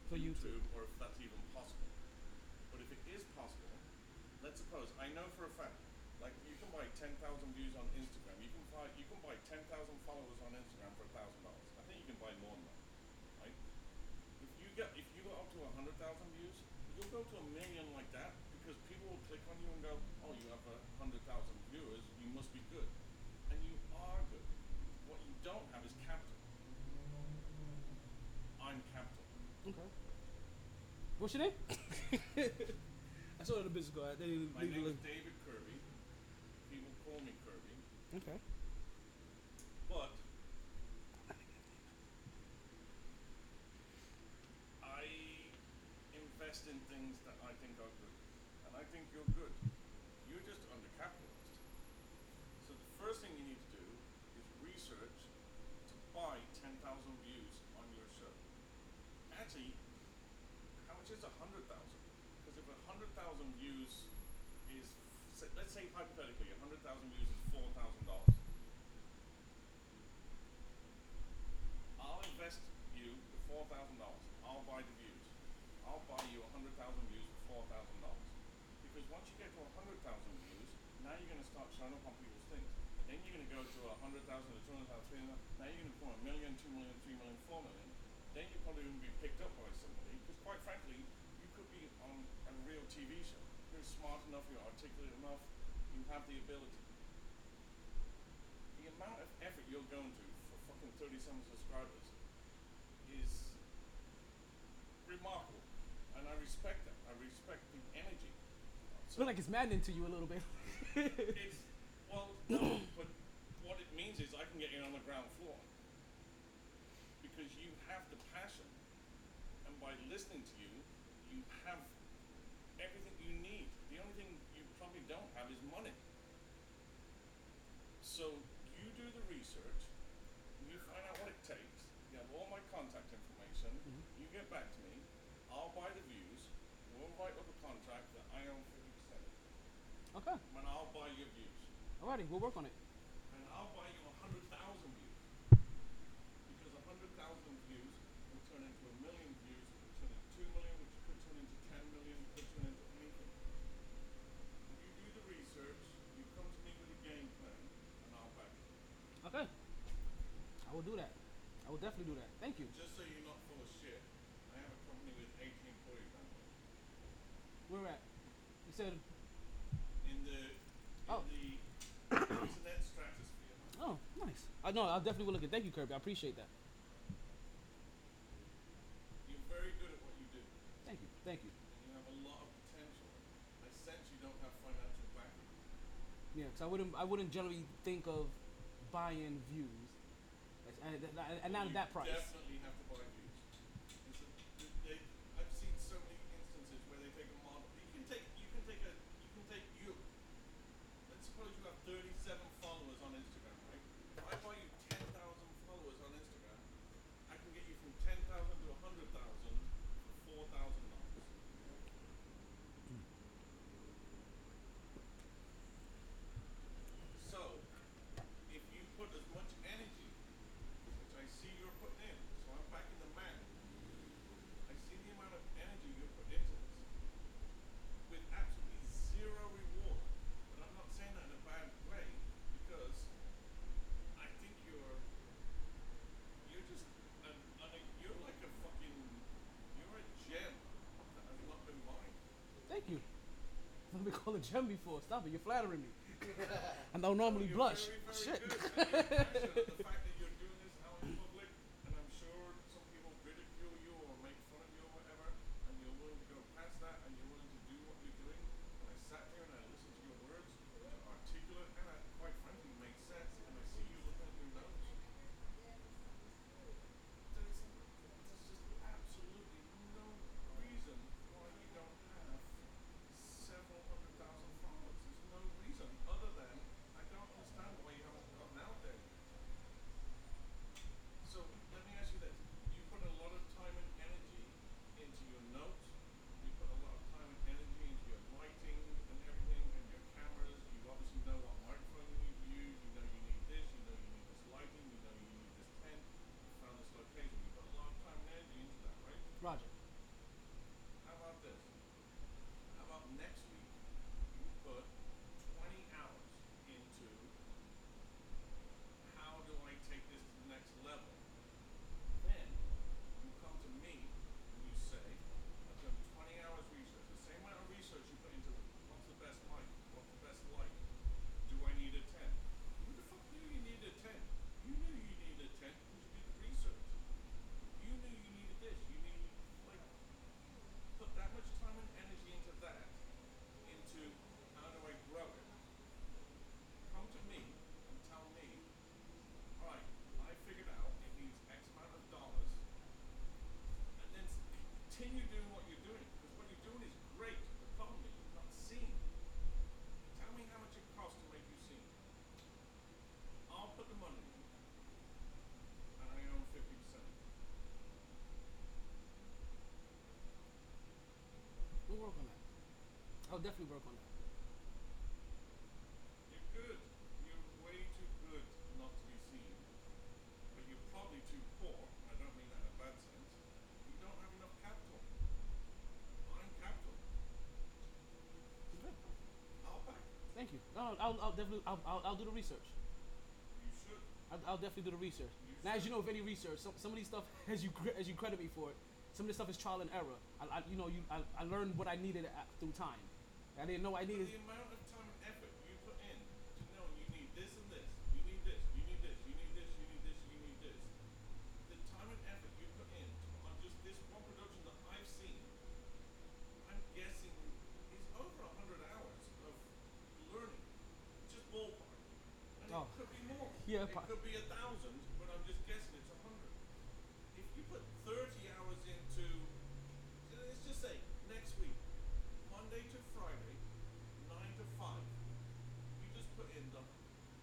For YouTube. or if that's even possible. But if it is possible, let's suppose I know for a fact, like you can buy ten thousand views on Instagram. You can buy you can buy ten thousand followers on Instagram for thousand dollars. I think you can buy more than that, right? If you get if you go up to hundred thousand views, you'll go to a million like that because people will click on you and go, oh, you have a hundred thousand viewers, you must be good, and you are good. What you don't have is capital unkempt. Okay. What's your name? I saw it a bit ago. card. Didn't My name is David Kirby. People call me Kirby. Okay. But I invest in things that I think are good, and I think you're good. Thousand views is, let's say hypothetically, hundred thousand views is four thousand dollars. I'll invest you the four thousand dollars. I'll buy the views. I'll buy you hundred thousand views for four thousand dollars. Because once you get to hundred thousand views, now you're going to start showing up on people's things. Then you're going to go to a hundred thousand to two hundred thousand. Now you're going to become a million, two million, three million, four million. Then you're probably going to be picked up by somebody. Because quite frankly, you could be on a real TV show. You're smart enough. You're articulate enough. You have the ability. The amount of effort you're going to for fucking thirty-seven subscribers is remarkable, and I respect that. I respect the energy. It's feel like it's maddening to you a little bit. It's well, no, but what it means is I can get you on the ground floor because you have the passion, and by listening to you, everything you need. The only thing you probably don't have is money. So you do the research, you find out what it takes. You have all my contact information. Mm-hmm. You get back to me. I'll buy the views. We'll write up a contract that I own fifty percent. okay. And I'll buy your views. Alrighty, we'll work on it. And I'll buy you a hundred thousand views. Because a hundred thousand views will turn into a million views, will turn into two million, which could turn into ten million, could turn into anything. You do the research, you come to me with a game plan, and I'll back it. Okay. I will do that. I will definitely do that. Thank you. Just so you're not full of shit, I have a company with eighteen employees. Where at? You said, In the in Oh. the internet stratosphere. oh, nice. I know. I'll definitely will look at. Thank you, Kirby. I appreciate that. You're very good at what you do. Thank you. Thank you. And you have a lot of potential. I sense you don't have financial backing. Yeah, because I wouldn't. I wouldn't generally think of buying views, Uh, and, and, and not at that price. Definitely have to buy views. It's a, they, I've seen so many instances where they take a model. You can take, you can take a, you can take you. Let's suppose you have 37 followers on Instagram, right? If I buy you 10,000 followers on Instagram, I can get you from 10,000 to 100,000 for 4,000 dollars. So, if you put as much energy, which I see you're putting in, so I'm back in the man. I see the amount of energy you put into this with absolutely zero reward. But I'm not saying that in a bad way because I think you're you're just an, an, you're like a fucking you're a gem that has not been mined. Thank you. I've been called a gem before. Stop it. You're flattering me. I don't normally blush. Shit. good. And you're passionate. the fact that you're doing this out in public, and I'm sure some people ridicule you or make fun of you or whatever, and you're willing to go past that, and you're willing to do what you're doing. And I sat here and I listened to your words, which are articulate and, I, quite frankly, make sense. And I see you looking at your notes. There's, there's just absolutely no reason why you don't have several hundred thousand followers. There's no reason other than I don't understand why you haven't gotten out there I'll definitely work on that. You're good. You're way too good not to be seen. But you're probably too poor. I don't mean that in a bad sense. You don't have enough capital. I'm capital. Okay. I'll back. Thank you. No, no, I'll, I'll definitely, I'll, I'll, I'll do the research. You should. I'll, I'll definitely do the research. You Now, as you know, with any research, some, some of these stuff, as you as you credit me for it, some of this stuff is trial and error. I, I you know, you I, I learned what I needed at, through time. I didn't know I needed. the amount of time and effort you put in to know you need this and this, you need this, you need this, you need this, you need this, you need this. The time and effort you put in on just this one production that I've seen, I'm guessing is over a hundred hours of learning. Just ballpark. And Oh. it could be more. Yeah, It could be a thousand, but I'm just guessing it's a hundred. If you put thirty hours into let's just say next week, Monday to Friday, nine to five. You just put in the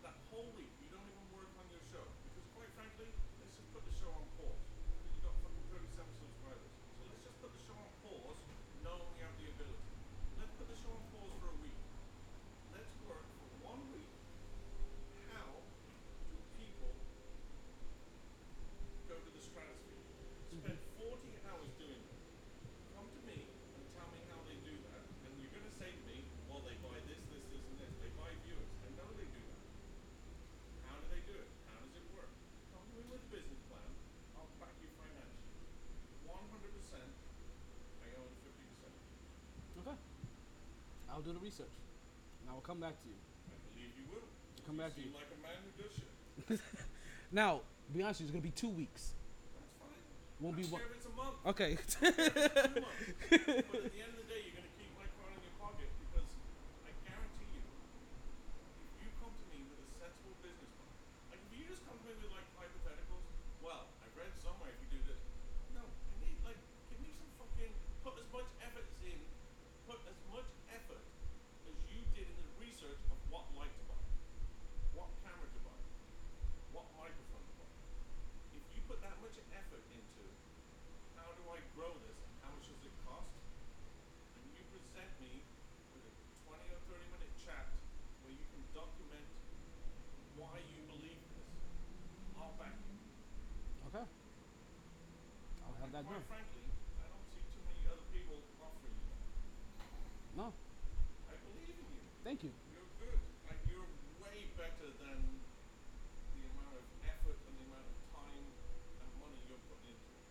that whole week. You don't even work on your show because, quite frankly, let's just put the show on pause. Because you got fucking thirty-seven subscribers. So let's just put the show on pause, knowing we have the ability. Let's put the show on pause for a week. Let's work for one week. How do people go to the stratosphere? Spend forty hours doing it come to me and tell me how they do that, and you're going to say to me, well, they buy this, this, this, and this. They buy viewers. I know they do that. How do they do it? How does it work? Come to me with a business plan. I'll back you financially. 100%. I own 50%. Okay. I'll do the research, and I will come back to you. I believe you will. Come you back to you. like a man who does shit. Now, to be honest, with you, it's gonna be two weeks. That's fine. Won't I be one. care it's a month. Okay. but at the end of the day, you're going to keep my card in your pocket because I guarantee you, if you come to me with a sensible business plan, like if you just come to me with like hypotheticals, well, I read somewhere if you do this. No, I need like give me some fucking put as much effort in, put as much effort as you did in the research of what light to buy, what camera to buy, what microphone. If you put that much effort into how do I grow this and how much does it cost? And you present me with a 20 or 30 minute chat where you can document why you believe this. I'll back you. okay. I'll have that Quite done. frankly, I don't see too many other people offering you that. No, I believe in you. thank you. You're good. Like you're way better than the amount of effort and the amount of time and money you're putting into it.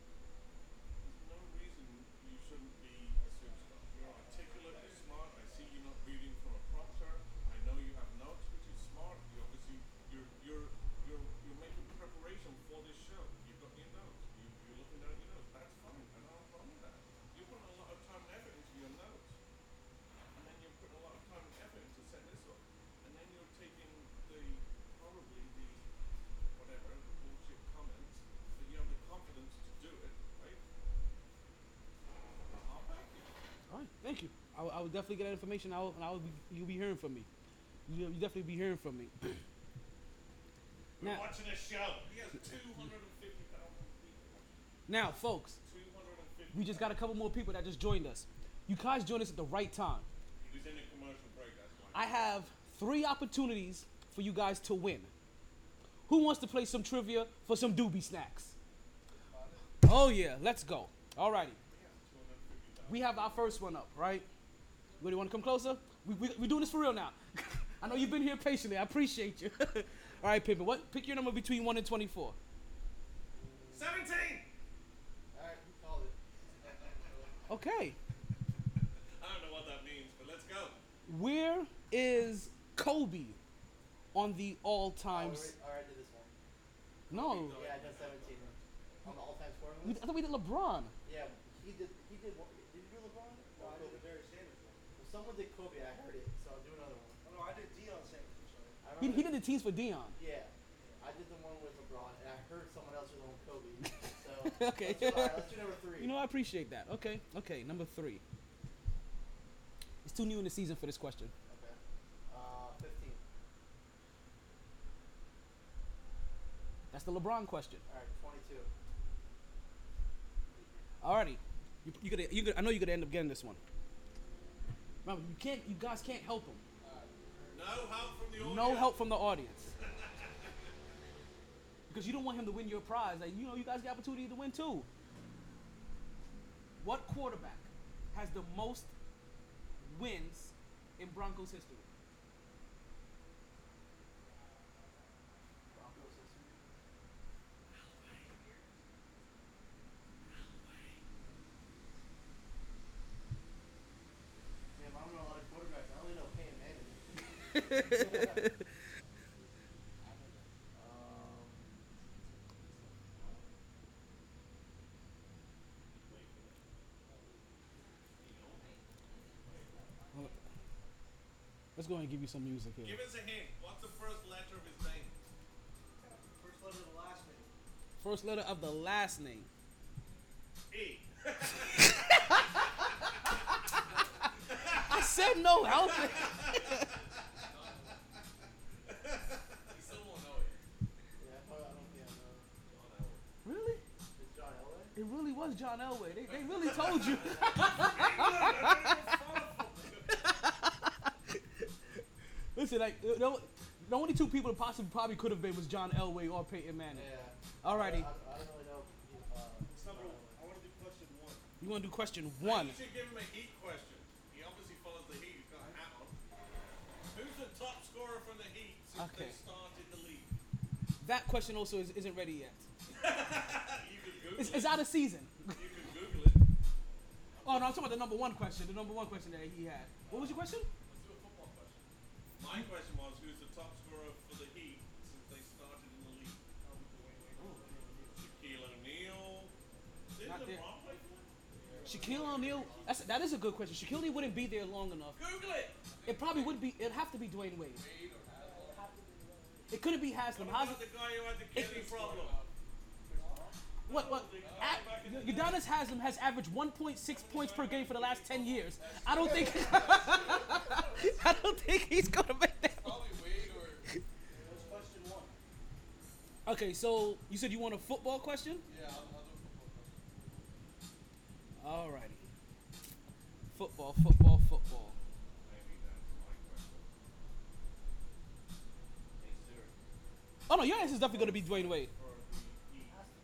There's no reason you shouldn't be a superstar. You're articulate, you're smart. I see you not reading from a prompter. I know you have notes, which is smart. You obviously you're you're you're you're making preparation for this show. You've got your notes. You you're looking down at your notes. That's fine. I don't have a problem with that. You're putting a lot of time and effort into your notes and then you're putting a lot of time and effort into setting this up, and then you're taking the probably the whatever the bullshit comments, but you have the confidence to do it, right? I'll back you. All right, thank you. I, will- I will definitely get that information. I will, and I will be, you'll be hearing from me. You, you definitely be hearing from me. We're Now- watching a show. He has two hundred and fifty thousand people. now, folks, Two hundred and fifty. we just got a couple more people that just joined us. You guys joined us at the right time. He was in a commercial break. That's why. I have three opportunities for you guys to win. Who wants to play some trivia for some doobie snacks? Oh yeah, let's go. Alrighty. We have our first one up, right? Where do you want to come closer? We, we, we're doing this for real now. I know you've been here patiently. I appreciate you. All right, Pippin. What? Pick your number between one and twenty-four. Seventeen. Alright, you called it. Okay. I don't know what that means, but let's go. Where is Kobe on the all-time? Oh, already did this one. No, oh, Yeah, I did 17. On the all-time scoring we, list? I thought we did LeBron. Yeah, he did. He did. What, did you do LeBron? No, I did the Barry Sanders one. Well, someone did Kobe. I heard it, so I'll do another one. Oh, no, I did Deion Sanders. I'm sorry. I He, remember- he did the teams for Deion. Yeah, I did the one with LeBron, and I heard someone else did the one with Kobe. So Okay. Let's do, all right, let's do number three. You know, I appreciate that. Okay, okay. Number three. It's too new in the season for this question. Okay. Uh, 15. That's the LeBron question. All right, 22. Alrighty, you, you gonna, you gonna, I know you're gonna end up getting this one. Remember, you can't. You guys can't help him. No help from the audience. No help from the audience. because you don't want him to win your prize. Like you know, you guys get the opportunity to win too. What quarterback has the most wins in Broncos history? Damn, I don't know a lot of quarterbacks. I only know Peyton Manning. um, Let's go ahead and give you some music here. Give us a hint. What's the first letter of his name? first letter of the last name. First letter of the last name. E. I said no help. Was John Elway. They, they really told you. Listen, like the, the- the only two people that possibly probably could have been was John Elway or Peyton Manning. Yeah. Alrighty, I, I don't really know. Uh, number. I want to do question one. you want to do question One. one? You should give him a heat question. He obviously follows the heat. He's got a hat. Who's the top scorer from the heat since Okay. they started the league? That question also is, isn't ready yet. You could Google It's, it. it's out of season. You could Google it. Oh no, I'm talking about the number one question. The number one question that he had. What was your question? Let's do a football question. My question was, who's the top scorer for the Heat since they started in the league? Shaquille O'Neal. Didn't Not there. LeBron play for them? Shaquille O'Neal. That's that is a good question. Shaquille O'Neal wouldn't be there long enough. Google it. It probably would be. It'd have to be Dwyane Wade. It couldn't be Haslem. What Haslem. about the guy who had the kidney problem? What? What? At, Udonis Haslem has averaged 1.6 points per game for the last 10 years. I don't think. I don't think he's gonna make that. Probably Wade or. That was question one. Okay, so you said you want a football question? Yeah, I'll, I'll do a football question. Alrighty. Football, football, football. Maybe that's my question. Hey, Siri. Oh no, your answer's definitely gonna be Dwyane Wade. For the Heat ever.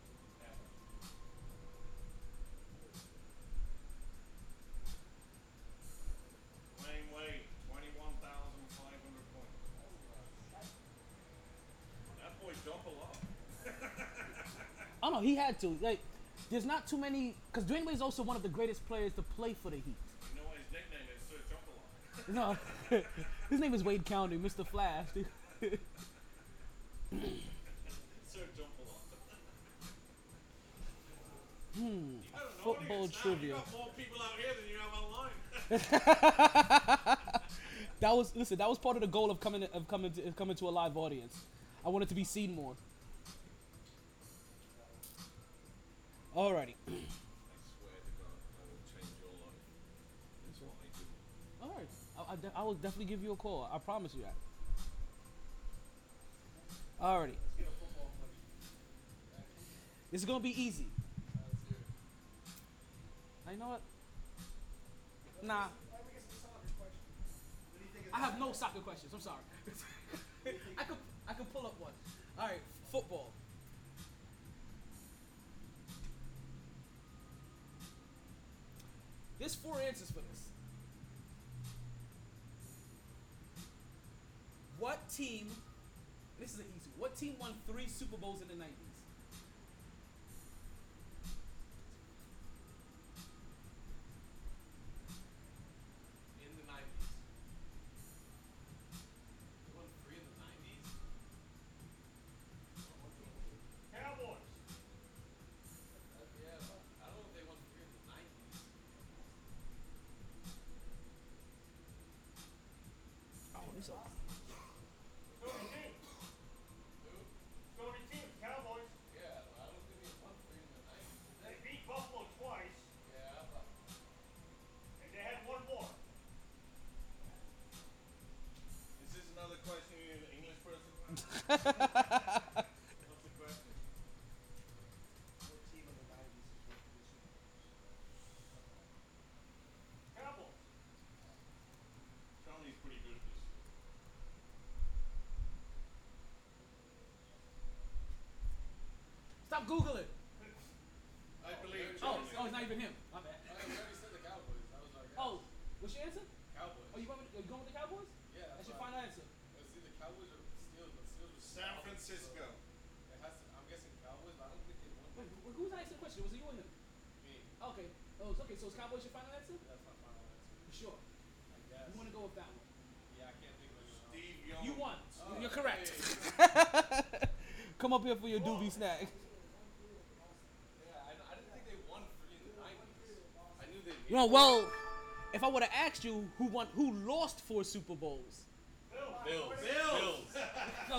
Dwyane Wade, 21,500 points. That boy jump a lot. Oh no, he had to. Like, there's not too many. Because Dwyane Wade's also one of the greatest players to play for the Heat. You know what his nickname is? Sir Jump. No, his name is Wade County, Mr. Flash. Sir Jump. Hmm. You gotta know Football is trivia. You got more people out here than you have online. That was listen. That was part of the goal of coming of coming to, of coming to a live audience. I wanted to be seen more. Alrighty. I swear to God, I will change your life. That's what I do. All right. I, I, de- I will definitely give you a call. I promise you that. Alrighty. This is gonna be easy. I know what? Nah. I have no soccer questions. I'm sorry. I could I could pull up one. All right, football. There's four answers for this. What team? This is an easy. What team won three Super Bowls in the '90s? In the 90s. They won three in the 90s? Cowboys. yeah, I don't know if they won three in the 90s. Oh, this is Tony team. Tony team. Cowboys. Yeah, I don't think they won three in the 90s. They beat Buffalo twice, Yeah, and they had one more. Is this another question you need an English person? What's the question? What team in the 90s is worth three Super Bowls? Cowboys. Stop googling. I oh, believe. Oh, Germany. oh, it's not even him. My bad. Oh, I already said the Cowboys. That was our guess. Oh, what's your answer? Cowboys. Oh, you going with, you going with the Cowboys? yeah, That's your final answer. Let's see the Cowboys or Steelers, but Steelers was San Francisco. It has to, I'm guessing Cowboys, but I don't think they won. Wait, wh- who's answering the question? Was it you or him? Me. Okay. Oh, it's okay. So is Cowboys your final answer? That's my final answer. You sure? I guess. You want to go with that one? Yeah, I can't think of anyone. Steve Young. You won. Oh, You're correct. hey. Come up here for your doobie snack. Yeah, I, I didn't think they won three in the 90s. I knew they You know, well, if I would have asked you who won, who lost four Super Bowls. Bills. Bills. Bills.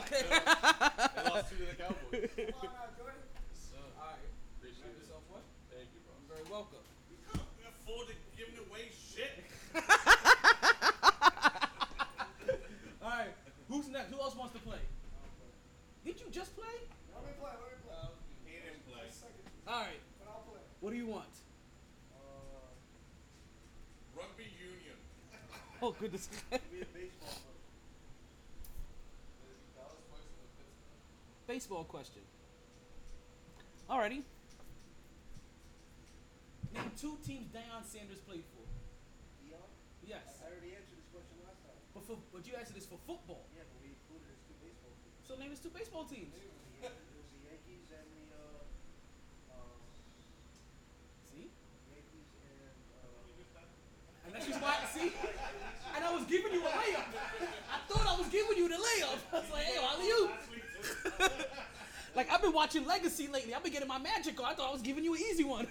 Okay. They lost two to the Cowboys. Come on now, Jordan. So, All right. appreciate it. yourself what? Thank you, bro. You're very welcome. We can't afford to giving away shit. All right. Who's next? Who else wants to play? Did you just play? Let me play, let me play. He didn't play. All right. but I'll play. What do you want? Oh goodness. Give me a baseball one. Dallas twice and then Pittsburgh. Baseball question. Alrighty. Name two teams Deion Sanders played for. Dion? Yes. I already answered this question last time. But for but you answered this for football. Yeah, but we included his two baseball teams. So name his two baseball teams. It was the Yankees and the, uh, um, See? Yankees and, uh, And that's just why see? Giving you a layup. I thought I was giving you the layup. I was like, hey, alley you. Like I've been watching Legacy lately. I've been getting my magic on. I thought I was giving you an easy one.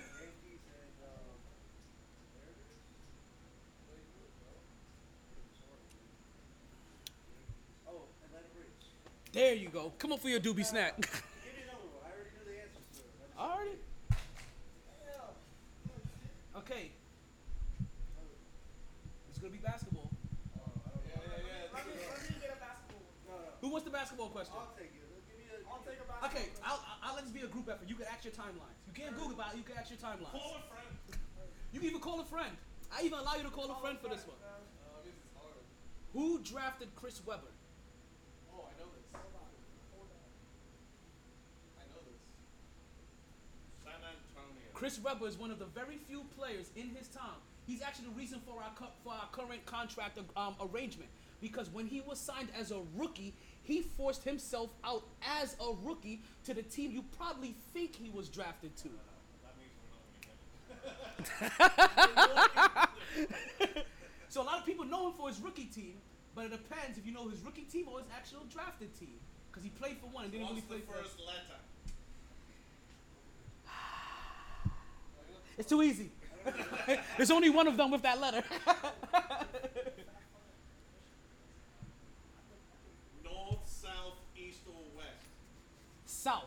There you go. Come up for your doobie snack. Another one. I already knew the answers to it. I just- Alrighty. Okay. It's gonna be basketball. Yeah, yeah, yeah. let me, let me get a basketball. No, no. Who wants the basketball question? I'll take it. Give me a. I'll take a basketball. Okay, I'll, I'll- I'll let this be a group effort. You can ask your timelines. You can't Google about it. You can ask your timelines. Call a friend. You can even call a friend. I even allow you to call a friend for this one. Uh, that means it's hard. Who drafted Chris Webber? Oh, I know this. I know this. San Antonio. Chris Webber is one of the very few players in his time. He's actually the reason for our cu- for our current contract um, arrangement because when he was signed as a rookie, he forced himself out as a rookie to the team you probably think he was drafted to. That means we're not gonna get it. So a lot of people know him for his rookie team, but it depends if you know his rookie team or his actual drafted team because he played for one and didn't What's really the play for. first letter? It's too easy. There's only one of them with that letter. North, south, east, or west? South. What? Dude, Chris fucking Webber. No, no, no, hold Let's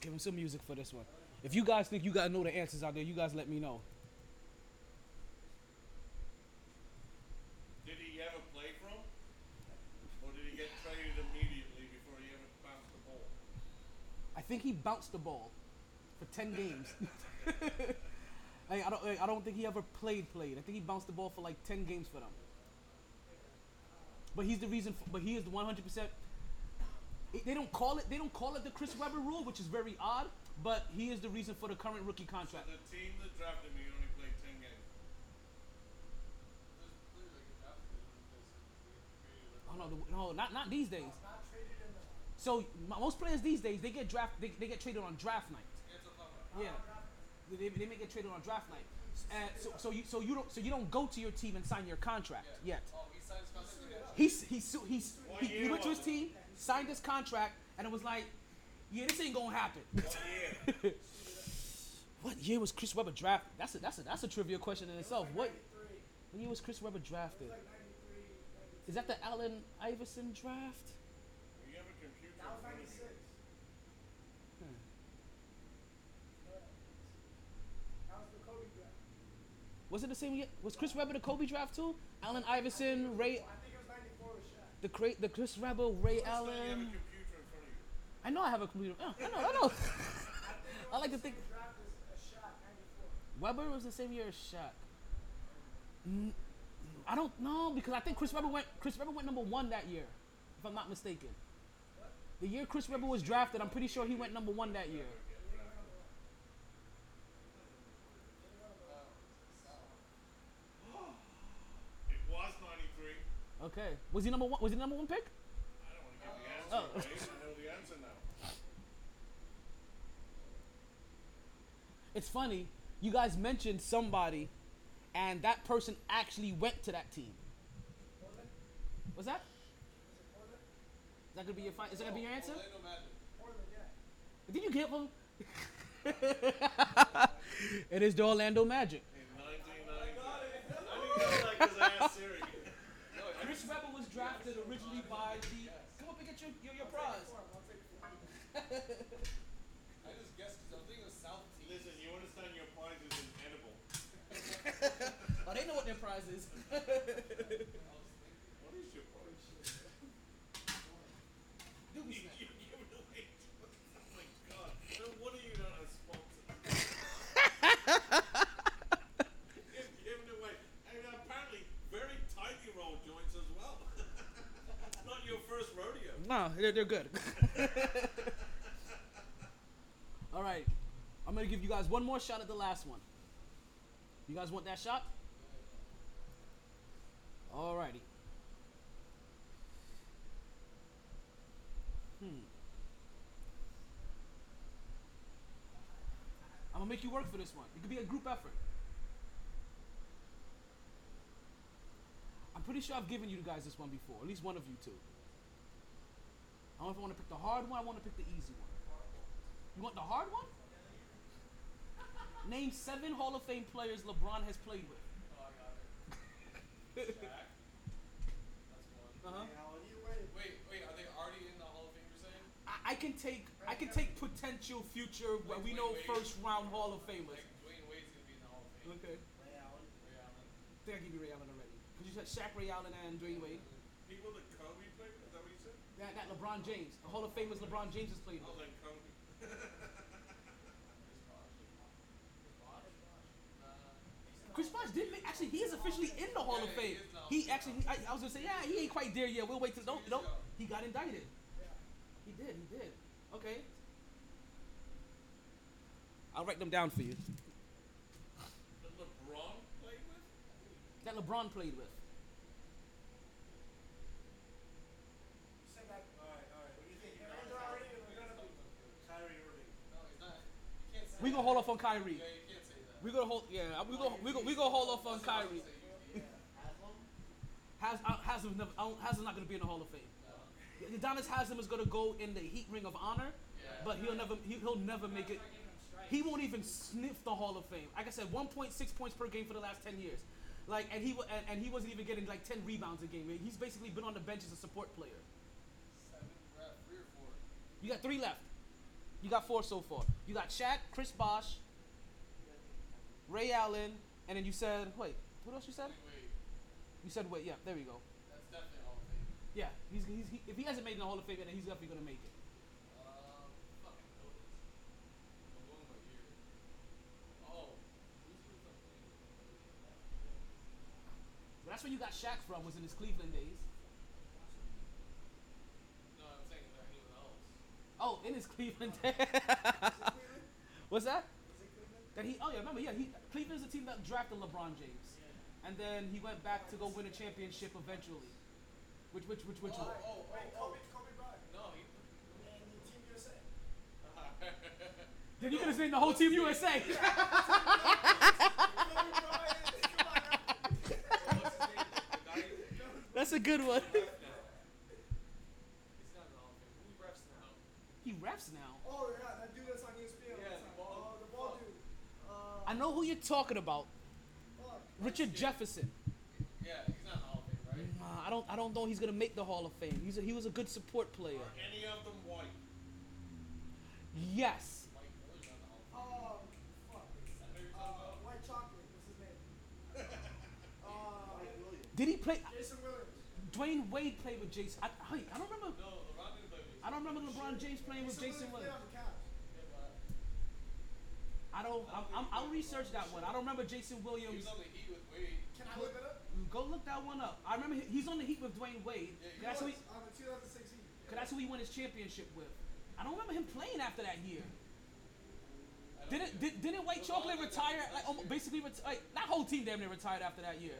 give him some music for this one. If you guys think you gotta know the answers out there, you guys let me know. Did he ever play for him? Or did he get traded immediately before he ever bounced the ball? I think he bounced the ball for ten games. I, I don't. I don't think he ever played. Played. I think he bounced the ball for like ten games for them. But he's the reason. For, but he is the one hundred percent. They don't call it. They don't call it the Chris Webber rule, which is very odd. But he is the reason for the current rookie contract. The team that drafted me only played 10 games. There's players that get drafted that don't play, so they get traded. Oh no, the, no, not not these days. Not traded in the. So most players these days they get draft. They, they get traded on draft night. Yeah, they, they may get traded on draft night. And so, so you so you don't so you don't go to your team and sign your contract yet. Oh, he signs contract. He's he's he's he, he went to his team, signed his contract, and it was like, yeah, this ain't gonna happen. What year? was Chris Webber drafted? That's a that's a that's a trivia question in itself. What what year was Chris Webber drafted? Like 93, 92. Is that the Allen Iverson draft? you have a computer. That was 96. Hmm. Yeah. That was the Kobe draft. Was it the same year? Was Chris Webber the Kobe draft too? Allen Iverson, Ray, I think it was 94 with Shaq. the cra- the Chris Webber, Ray Still, you have a Allen. computer in front of you. I know I have a computer. Oh, I know, I know. I like to think. Draft is a Shaq, 94. Webber was the same year as Shaq. I don't know because I think Chris Webber went. Chris Webber went number one that year, if I'm not mistaken. The year Chris Webber was drafted, I'm pretty sure he went number one that year. It was 93. Okay, was he number one? Was he number one pick? I don't want to give the answer. Oh. I know the answer now. It's funny. You guys mentioned somebody, and that person actually went to that team. What's that? Is that gonna be your fi- Is that gonna be your answer? Orlando Magic. Did you get him? it is the Orlando Magic. In 1990. I didn't know that because I asked Siri. Chris Webber was drafted originally by the. Come up and get your your, your prize. I just guessed because I'm thinking of South team. Listen, you understand your prize is inedible. Oh, they know what their prize is. What is your prize? Doobie You, Snap. you give it away. Oh my god. No wonder you don't have sponsors. You're giving away. And apparently, very tightly rolled joints as well. Not your first rodeo. No, they're, they're good. All right. I'm going to give you guys one more shot at the last one. You guys want that shot? All righty. Hmm. I'm going to make you work for this one. It could be a group effort. I'm pretty sure I've given you guys this one before, at least one of you two. I don't know if I want to pick the hard one. I want to pick the easy one. You want the hard one? Name seven Hall of Fame players LeBron has played with. Oh, I got it. Shaq. That's one. Uh-huh. Wait. Wait, wait, are they already in the Hall of Fame? You're saying? I, I can take I can take potential future where we know Wait, wait, wait. first round Hall of Famers. Like Dwyane Wade's gonna be in the Hall of Fame. Okay. Ray Allen. Ray Allen. I think I give you Ray Allen already. Because you said Shaq, Ray Allen, and Dwyane Wade. People that Kobe played with, is that what you said? Yeah, I got LeBron James. The Hall of Famers LeBron James has played with. Chris Bosh did make, actually he is officially in the Hall of he Fame. He actually I, I was gonna say yeah he ain't quite there yet. We'll wait till no no he got indicted. He did he did. Okay. I'll write them down for you. That LeBron played with? That LeBron played with. Say that. Alright, alright. What do you think? You They're got already we're gonna be. Kyrie Irving. No, he's not. You can't say We gonna hold off on Kyrie. Yeah, you can't say that. We gonna hold yeah we gonna we gonna we gonna hold off on Kyrie. Haslem? Has uh, Haslem's never Haslem's not gonna be in the Hall of Fame. Udonis Haslem is gonna go in the Heat Ring of Honor, but he'll never he, he'll never make it. He won't even sniff the Hall of Fame. Like I said, 1.6 points per game for the last 10 years. Like and he and, and he wasn't even getting like 10 rebounds a game. He's basically been on the bench as a support player. Seven, three or four. You got three left. You got four so far. You got Shaq, Chris Bosh, Ray Allen, and then you said wait. What else you said? Wait, You said wait. Yeah, there we go. that's definitely Hall of Fame. Yeah, he's, he's he, if he hasn't made it in the Hall of Fame, then he's definitely gonna make it. Um, fucking. I'm going by ear. Oh, who's who's up there? But that's where you got Shaq from. Was in his Cleveland days. No, I'm saying is there anyone else? Oh, in his Cleveland days. What's that? That he? Oh yeah, remember? Yeah, he Cleveland's the team that drafted LeBron James, and then he went back to go win a championship eventually. Which which which which Oh, one? oh, oh Wait, oh, Kobe, Kobe Bryant. No, he. And the Team USA. Then you could have seen the whole team USA. Kobe Bryant. Come on now. What's his name? The guy who- That's a good one. He's not in the Hall of Fame. Who refs now? He raps now. Oh yeah, that dude that's on ESPN. Yeah, the ball- Oh, the ball dude. Uh, I know who you're talking about. fuck. Richard Jefferson. Yeah, he's not in the Hall of Fame, right? Nah, I don't I don't know he's gonna make the Hall of Fame. He's a, he was a good support player. Are any of them white? Yes. Mike Miller's not the Hall of Oh, fuck. Fame. I know Uh. White Chocolate. What's his name? uh, Williams. Did he play? Jason Williams. Dwyane Wade played with Jason. I, I, I don't remember. No, LeBron didn't play with I don't remember LeBron James playing with Jason Williams Williams. played on the Cavs. Yeah, but I don't. I'm, I'm, I'll research that one. I don't remember Jason Williams. was on the Heat with Wade. Can I look it up? Go look that one up. I remember he- he's on the Heat with Dwyane Wade. Yeah, that's who he, On the 2016. cause that's who he won his championship with. I don't remember him playing after that year. Didn't did, didn't White Chocolate retire? Like year. basically, reti- like that whole team damn near retired after that year.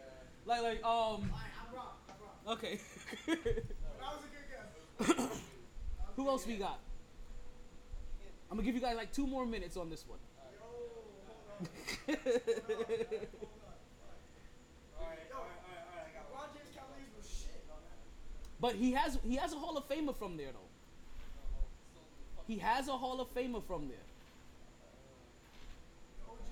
Like like um. Alright, I'm wrong. I'm wrong. Okay. That was a good guess. Who else we got? I'm gonna give you guys like two more minutes on this one. But he has he has a Hall of Famer from there though. He has a Hall of Famer from there.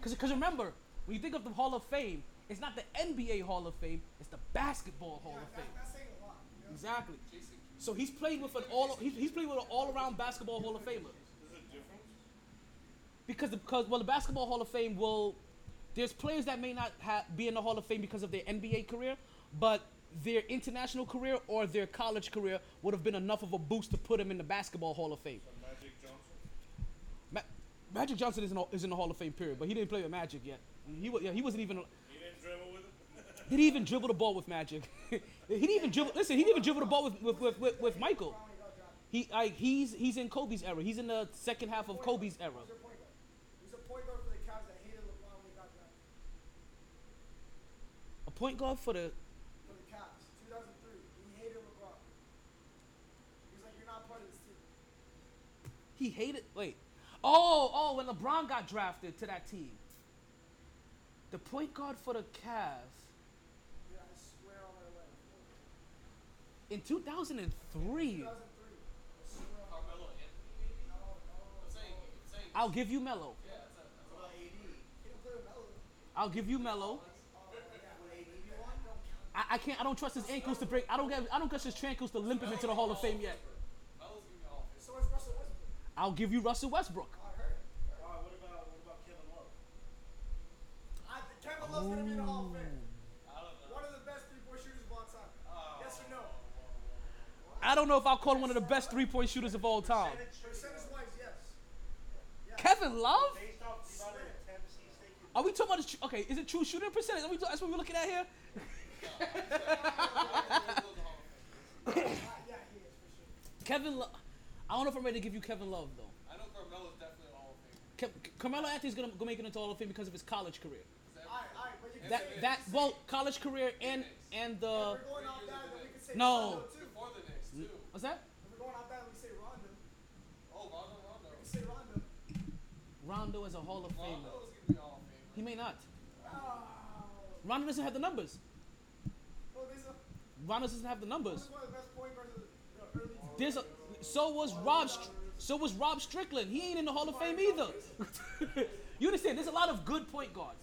Cause, Cause remember, when you think of the Hall of Fame, it's not the NBA Hall of Fame, it's the Basketball Hall Yeah, of that, Fame. Exactly. Jason So he's played with an all he's, he's played with an all around basketball Hall of Famer. Is it different? Because the, because well the Basketball Hall of Fame will there's players that may not ha- be in the Hall of Fame because of their NBA career, but their international career or their college career would have been enough of a boost to put him in the Basketball Hall of Fame. So Magic Johnson? Ma- Magic Johnson is in, is in the Hall of Fame period, but he didn't play with Magic yet. He wa- yeah, he wasn't even He didn't dribble with it? he didn't even dribble the ball with Magic. he didn't even dribble. Listen, he didn't even dribble the ball with with, with, Michael. He I, he's he's in Kobe's era. He's in the second half of Kobe's era. Their point guard? For the Cavs that hated LeBron when he got drafted? A point guard for the For the Cavs, 2003. He hated LeBron. He was like, you're not part of this team. He hated. Wait. Oh, oh, when LeBron got drafted to that team. The point guard for the Cavs AD? He didn't play with Melo. I'll give you Melo. Yeah. Would AD be one? Don't count. I, I can't. I don't trust his ankles to break. I don't get. I don't trust his ankles to limp him into the Hall of Fame yet. Melo's gonna be all So is Russell Westbrook. I'll give you Russell Westbrook. I heard it. Alright, what about what about Kevin Love? I Kevin Love's gonna be in the Hall of Fame. I don't know. One of the best three-point shooters of all time. Yes or no? I don't know if I'll call him one of the best three-point shooters of all time. Percentage-wise, yes. Yeah. Kevin Love? Based off the amount of attempts he's taken. Are we talking about? His, tr- okay, is it true shooting percentage? Are we ta- that's what we're looking at here. Yeah, he is for sure. Kevin. Lo- I don't know if I'm ready to give you Kevin Love though. I know Carmelo's definitely a Hall of Fame. Ke- Carmelo Anthony's gonna go make it into Hall of Fame because of his college career. Alright, alright, but you That that well, college career and and the If what's that? If we're going off that, we say Rondo. Oh, Rondo, Rondo. We say Rondo. Rondo is a Hall of Famer. Rondo's gonna be a Hall of Famer. He may not. Oh. Rondo doesn't have the numbers. Oh, there's a, Rondo doesn't have the numbers. one of the best point guards of the early? There's a so was oh, Rob Str- so was Rod Strickland. He ain't in the Hall of Fame either. you understand? There's a lot of good point guards.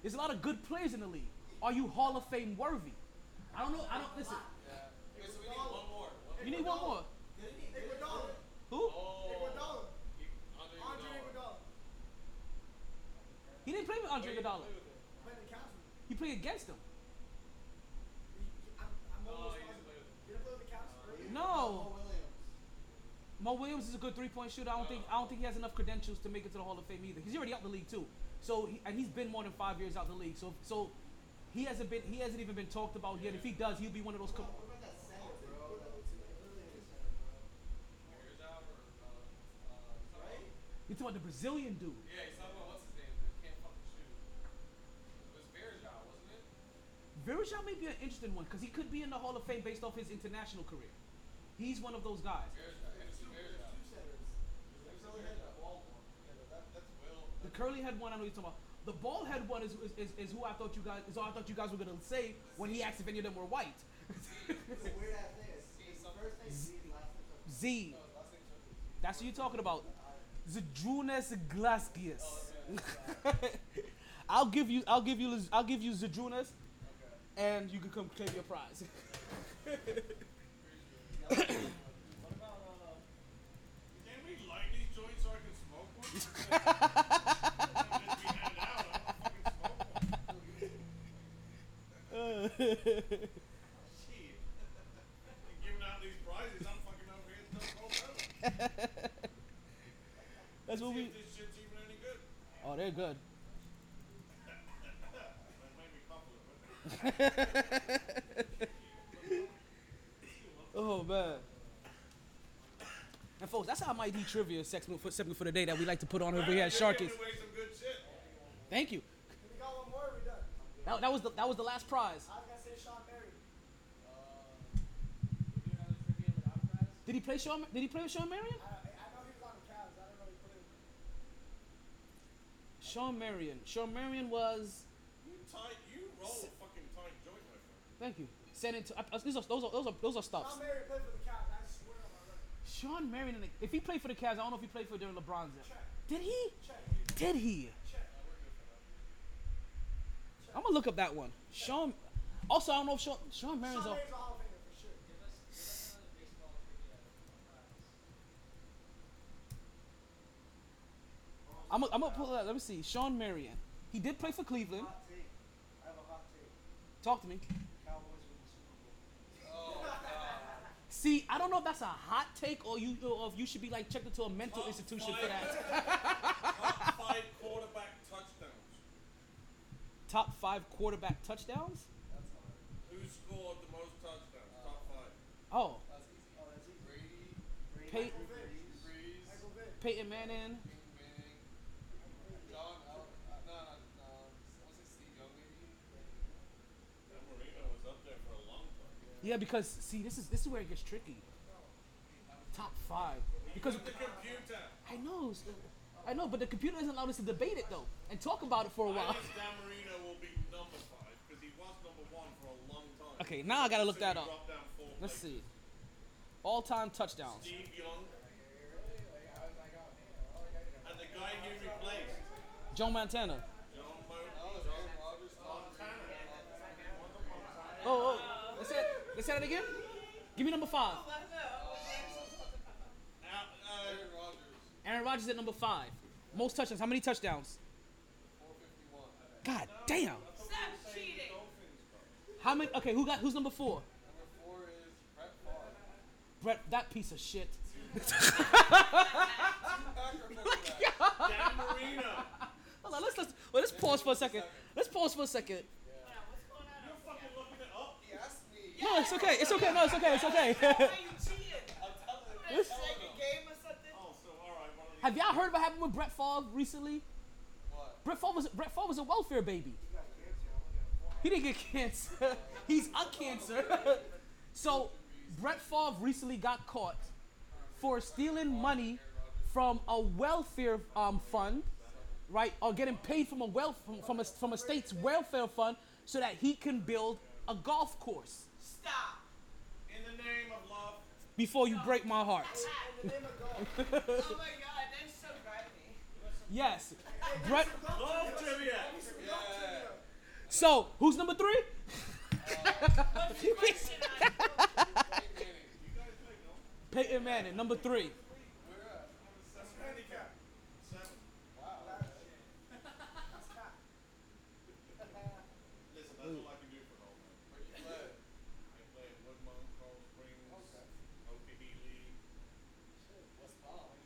There's a lot of good players in the league. Are you Hall of Fame worthy? I don't know. I don't listen. Yeah. Okay, so we need one more. One You need one more. Iguodala. Who? Iguodala. Andre Iguodala. He didn't play with Andre Iguodala. Playing the Cavs. He played against him. He- he- I'm, I'm No, almost he didn't positive. play with him. He play with the Cavs early? No. Mo Williams is a good three-point shooter. I don't think I don't think he has enough credentials to make it to the Hall of Fame either. He's already out the league too. So he, and he's been more than five years out the league. So so he hasn't been he hasn't even been talked about yet. If he does, he'll be one of those. Co- What about that center, bro? Herzog or, uh, uh, Right? You're talking about the Brazilian dude. Yeah, he's talking about what's his name that can't fucking shoot. It was Varejão, wasn't it? Virgil may be an interesting one because he could be in the Hall of Fame based off his international career. He's one of those guys. Varejão, Henderson Varejão. The curly head one, I know you're talking about. The bald head one is, is, is, is who I thought you guys is who I thought you guys were gonna say when he asked if any of them were white. Weird ass name. His first name Z, last name Z. something. Last name starts with Z. That's what you're talking about. Zydrunas Ilgauskas. I'll give you I'll give you I'll give you Zydrunas and you can come claim your prize. Can we light these joints so I can smoke one? Just be handed out, I'll fucking smoke one. Shit. Giving out these prizes, I'm fucking over here still cold That's what See we if this shit's even any good. Oh Oh, they're good. That made me cough a little bit. Oh man. And folks, that's how my D trivia segment for, segment for the day that we like to put on over here at You're Sharkey's. giving away some good shit. Thank you. We got one more. We done. That, that was the that was the last prize. I was gonna say Sean Mary. We do another trivia without a prize? Did he play Sean? Did he play with Shawn Marion? I, I know he was on the Cavs. I don't know he put in. Shawn Marion. Shawn Marion was. You tight, you roll a fucking tight joint, my friend. Thank you. San Antonio. Those are those are those are, those are stuffs. Sean Mary played for the Cavs. I swear on my life. Shawn Marion. in the- If he played for the Cavs, I don't know if he played for during LeBron's era. Did he? Check. Did he? Check. I'm gonna look up that one. Sean. Also, I don't know if Sean Shawn Marion's Sean on. Mary's a Hall of Famer for sure. Give us, give us another baseball trivia prize. I'm gonna, I'm gonna pull that. Let me see. Shawn Marion. He did play for Cleveland. Hot take. I have a hot take. Talk to me. Cowboys win the Super Bowl. Oh, see, I don't know if that's a hot take or you or if you should be like checked into a mental institution for that. Top five quarterback touchdowns. Top five quarterback touchdowns. Who scored the most touchdowns? Top uh, five. Oh, That's easy. Oh, that's easy. Brady, Pey- Michael Vick. Brees, Michael Vick. Peyton Manning. Peyton Manning, John, Al- uh, no, no, no, I want to say Steve Young maybe. Dan Marino was up there for a long time. Yeah, because see, this is this is where it gets tricky. Top five. Because The computer. I know, I know, but the computer doesn't allow us to debate it though and talk about it for a while. think Dan Marino will be number five because he was number one for a long time. Okay, now I gotta look So that up. dropped down four Let's places. see. All-time touchdowns. Steve Young. And the guy he replaced, Joe Montana. John Mo. John Rogers, Oh, oh. Let's say, let's say that again. Give me number five. Aaron Rodgers, at number five. Most touchdowns. How many touchdowns? God damn. Stop cheating. How many? Okay, who got? Who's number four? Number four is Brett Favre. Brett, that piece of shit. Dan Marino. Hold on, let's let's well, let's pause for a second. Let's pause for a second. What's going on? You're fucking looking it up. He asked me. No, it's okay. It's okay. No, it's okay. It's okay. Why you cheating? I'm telling him. Did I say a game or something? Oh, so all right, one of these. Have y'all heard what happened with Brett Favre recently? What? Brett Favre was Brett Favre was a welfare baby. He didn't get cancer. He's a cancer. so Brett Favre recently got caught for stealing money from a welfare um, fund, right? Or getting paid from a wealth from, from a from a state's welfare fund so that he can build a golf course. Stop. In the name of love. Before you break my heart. In the name of golf. Oh my god, that's so grimy. Yes. Brett. Love trivia. So who's number three? Uh, what's the question on Peyton Manning, number three. That's handicap. Seven. Listen, that's all I can do for an old man. Where you play? I play at Woodmont, Coral Springs, OPB League. What's Palm?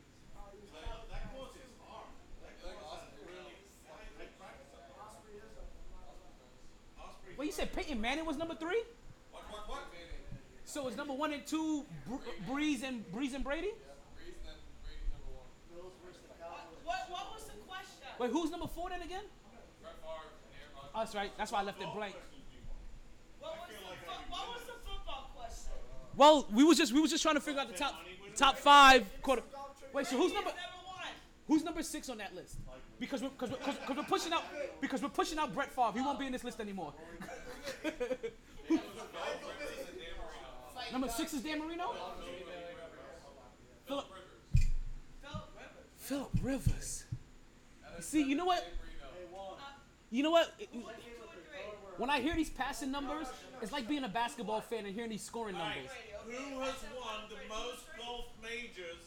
That, that course is hard. That You like course is Osprey? really. I, I practice at Osprey. Osprey. Well, you said Peyton Manning was number three. What, what, what? So it's number one and two, Br- Brees and Brees and Brady. Brees and then Brady number one. Bills versus the Cowboys. What, what was the question? Wait, who's number four then again? Brett Favre and Aaron Rodgers. Oh, that's right. That's why I left it blank. What was, the, fo- what was the football question? Well, we was just we was just trying to figure out the top top five quarter. Wait, so who's number is number one. who's number six on that list? Because we're because we're, cause, cause we're pushing out because we're pushing out Brett Favre. He won't be in this list anymore. number six is Dan Marino. Philip Rivers. Philip Rivers. See, you know what? You know what? When I hear these passing numbers, it's like being a basketball fan and hearing these scoring numbers. Who has won the most golf majors,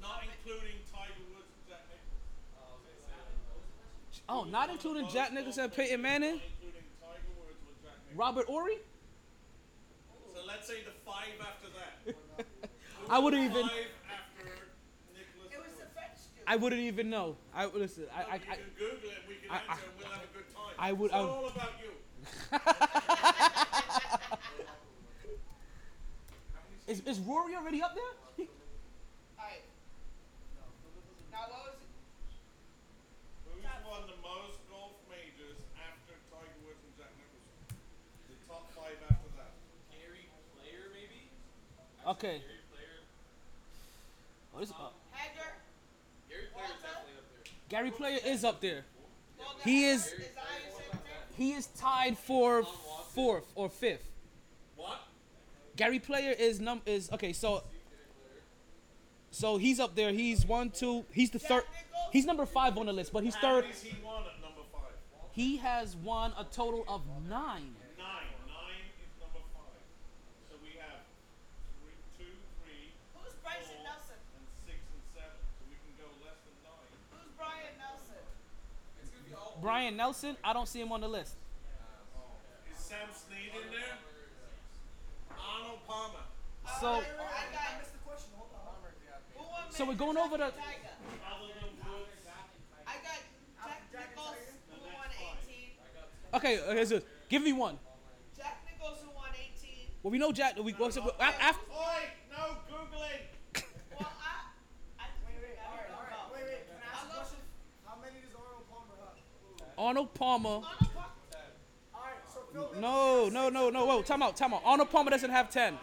not including Tiger Woods and Jack Nicklaus? Oh, not including Jack Nicklaus and Peyton Manning, Not including Tiger Woods or Jack Nicklaus. Robert Ory. So let's say the five after that. I wouldn't even. Five. It was the French. I wouldn't even know. I listen. I, I, you I can Google it. We can I- answer, and we'll have a good time. I would- It's I would- all about you. is, is Rory already up there? Alright. Now what was it? Who's won the most golf majors after Tiger Woods and Jack Nicklaus? The top five after that. Gary Player maybe? Okay. Gary Player. Oh, this, uh, Hager? Gary Player's definitely up there. Gary Player is up there. He is- Is He is tied for fourth or fifth. What? Gary Player is num is okay. So so he's up there. He's one, two. He's the third. He's number five on the list, but he's How third. he won at number five? He has won a total of. Nine is number five. So we have three, two, three, Who's four, Byron Nelson? and six and seven. So we can go less than nine. Who's Byron Nelson? It's gonna be all Byron Nelson, I don't see him on the list. Is Sam Snead in there? Arnold Palmer. So I got I missed the question. Hold on. who won So we're going over after the- Tiger? Other than Woods. I got Jack Jack and Nichols Tiger? who won 18. okay, okay, so give me one. Jack Nicklaus who won 18. Well, we know Jack. We what's it, after. Oi! No googling. Well, I. I Wait, wait, all right, all right. Wait, wait. Can I ask I'll a go- question? How many does Arnold Palmer have? Arnold Palmer. Arnold Palmer. All right, so Phil Mickelson No, no, no, no. Whoa, time out, time out. Arnold Palmer doesn't have ten.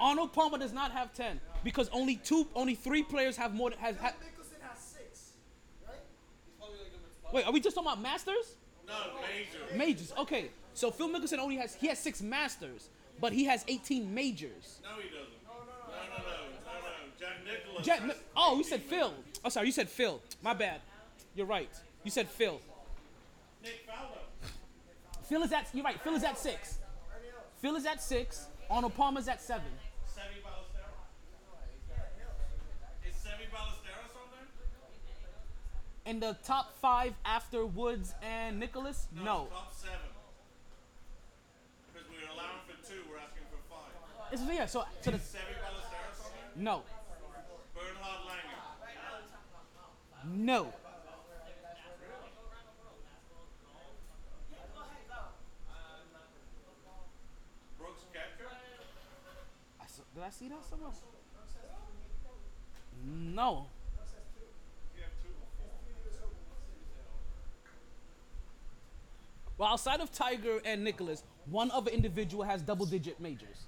Arnold Palmer does not have ten because only two, only three players have more. than Has, ha has wait, are we just talking about Masters? No, major. Majors. Okay, so Phil Mickelson only has he has six Masters, but he has 18 majors. No, he doesn't. No, no, no, no, no, no. Jack Nicklaus. Jack, has Mi- oh, you 18 said Phil. Oh, sorry, you said Phil. My bad. You're right. You said Phil. Nick Faldo. Phil is at. You're right. Phil is at six. Phil is at six. Arnold Palmer's at seven. Seve Ballesteros. Is Seve Ballesteros on there? In the top five after Woods and Nicklaus? No. Top seven. Because we were allowing for two, we're asking for five. It's, yeah. So, so the, Is Seve Ballesteros on there? no, Bernhard Langer. no. Brooks Koepka. I saw, did I see that somewhere? No. You have two or four. Well, outside of Tiger and Nicklaus, one other individual has double-digit majors.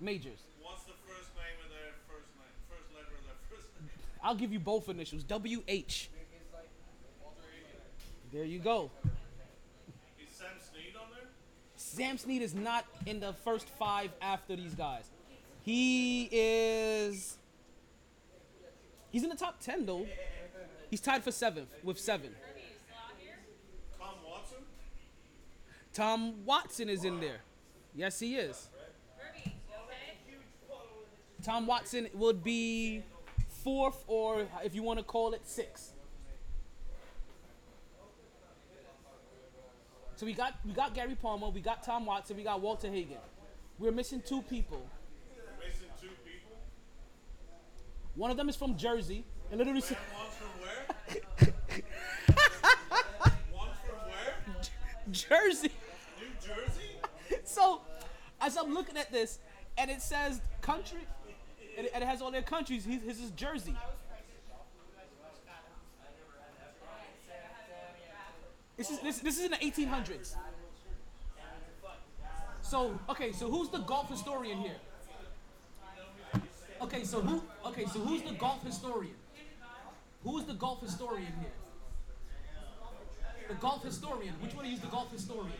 Majors. What's the first name of their first name? First letter of their first name? I'll give you both initials. W H. There you go. Is Sam Snead on there? Sam Snead is not in the first five after these guys. He is. He's in the top ten though. He's tied for seventh with seven. Tom Watson? Tom Watson is in there. Yes, he is. Tom Watson would be fourth, or if you want to call it sixth. So we got we got Gary Palmer, we got Tom Watson, we got Walter Hagen. We're missing two people. Missing two people. One of them is from Jersey. And literally, one's from where? one's from where? Jersey. New Jersey? So, as I'm looking at this, and it says country, and it, and it has all their countries. His, his is Jersey. This is this, this is in the 1800s. So okay, so who's the golf historian here? Okay, so who? Okay, so who's the golf historian? Who's the golf historian here? The golf historian. Which one is the golf historian?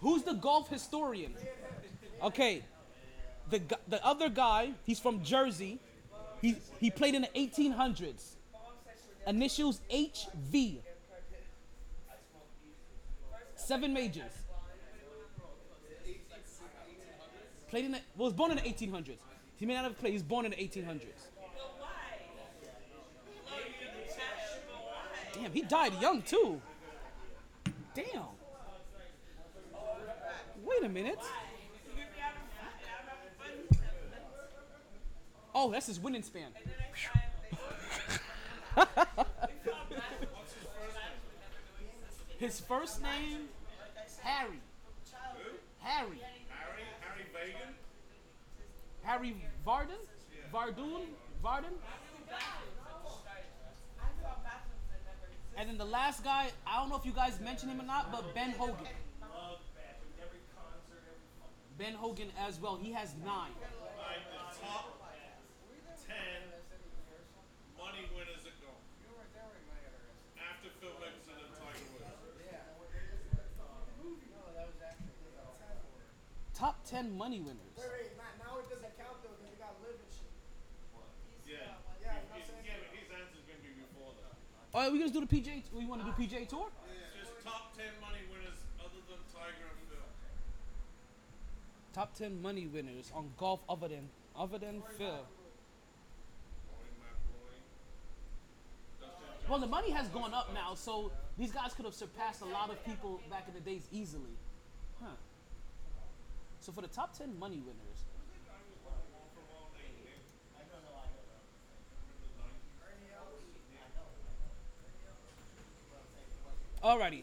Who's the golf historian? Okay, the the other guy, he's from Jersey. He he played in the 1800s. Initials HV. Seven majors. Played in the, well, was born in the 1800s. He may not have played. He was born in the 1800s. Damn, he died young too. Damn. Wait a minute. Oh, that's his winning span. His first name? Harry. Harry. Harry? Harry Vagan? Harry Vardon? Vardoon? Vardon? And then the last guy, I don't know if you guys mentioned him or not, but Ben Hogan. Ben Hogan as well. He has nine. Alright, the top ten money winners that go. After Phil Mickelson and Tiger Woods. Top 10 money winners. Wait, wait, Matt, now it doesn't count though because we got LIV and shit. Yeah. Yeah, you know what I'm He's- saying? yeah, but his answer's gonna be before that. Oh, All right, we gonna do the PJ. We want to do PJ Tour? Just top ten money winners other than Tiger and Phil. Top 10 money winners on golf other than other than Phil. Rory McIlroy. Dustin Well, the money has gone up now, so these guys could have surpassed a lot of people back in the days easily. Huh. So for the top 10 money winners, Alrighty.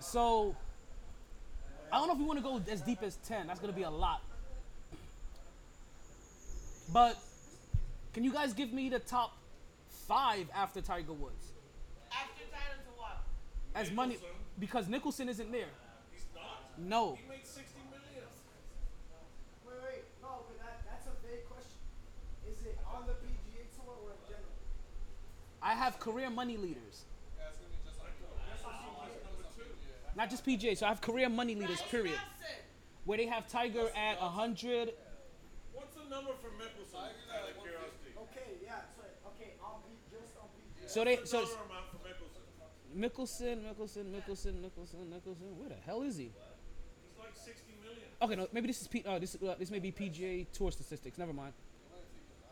So I don't know if we want to go as deep as 10. That's going to be a lot. But can you guys give me the top five after Tiger Woods? After title to what? As money because Nicholson isn't there. He's not. No. He made 60 million. Wait, wait, no, but that, that's a vague question. Is it on the PGA tour or in general? I have career money leaders. Yeah, it's gonna be just like Number two. Not just PGA, so I have career money leaders, period. Where they have Tiger at 100. What's the number for Mickelson? Out of curiosity. Okay, yeah, so, Okay, I'll be just on PGA. So they What's so the dollar for Mickelson? Mickelson, Mickelson, Mickelson, Mickelson, Mickelson. Where the hell is he? He's like 60 million. Okay, no, maybe this is P. Uh, this uh, this may be PGA Tour statistics. Never mind.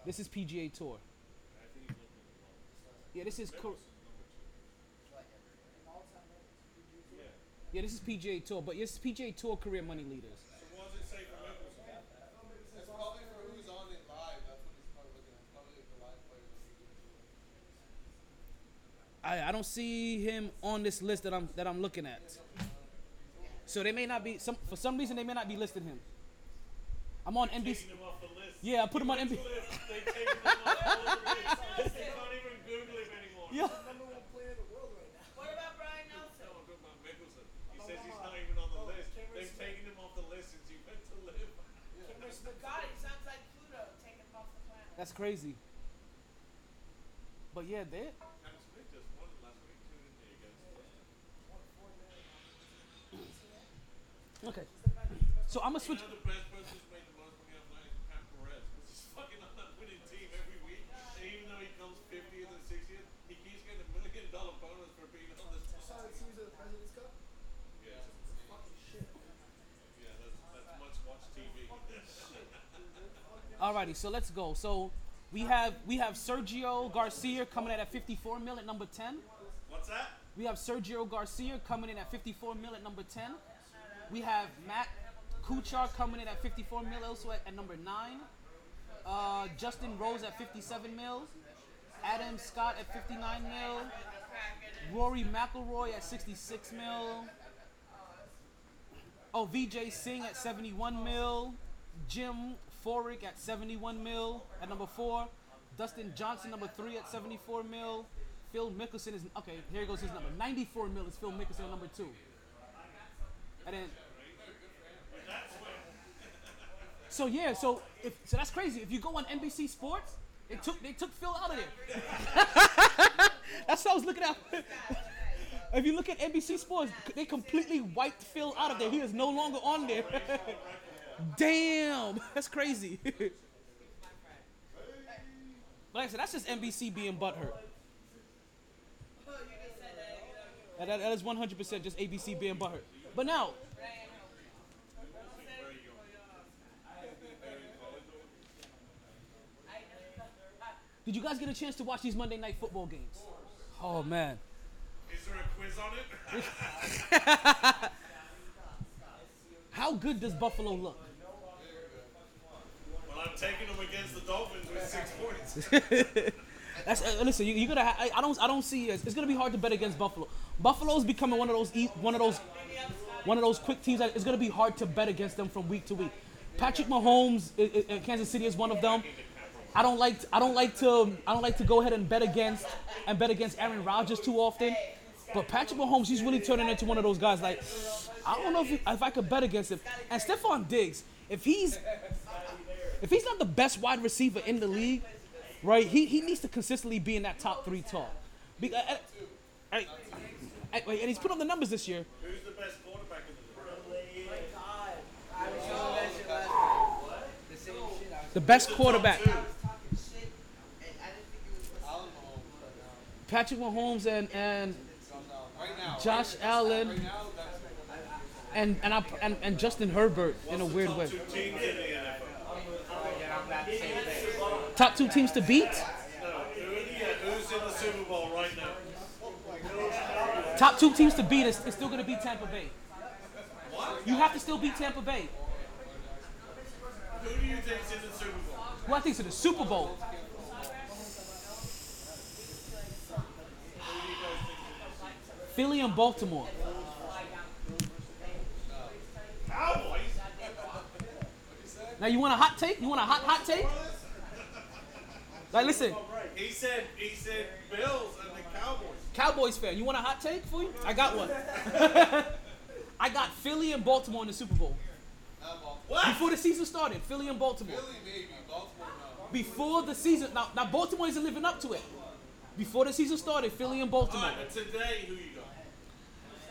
This is PGA Tour. I think he's looking at the Yeah, this is cor- Yeah. yeah, this is PGA Tour, but it's PGA Tour career money leaders. So what does it say for Mickelson? It's probably for who's on it live. That's what he's probably looking at. Probably the live players. I, I don't see him on this list that I'm that I'm looking at. So they may not be some for some reason they may not be listing him. I'm on NBC. Taking him off the list. Yeah, I put him on NBC. They've taken him off all the lists. You can't even Google him anymore. Yeah. Number one player in the world right now. What about Byron Nelson? No, I'm talking about Mickelson. He says he's not even on the oh, list. They've taken him off the list since he went to LIV. God, he sounds like Pluto taking him off the planet. That's crazy. But yeah, they Cam Smith just won last week too, didn't he, against okay. So I'm gonna switch. You know the best person who's made the most money off night is Pat Perez. Because he's fucking on that winning team every week. And even though he comes 50th and 60th, he keeps getting a million dollar bonus for being on this team. Saw the teams of the President's Cup? Yeah, Fucking shit. yeah, that's, that's much watch TV. Alrighty, so let's go. So we have we have Sergio Garcia coming in at 54 mil at number 10. What's that? We have Sergio Garcia coming in at 54 mil at number 10. We have Matt Kuchar coming in at 54 mil also at, at number 9. Uh, Justin Rose at 57 mil. Adam Scott at 59 mil. Rory McIlroy at 66 mil. Oh, Vijay Singh at 71 mil. Jim Furyk at 71 mil at number 4. Dustin Johnson, number 3 at 74 mil. Phil Mickelson is, okay, here goes his number. 94 mil is Phil Mickelson at number 2. And then. So yeah, so if so that's crazy. If you go on NBC Sports, they took they took Phil out of there. that's what I was looking at. if you look at NBC Sports, they completely wiped Phil out of there. He is no longer on there. Damn, that's crazy. but like I said, that's just NBC being butthurt. That, that- that is 100% just ABC being butthurt. But now, did you guys get a chance to watch these Monday night football games? Oh man. Is there a quiz on it? How good does Buffalo look? Well, I I'm taking them against the Dolphins with six points. That's uh, listen. You, you're gonna. Ha- I, I don't. I don't see. It's, it's gonna be hard to bet against Buffalo. Buffalo's becoming one of those. E- one of those. One of those quick teams that it's gonna be hard to bet against them from week to week. Patrick Mahomes, i i Kansas City is one of them. I don't like. I don't like to. I don't like to go ahead and bet against and bet against Aaron Rodgers too often. But Patrick Mahomes, he's really turning into one of those guys. Like, I don't know if, he- if I could bet against him. And Stefon Diggs, if he's if he's not the best wide receiver in the league, right? He, he needs to consistently be in that top three talk. Be, uh, uh, uh, uh, and he's put up the numbers this year. Who's the best quarterback in the league? I was just gonna mention last week. The same shit. I was The best quarterback, talking shit, and I didn't think it was. Allen Mahomes right now. Patrick Mahomes and and Josh Allen. Right now. Josh right, Allen. Right now, that's and and, I, and and Justin Herbert in a weird way. Two teams in the NFL. Again, I'm not the same thing. Top two teams to beat. No, who, yeah, who's in the Super Bowl right now? Top two teams to beat is, is still going to be Tampa Bay. You have to still beat Tampa Bay. Who do you think's in the Super Bowl? Who I think's in the Super Bowl. Philly and Baltimore. Cowboys. Now you want a hot take? You want a hot hot take? Like listen, He said he said Bills and the Cowboys. Cowboys fan. You want a hot take for you? I got one. I got Philly and Baltimore in the Super Bowl. What? Before the season started, Philly and Baltimore. Philly, maybe. Baltimore, no. Before the season, now, now Baltimore isn't living up to it. Before the season started, Philly and Baltimore. right, but today, who you got?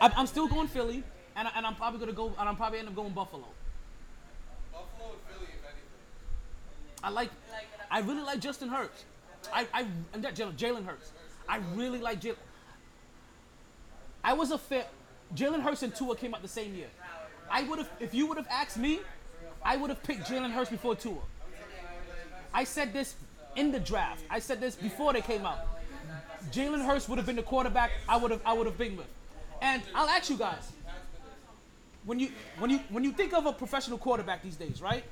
I'm, I'm still going Philly, and, I, and I'm probably gonna go, and I'm probably end up going. Buffalo and Philly, if anything. I like, I really like Justin Hurts. I, I, and that Jalen Jalen Hurts. I really like Jalen. I was a fan. Jalen Hurts and Tua came out the same year. I would have, if you would have asked me, I would have picked Jalen Hurts before Tua. I said this in the draft. I said this before they came out. Jalen Hurts would have been the quarterback I would have I would have been with. And I'll ask you guys, when you when you when you think of a professional quarterback these days, right?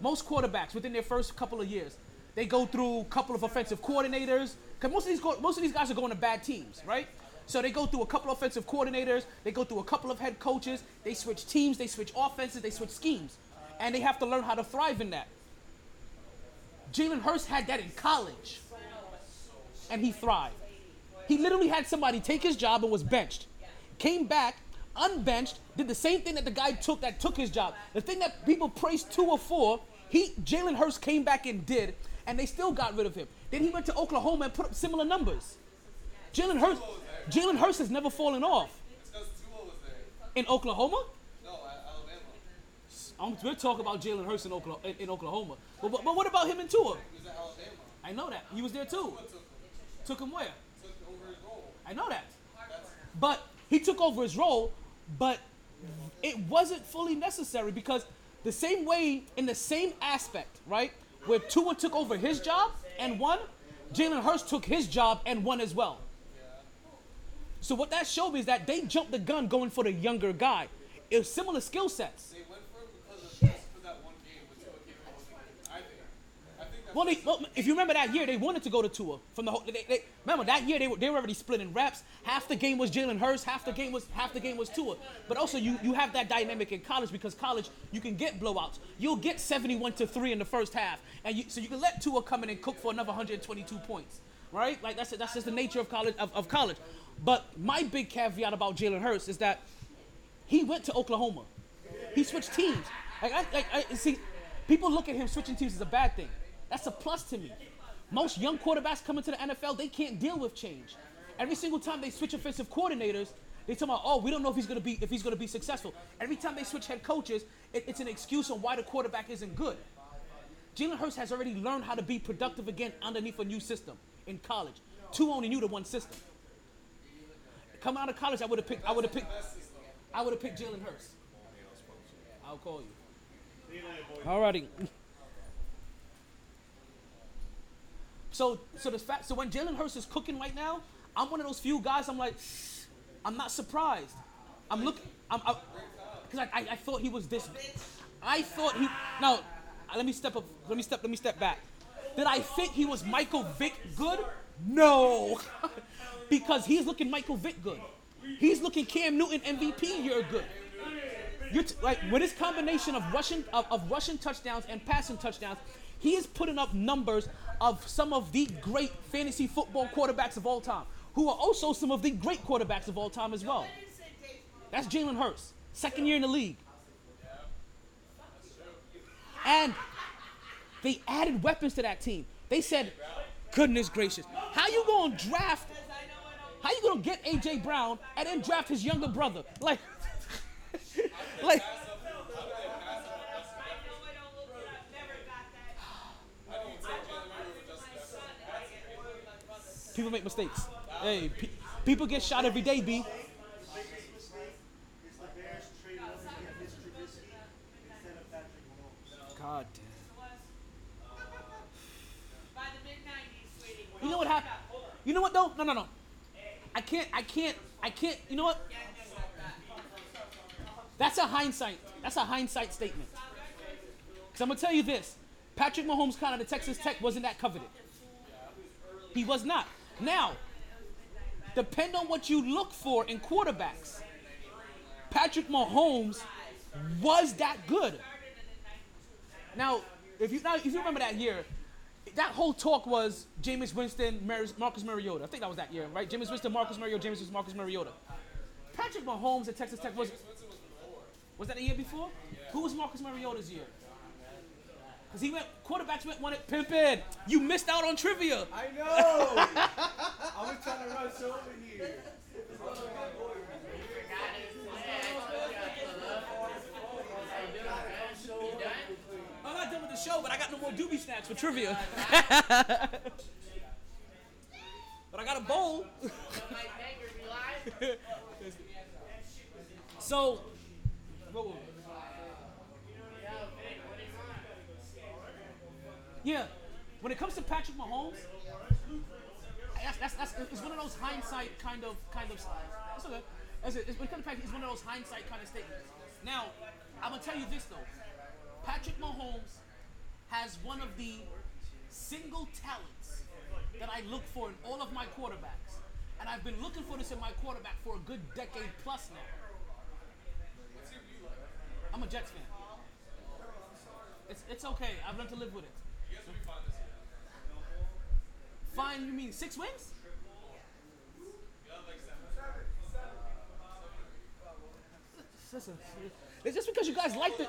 Most quarterbacks within their first couple of years, they go through a couple of offensive coordinators. Cause most of these most of these guys are going to bad teams, right? So they go through a couple of offensive coordinators, they go through a couple of head coaches, they switch teams, they switch offenses, they switch schemes, and they have to learn how to thrive in that. Jalen Hurts had that in college, and he thrived. He literally had somebody take his job and was benched. Came back, unbenched, did the same thing that the guy took that took his job. The thing that people praised two or four, he Jalen Hurts came back and did, and they still got rid of him. Then he went to Oklahoma and put up similar numbers. Jalen Hurts, Jalen Hurts has never fallen off. In Oklahoma, um, No, Alabama. I'm, we're talking about Jalen Hurts in Oklahoma. In, Oklahoma. But, but, but what about him in Tua? He was at Alabama. I know that he was there too. Took him. Where? Took over his role. I know that. But he took over his role, but it wasn't fully necessary because the same way, in the same aspect, right, where Tua took over his job and won, Jalen Hurts took his job and won as well. So what that showed me is that they jumped the gun going for the younger guy. It was similar skill sets. they went for him because of just for that one game when Tua came in. wasn't good. I think. I think that's Well, they, well, if you remember that year, they wanted to go to Tua from the whole. They, they, remember that year they were they were already splitting reps. Half the game was Jalen Hurts, half the game was half the game was Tua. But also you you have that dynamic in college because college you can get blowouts. You'll get 71 to three in the first half, and you, so you can let Tua come in and cook for another 122 points, right? Like that's that's just the nature of college of, of college. But my big caveat about Jalen Hurts is that he went to Oklahoma. He switched teams. Like I, like I see, people look at him switching teams as a bad thing. That's a plus to me. Most young quarterbacks coming to the NFL, they can't deal with change. Every single time they switch offensive coordinators, they talk about, oh, we don't know if he's gonna be if he's gonna be successful. Every time they switch head coaches, it, it's an excuse on why the quarterback isn't good. Jalen Hurts has already learned how to be productive again underneath a new system in college. Tua only knew the one system. Coming out of college, I would have picked. I would have picked. I would have picked Jalen Hurts. I'll call you. Alrighty. So, so the fact, so when Jalen Hurts is cooking right now, I'm one of those few guys. I'm like, I'm not surprised. I'm looking. I'm because I, I, I thought he was this. I thought he no. let me step up. Let me step. Let me step back. Did I think he was Michael Vick good? No, because he's looking Michael Vick good. He's looking Cam Newton MVP year good. You're t- like with his combination of rushing of, of rushing touchdowns and passing touchdowns, he is putting up numbers of some of the great fantasy football quarterbacks of all time, who are also some of the great quarterbacks of all time as well. That's Jalen Hurts, second year in the league. And they added weapons to that team. They said, goodness gracious, how you gonna draft, how you gonna get AJ Brown and then draft his younger brother? Like, like, people make mistakes. Hey, pe- people get shot every day, B. God damn. By the mid 90s, sweetie. You know what happened? You know what though? No, no, no. I can't. I can't. I can't. You know what? That's a hindsight. That's a hindsight statement. Because I'm gonna tell you this: Patrick Mahomes, kind of the Texas Tech, wasn't that coveted. He was not. Now, depend on what you look for in quarterbacks. Patrick Mahomes was that good. Now, if you now if you remember that year, that whole talk was Jameis Winston, Marcus Mariota. I think that was that year, right? Jameis Winston, Marcus Mariota, Jameis Winston, Marcus Mariota. Patrick Mahomes at Texas Tech was. Was that the year before? Who was Marcus Mariota's year? Because he went, quarterbacks went, won it, pimpin'. You missed out on trivia. I know. I was trying to rush over here. I'm not done with the show, but I got no more doobie snacks for trivia. but I got a bowl. so, whoa. Yeah, when it comes to Patrick Mahomes, that's, that's, that's it's one of those hindsight kind of kind of. It's okay. That's it. It's, when it comes to Patrick, it's one of those hindsight kind of statements. Now, I'm gonna tell you this though. Patrick Mahomes has one of the single talents that I look for in all of my quarterbacks. And I've been looking for this in my quarterback for a good decade plus now. I'm a Jets fan. It's, it's okay. I've learned to live with it. Fine, you mean six wins? Listen, it's just because you guys like the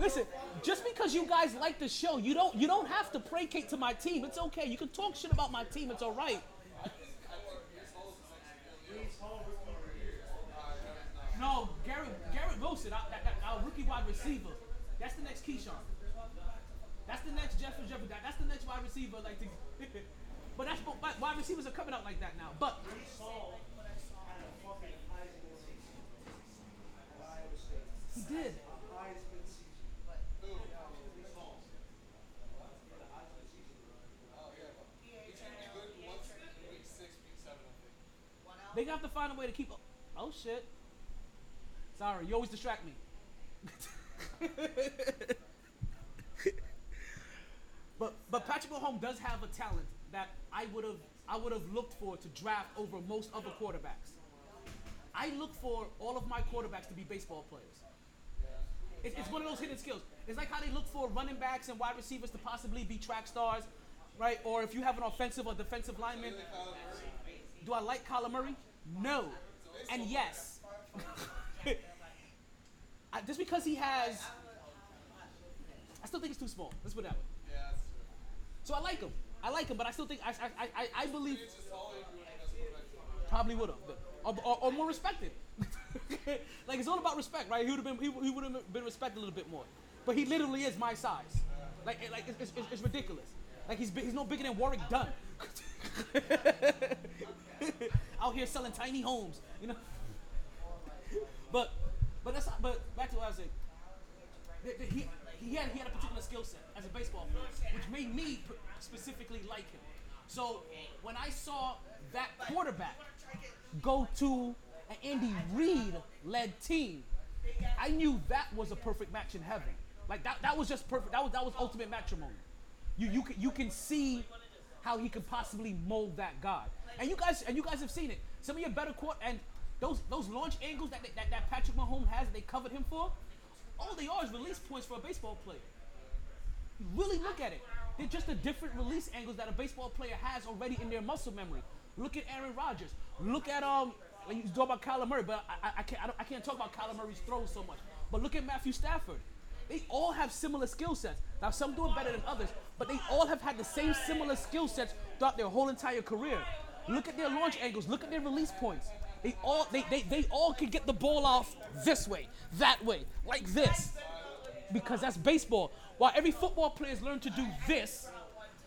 listen. Just because you guys like the show, you don't you don't have to placate to my team. It's okay. You can talk shit about my team. It's all right. No, Garrett Garrett Wilson, our, rookie wide receiver. That's the next Keyshawn. That's the next Jeffrey Jeffrey. That's the next wide receiver. Like, the, but that's but wide receivers are coming out like that now. But he did. They have to find a way to keep. Oh shit. Sorry, you always distract me. but but Patrick Mahomes does have a talent that I would have I would have looked for to draft over most other quarterbacks. I look for all of my quarterbacks to be baseball players. It's, it's one of those hidden skills. It's like how they look for running backs and wide receivers to possibly be track stars, right? Or if you have an offensive or defensive lineman. Do I like Kyler Murray? No. And yes. I- Just because he has. I still think he's too small. Let's put that way. So I like him. I like him, but I still think I I, I, I- believe probably would have, or, or, or more respected. like it's all about respect, right? He would have been he, he would have been respected a little bit more. But he literally is my size. Like like it's, it's, it's ridiculous. Like he's he's no bigger than Warrick Dunn. Out here selling tiny homes, you know. But but that's not, but back to what I was saying. He, he had he had a particular skill set as a baseball player, which made me specifically like him. So when I saw that quarterback go to an Andy Reid led team, I knew that was a perfect match in heaven. Like that, that was just perfect. That was that was ultimate matrimony. You you can you can see how he could possibly mold that guy. And you guys and you guys have seen it. Some of your better court and those those launch angles that, that that Patrick Mahomes has, they covered him for. All they are is release points for a baseball player. Really look at it. They're just the different release angles that a baseball player has already in their muscle memory. Look at Aaron Rodgers. Look at um. You talk about Kyler Murray, but I, I, can't I, I can't talk about Kyler Murray's throws so much. But look at Matthew Stafford. They all have similar skill sets. Now some do it better than others, but they all have had the same similar skill sets throughout their whole entire career. Look at their launch angles. Look at their release points. They all they, they, they all can get the ball off this way, that way, like this because that's baseball. While every football player has learned to do this,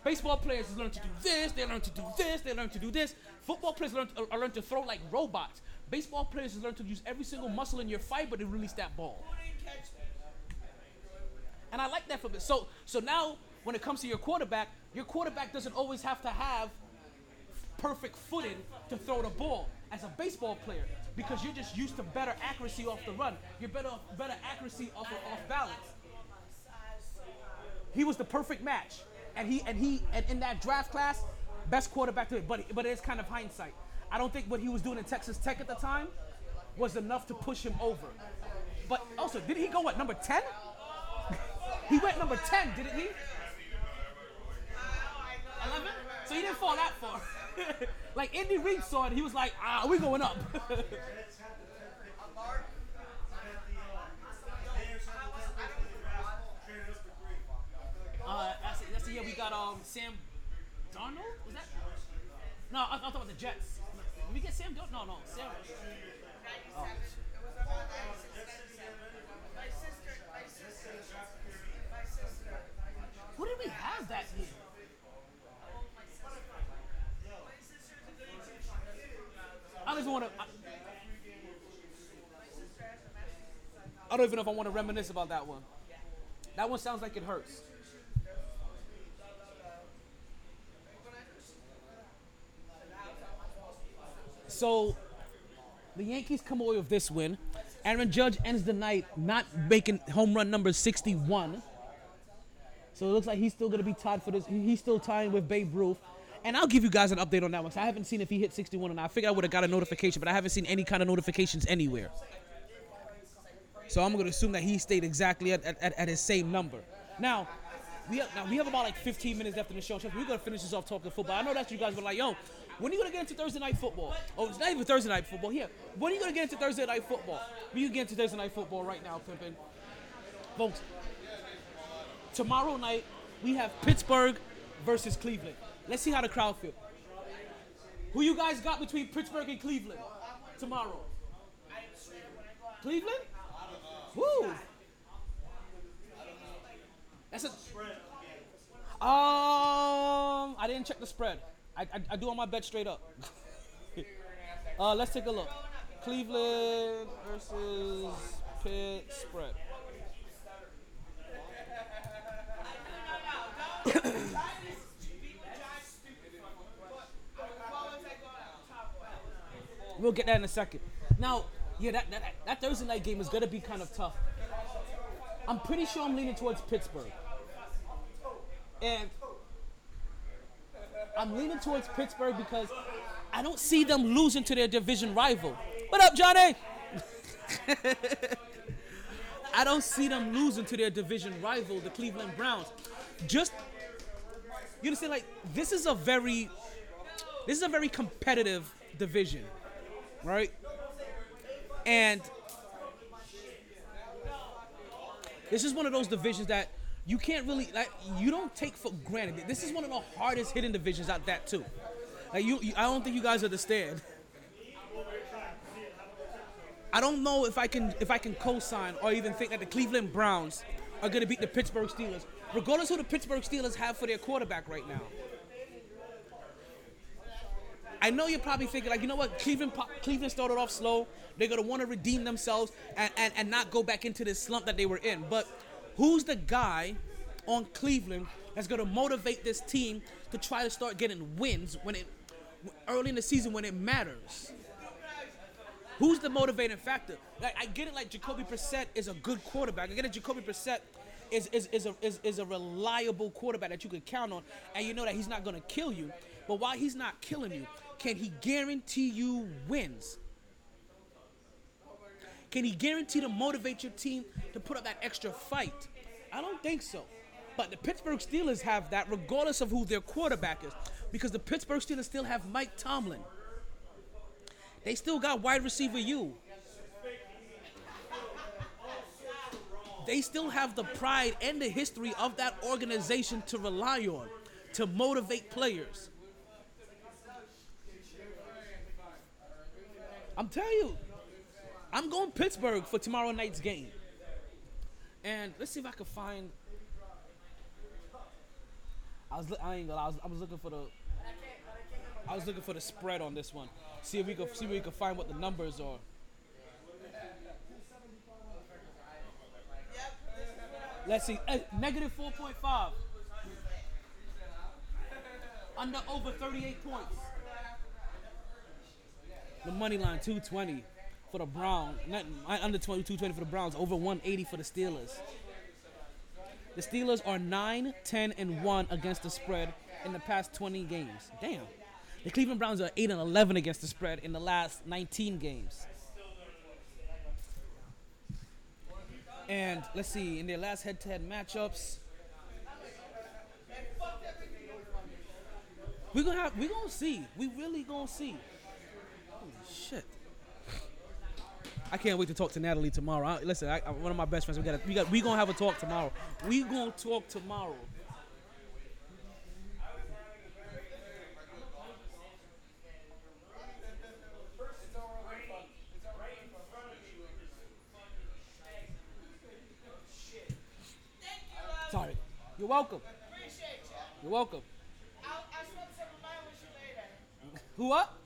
baseball players has learned to do this, they learn to do this, they learn to do this. Football players learn to, are uh, learn to throw like robots. Baseball players has learned to use every single muscle in your fiber to release that ball. And I like that from it. So so now when it comes to your quarterback, your quarterback doesn't always have to have perfect footing to throw the ball as a baseball player because you're just used to better accuracy off the run. You're better better accuracy off of, off balance. He was the perfect match, and he and he and in that draft class, best quarterback to it. But but it's kind of hindsight. I don't think what he was doing in Texas Tech at the time was enough to push him over. But also, did he go what number ten? he went number ten, didn't he? Eleven. So he didn't fall that far. like Andy Reid saw it, he was like, ah, we going up. Uh, that's, that's the year we got um Sam Darnold. Was that? No, I, I thought about the Jets. Did we get Sam Darnold? No, no, Sam. Oh. Who did we have that year? I even want to. I, I don't even know if I want to reminisce about that one. That one sounds like it hurts. So the Yankees come away with this win. Aaron Judge ends the night not making home run number 61. So it looks like he's still going to be tied for this. He's still tying with Babe Ruth. And I'll give you guys an update on that one. 'cause I haven't seen if he hit 61 or not. I figured I would have got a notification, but I haven't seen any kind of notifications anywhere. So I'm going to assume that he stayed exactly at, at, at his same number. Now, we have, now we have about like 15 minutes left in the show. So we're to finish this off talking football. I know that you guys were like, yo, when are you going to get into Thursday night football? Oh, it's not even Thursday night football. Here, when are you going to get into Thursday night football? We can get into Thursday night football right now, Pimpin. Folks, tomorrow night we have Pittsburgh versus Cleveland. Let's see how the crowd feel. Who you guys got between Pittsburgh and Cleveland tomorrow? Cleveland? Woo! That's a. Um, I didn't check the spread. I, I, I do all my bets straight up. uh, let's take a look. Cleveland versus Pitt spread. We'll get that in a second. Now, yeah, that, that, that Thursday night game is going to be kind of tough. I'm pretty sure I'm leaning towards Pittsburgh. And I'm leaning towards Pittsburgh because I don't see them losing to their division rival. What up, Johnny? I don't see them losing to their division rival, the Cleveland Browns. Just you understand, like this is a very, this is a very competitive division, right? And this is one of those divisions that you can't really like. You don't take for granted. This is one of the hardest hitting divisions out that too. Like you, you I don't think you guys understand. I don't know if I can if I can co-sign or even think that the Cleveland Browns are going to beat the Pittsburgh Steelers, regardless who the Pittsburgh Steelers have for their quarterback right now. I know you're probably thinking like, you know what, Cleveland Cleveland started off slow. They're gonna want to redeem themselves and, and, and not go back into this slump that they were in. But who's the guy on Cleveland that's gonna motivate this team to try to start getting wins when it early in the season when it matters? Who's the motivating factor? Like I get it, like Jacoby Brissett is a good quarterback. I get it, Jacoby Brissett is is, is, a, is is a reliable quarterback that you can count on, and you know that he's not gonna kill you. But while he's not killing you, can he guarantee you wins? Can he guarantee to motivate your team to put up that extra fight? I don't think so. But the Pittsburgh Steelers have that regardless of who their quarterback is. Because the Pittsburgh Steelers still have Mike Tomlin. They still got wide receiver you. They still have the pride and the history of that organization to rely on, to motivate players. I'm telling you, I'm going Pittsburgh for tomorrow night's game. And let's see if I can find. I was, I ain't gonna. I was, I was looking for the. I was looking for the spread on this one. See if we could see if we could find what the numbers are. Let's see. Eh, negative 4.5. Under over 38 points. The money line 220 for the Browns. Uh, under 20, 220 for the Browns. Over 180 for the Steelers. The Steelers are 9, 10, and 1 against the spread in the past 20 games. Damn. The Cleveland Browns are 8 and 11 against the spread in the last 19 games. And let's see, in their last head-to-head matchups, we're gonna have, we're gonna see, we really gonna see. Holy shit! I can't wait to talk to Natalie tomorrow. I, listen, I, I- one of my best friends. We got, we got, we gonna have a talk tomorrow. We gonna talk tomorrow. Sorry. You're welcome. You're welcome. I'll, I'll smoke some of with you later. Who up?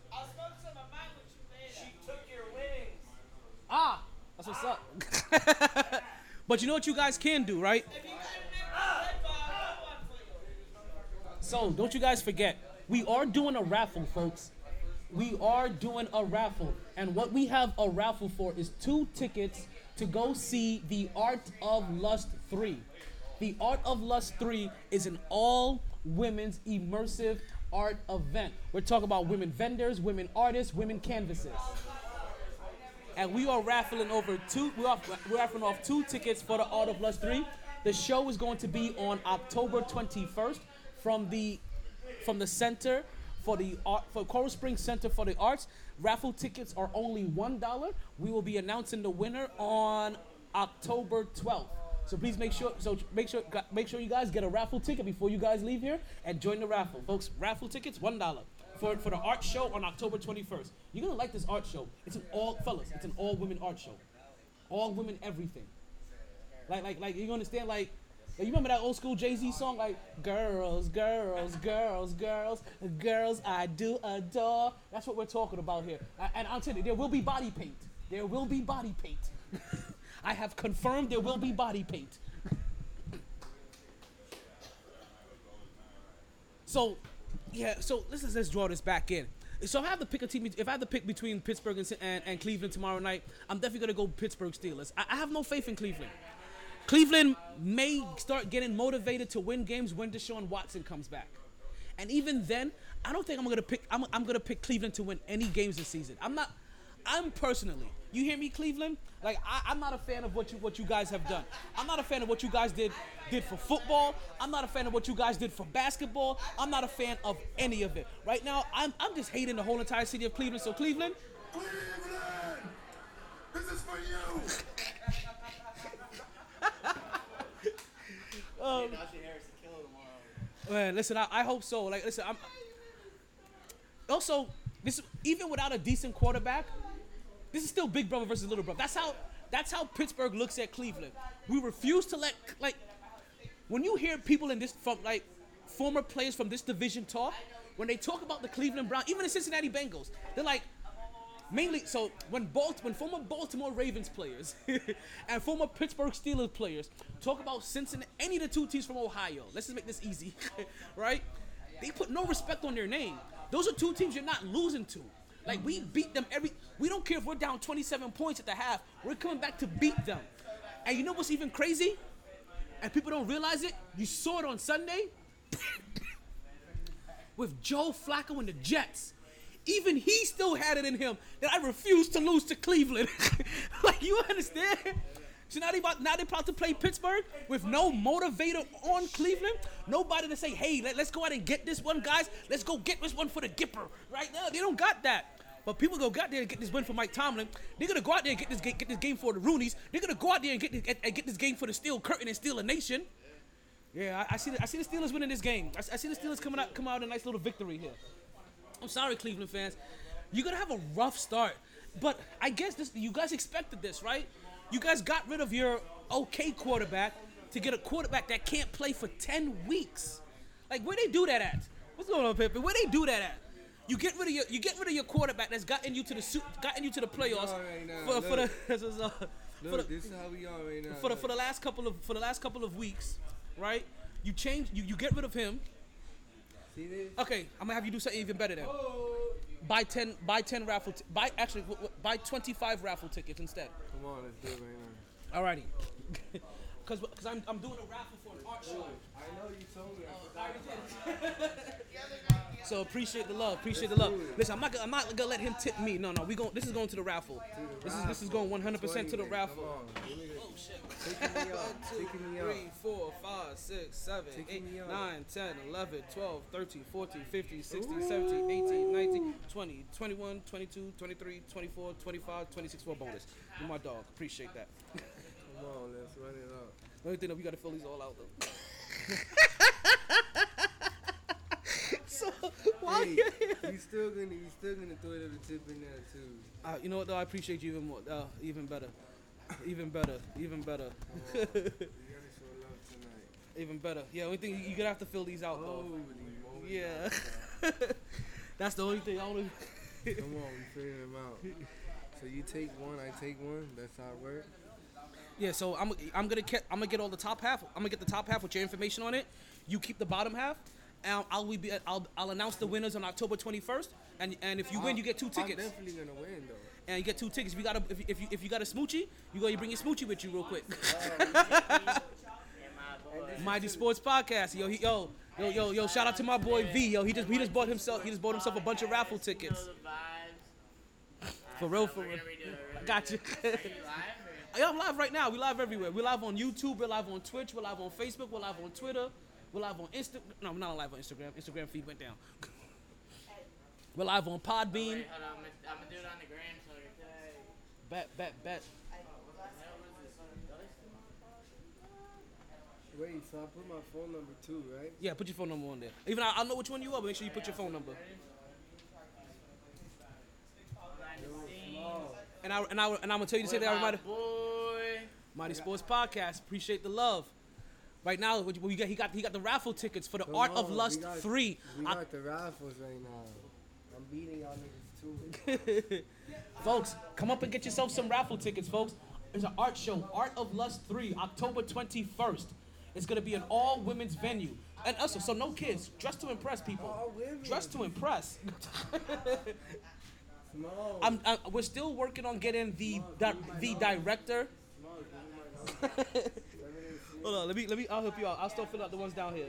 Ah, that's what's up. but you know what you guys can do, right? So don't you guys forget, we are doing a raffle, folks. We are doing a raffle, and what we have a raffle for is two tickets to go see the Art of Lust 3. The Art of Lust 3 is an all women's immersive art event. We're talking about women vendors, women artists, women canvases. And we are raffling over two, we're, off, we're raffling off two tickets for the Art of Lust 3. The show is going to be on October 21st from the from the center for the art for Coral Springs Center for the Arts. Raffle tickets are only one dollar. We will be announcing the winner on October 12th. So please make sure so make sure make sure you guys get a raffle ticket before you guys leave here and join the raffle, folks. Raffle tickets one dollar for for the art show on October 21st. You're gonna like this art show. It's an all fellas. It's an all women art show. All women everything. Like, like, like, you understand? Like, you remember that old school Jay Z song? Like, girls, girls, girls, girls, girls, I do adore. That's what we're talking about here. And I'll tell you, there will be body paint. There will be body paint. I have confirmed there will be body paint. So, yeah. So let's let's- let's draw this back in. So if I have to pick a team, if I have to pick between Pittsburgh and, and, and Cleveland tomorrow night, I'm definitely gonna go Pittsburgh Steelers. I, I have no faith in Cleveland. Cleveland may start getting motivated to win games when Deshaun Watson comes back, and even then, I don't think I'm gonna pick. I'm, I'm gonna pick Cleveland to win any games this season. I'm not. I'm personally. You hear me, Cleveland? Like I, I'm not a fan of what you what you guys have done. I'm not a fan of what you guys did did for football. I'm not a fan of what you guys did for basketball. I'm not a fan of any of it. Right now, I'm I'm just hating the whole entire city of Cleveland. So Cleveland, Cleveland! This is for you! Najee Harris to kill tomorrow. Man, listen, I, I hope so. Like, listen, I'm. Also, this even without a decent quarterback, this is still big brother versus little brother. That's how that's how Pittsburgh looks at Cleveland. We refuse to let like when you hear people in this from like former players from this division talk, when they talk about the Cleveland Browns, even the Cincinnati Bengals, they're like mainly so when Balt when former Baltimore Ravens players and former Pittsburgh Steelers players talk about Cincinnati, any of the two teams from Ohio. Let's just make this easy, right? They put no respect on their name. Those are two teams you're not losing to. Like we beat them every. We don't care if we're down 27 points at the half. We're coming back to beat them. And you know what's even crazy? and people don't realize it. You saw it on Sunday with Joe Flacco and the Jets. Even he still had it in him that I refuse to lose to Cleveland. like you understand? So now they about now they about to play Pittsburgh with no motivator on Cleveland. Nobody to say, hey, let, us go out and get this one, guys. Let's go get this one for the Gipper. Right now, they don't got that. But people go out there and get this win for Mike Tomlin. They're gonna go out there and get this ga- get this game for the Rooneys. They're gonna go out there and get this, and get this game for the Steel Curtain and Steeler Nation. Yeah, I, I see. The, I see the Steelers winning this game. I, I see the Steelers coming out come out a nice little victory here. I'm sorry, Cleveland fans. You're gonna have a rough start, but I guess this you guys expected this, right? You guys got rid of your okay quarterback to get a quarterback that can't play for 10 weeks. Like where they do that at? What's going on, Pippen? Where they do that at? You get rid of your you get rid of your quarterback that's gotten you to the suit, gotten you to the playoffs are right now, for, for the look. for the, this is how we are right now. for the for the last couple of for the last couple of weeks, right? You change you, you get rid of him. See this? Okay, I'm gonna have you do something even better then. Oh. Buy ten buy ten raffle t- buy actually w- w- buy 25 raffle tickets instead. Come on, let's do it right now. Alrighty. Cause, Cause I'm, I'm doing a raffle for an art show. Oh, I know you told me. Oh, So appreciate the love, appreciate the love. Listen, I'm not gonna, I'm not gonna let him tip me. No, no, we going this is going to the raffle. This is this is going 100% to the raffle. Oh shit. Taking me out. Taking me out. 3, 4, 5, 6, 7, 8, 9, 10, 11, 12, 13, 14, 15, 16, 17, 18, 19, 20, 21, 22, 23, 24, 25, 26 for bonus. You're my dog. Appreciate that. Come on, let's run it up. The only thing that we gotta fill these all out though. so while Hey, you're still gonna you still gonna throw it at the tip in there too. uh, you know what though? I appreciate you even more. Uh, even better. Even better. Even better. You gotta show love tonight. even better. Yeah, only thing you're gonna have to fill these out though. Holy moly. Yeah. That's the only thing. I only. Come on, we figuring them out. So you take one, I take one. That's how it works. Yeah, so I'm I'm gonna get I'm gonna get all the top half. I'm gonna get the top half with your information on it. You keep the bottom half, and I'll we be I'll I'll announce the winners on October 21st. And and if you win, you get two tickets. I'm definitely gonna win though. And you get two tickets. If you got a if, if you if you got a smoochie, you go you bring your smoochie with you real quick. MyT Sports Podcast. Yo, he, yo, yo, yo, yo. Shout out to my boy V. Yo, he just he just bought himself he just bought himself a bunch of raffle tickets. For real, for real. I got you. Yeah, I'm live right now. We live everywhere. We're live on YouTube. We're live on Twitch. We're live on Facebook. We're live on Twitter. We're live on Insta. No, we're not live on Instagram. Instagram feed went down. We're live on Podbean. Hold on, I'm gonna, I'm gonna do it on the gram so you can. Bet, bet, bet. Wait, so I put my phone number too, right? Yeah, put your phone number on there. Even I, I know which one you are, but make sure you put your phone number. And I and I and I'm gonna tell you to say that everybody. Boy. MyT Sports Podcast. Appreciate the love. Right now, what you- got, he got he got the raffle tickets for the Come Art of on, we Lust got- three. We I- the raffles right now. I'm beating y'all niggas too. folks, come up and get yourself some raffle tickets, folks. There's an art show, Art of Lust 3, October 21st. It's gonna be an all women's venue. And also, so no kids. Dress to impress people. Dress to impress. I'm, i we're still working on getting the the, the director. Hold on, let me let me. I'll help you out. I'll still fill out the ones down here.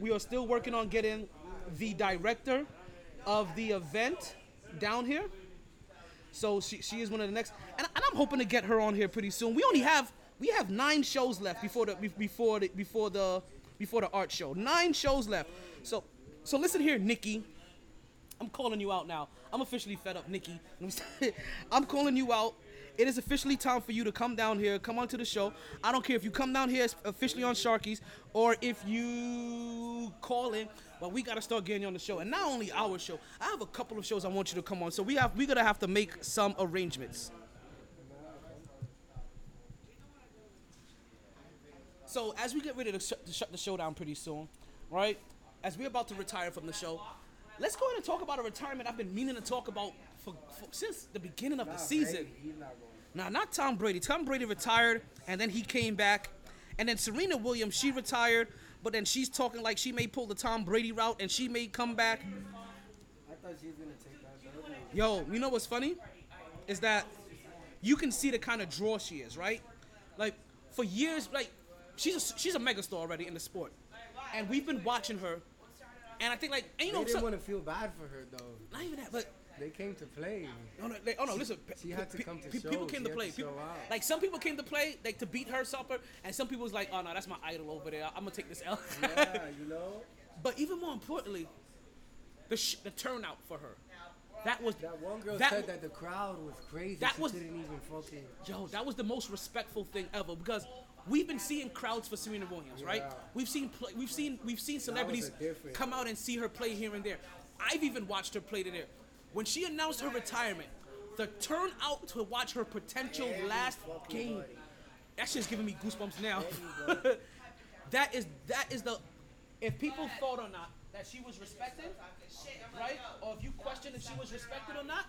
We are still working on getting the director of the event down here. So she, she is one of the next, and, and I'm hoping to get her on here pretty soon. We only have we have nine shows left before the before the before the before the art show. Nine shows left. So so listen here, Nikki. I'm calling you out now. I'm officially fed up, Nikki. I'm calling you out. It is officially time for you to come down here, come onto the show. I don't care if you come down here officially on Sharkeys or if you call in, but we gotta start getting you on the show. And not only our show, I have a couple of shows I want you to come on. So we have we're gonna have to make some arrangements. So as we get ready to, sh- to shut the show down pretty soon, right? As we're about to retire from the show, let's go ahead and talk about a retirement I've been meaning to talk about for, for since the beginning of the season. Now, not Tom Brady. Tom Brady retired, and then he came back, and then Serena Williams she retired, but then she's talking like she may pull the Tom Brady route, and she may come back. I thought she was gonna take that Yo, you know what's funny? Is that you can see the kind of draw she is, right? Like for years, like she's a, she's a megastar already in the sport, and we've been watching her. And I think like and you know they didn't want to feel bad for her though. not even that, but They came to play. no, no, they, oh no, listen. She pe- had to come to pe- show. People came She to play. to People- like some people came to play, like to beat her supper, and some people was like, oh no, that's my idol over there. I'm gonna take this L. Yeah, you know. but even more importantly, the sh- the turnout for her. That was That one girl that said w- that the crowd was crazy. that she was- didn't even fucking. Yo, that was the most respectful thing ever because we've been seeing crowds for Serena Williams, right? Yeah. We've seen pl- we've seen we've seen celebrities come out and see her play here and there. I've even watched her play there. When she announced her retirement, the turnout to watch her potential last game, that shit's giving me goosebumps now. that is that is the if people thought or not that she was respected, right? Or if you question if she was respected or not,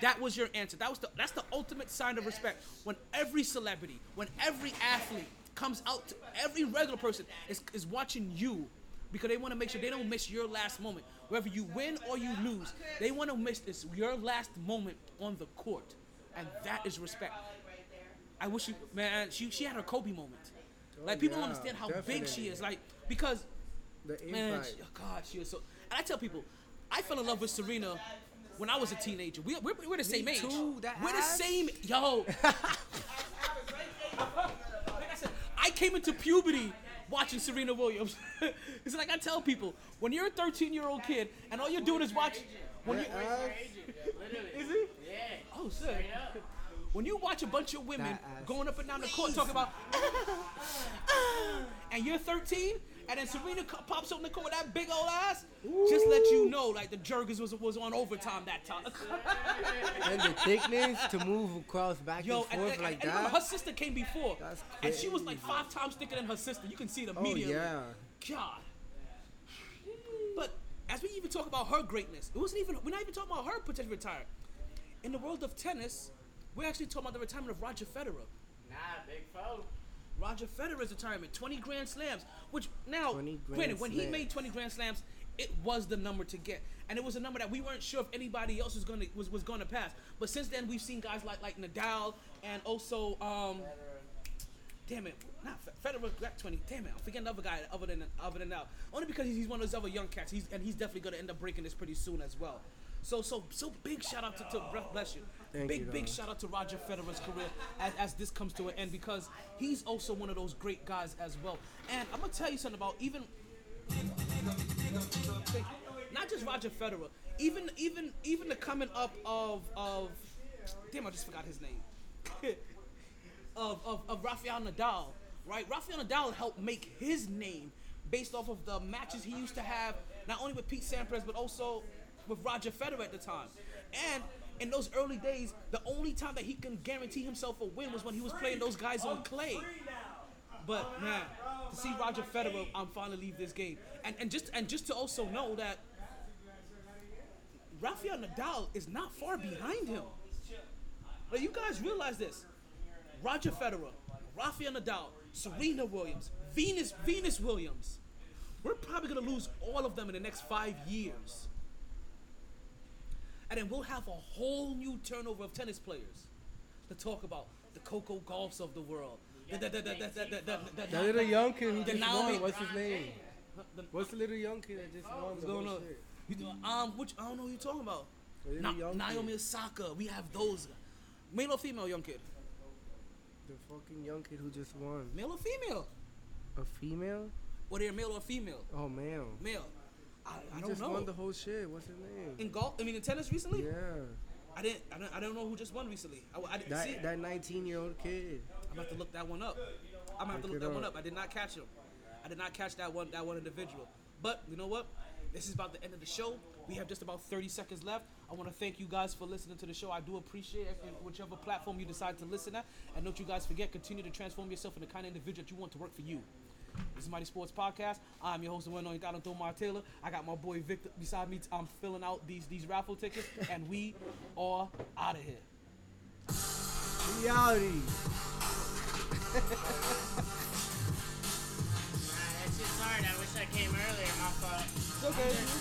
that was your answer. That was the that's the ultimate sign of respect. When every celebrity, when every athlete comes out, to, every regular person is, is watching you because they want to make sure they don't miss your last moment. Whether you win or you lose, they want to miss this your last moment on the court, and that is respect. I wish you, man, she she had her Kobe moment. Oh, like people don't yeah, understand how big she is. Like because The Man, she, oh God, she was so. And I tell people, I fell in love with Serena when I was a teenager. We, we're, we're the same age. too, we're ass. the same. Yo. like I said, I came into puberty watching Serena Williams. it's like I tell people, when you're a 13 year old kid and all you're doing is watching. When you, is he? Yeah. Oh shit. When you watch a bunch of women going up and down the court talking about, ah, ah, ah. and you're 13, and then Serena pops up in the court with that big old ass, just let you know, like the Jergens was was on overtime that time. and the thickness to move across back Yo, and and, forth and- like and remember, her sister came before, That's and she was like five times thicker than her sister. You can see it Oh yeah. God. But as we even talk about her greatness, it wasn't even we're not even talking about her potential retire. In the world of tennis, we're actually talking about the retirement of Roger Federer. Nah, big foe. Roger Federer's retirement, 20 Grand Slams, which now, granted, when he made 20 Grand Slams, it was the number to get, and it was a number that we weren't sure if anybody else was gonna was, was gonna pass. But since then, we've seen guys like like Nadal and also um, damn it, not Federer got 20. Damn it, I'm forgetting another guy other than other than now. Only because he's, he's one of those other young cats. He's and he's definitely gonna end up breaking this pretty soon as well. So so so big shout out to, to bless you. Thank big you, big shout out to Roger Federer's career as, as this comes to an end because he's also one of those great guys as well. And I'm gonna tell you something about even not just Roger Federer, even even even the coming up of of damn I just forgot his name. of, of, of Rafael Nadal, right? Rafael Nadal helped make his name based off of the matches he used to have, not only with Pete Sampras, but also with Roger Federer at the time. And in those early days, the only time that he can guarantee himself a win was when he was playing those guys on clay. But man, to see Roger Federer, I'm finally leave this game, and and just and just to also know that Rafael Nadal is not far behind him. Like you guys realize this? Roger Federer, Rafael Nadal, Serena Williams, Venus Venus Williams. We're probably gonna lose all of them in the next five years. And then we'll have a whole new turnover of tennis players to talk about. The Coco Gauffs of the world. The, That little young kid who just won. What's his name? What's the little young kid that just won? What's going on? You do, um, which I don't know who you're talking about. Na- Naomi. Osaka. We have those. Male or female, young kid? The fucking young kid who just won. Male or female? A female? Or they're male or female? Oh male. Male. I, I don't just know. won the whole shit. What's his name? in golf, I mean in tennis recently. Yeah. I didn't. I don't, I don't know who just won recently. I, I didn't see. That that 19 year old kid. I'm gonna have to look that one up. I'm gonna have to Look it that one up. up. I did not catch him. I did not catch that one. That one individual. But you know what? This is about the end of the show. We have just about 30 seconds left. I want to thank you guys for listening to the show. I do appreciate it, whichever platform you decide to listen at. And don't you guys forget, continue to transform yourself into the kind of individual that you want to work for you. This is MyT Sports Podcast. I'm your host, the one and only Donald Thomar Taylor. I got my boy Victor beside me. I'm filling out these these raffle tickets, and we are out of here. Reality. Nah, that's just hard. I wish I came earlier. My fault. It's okay.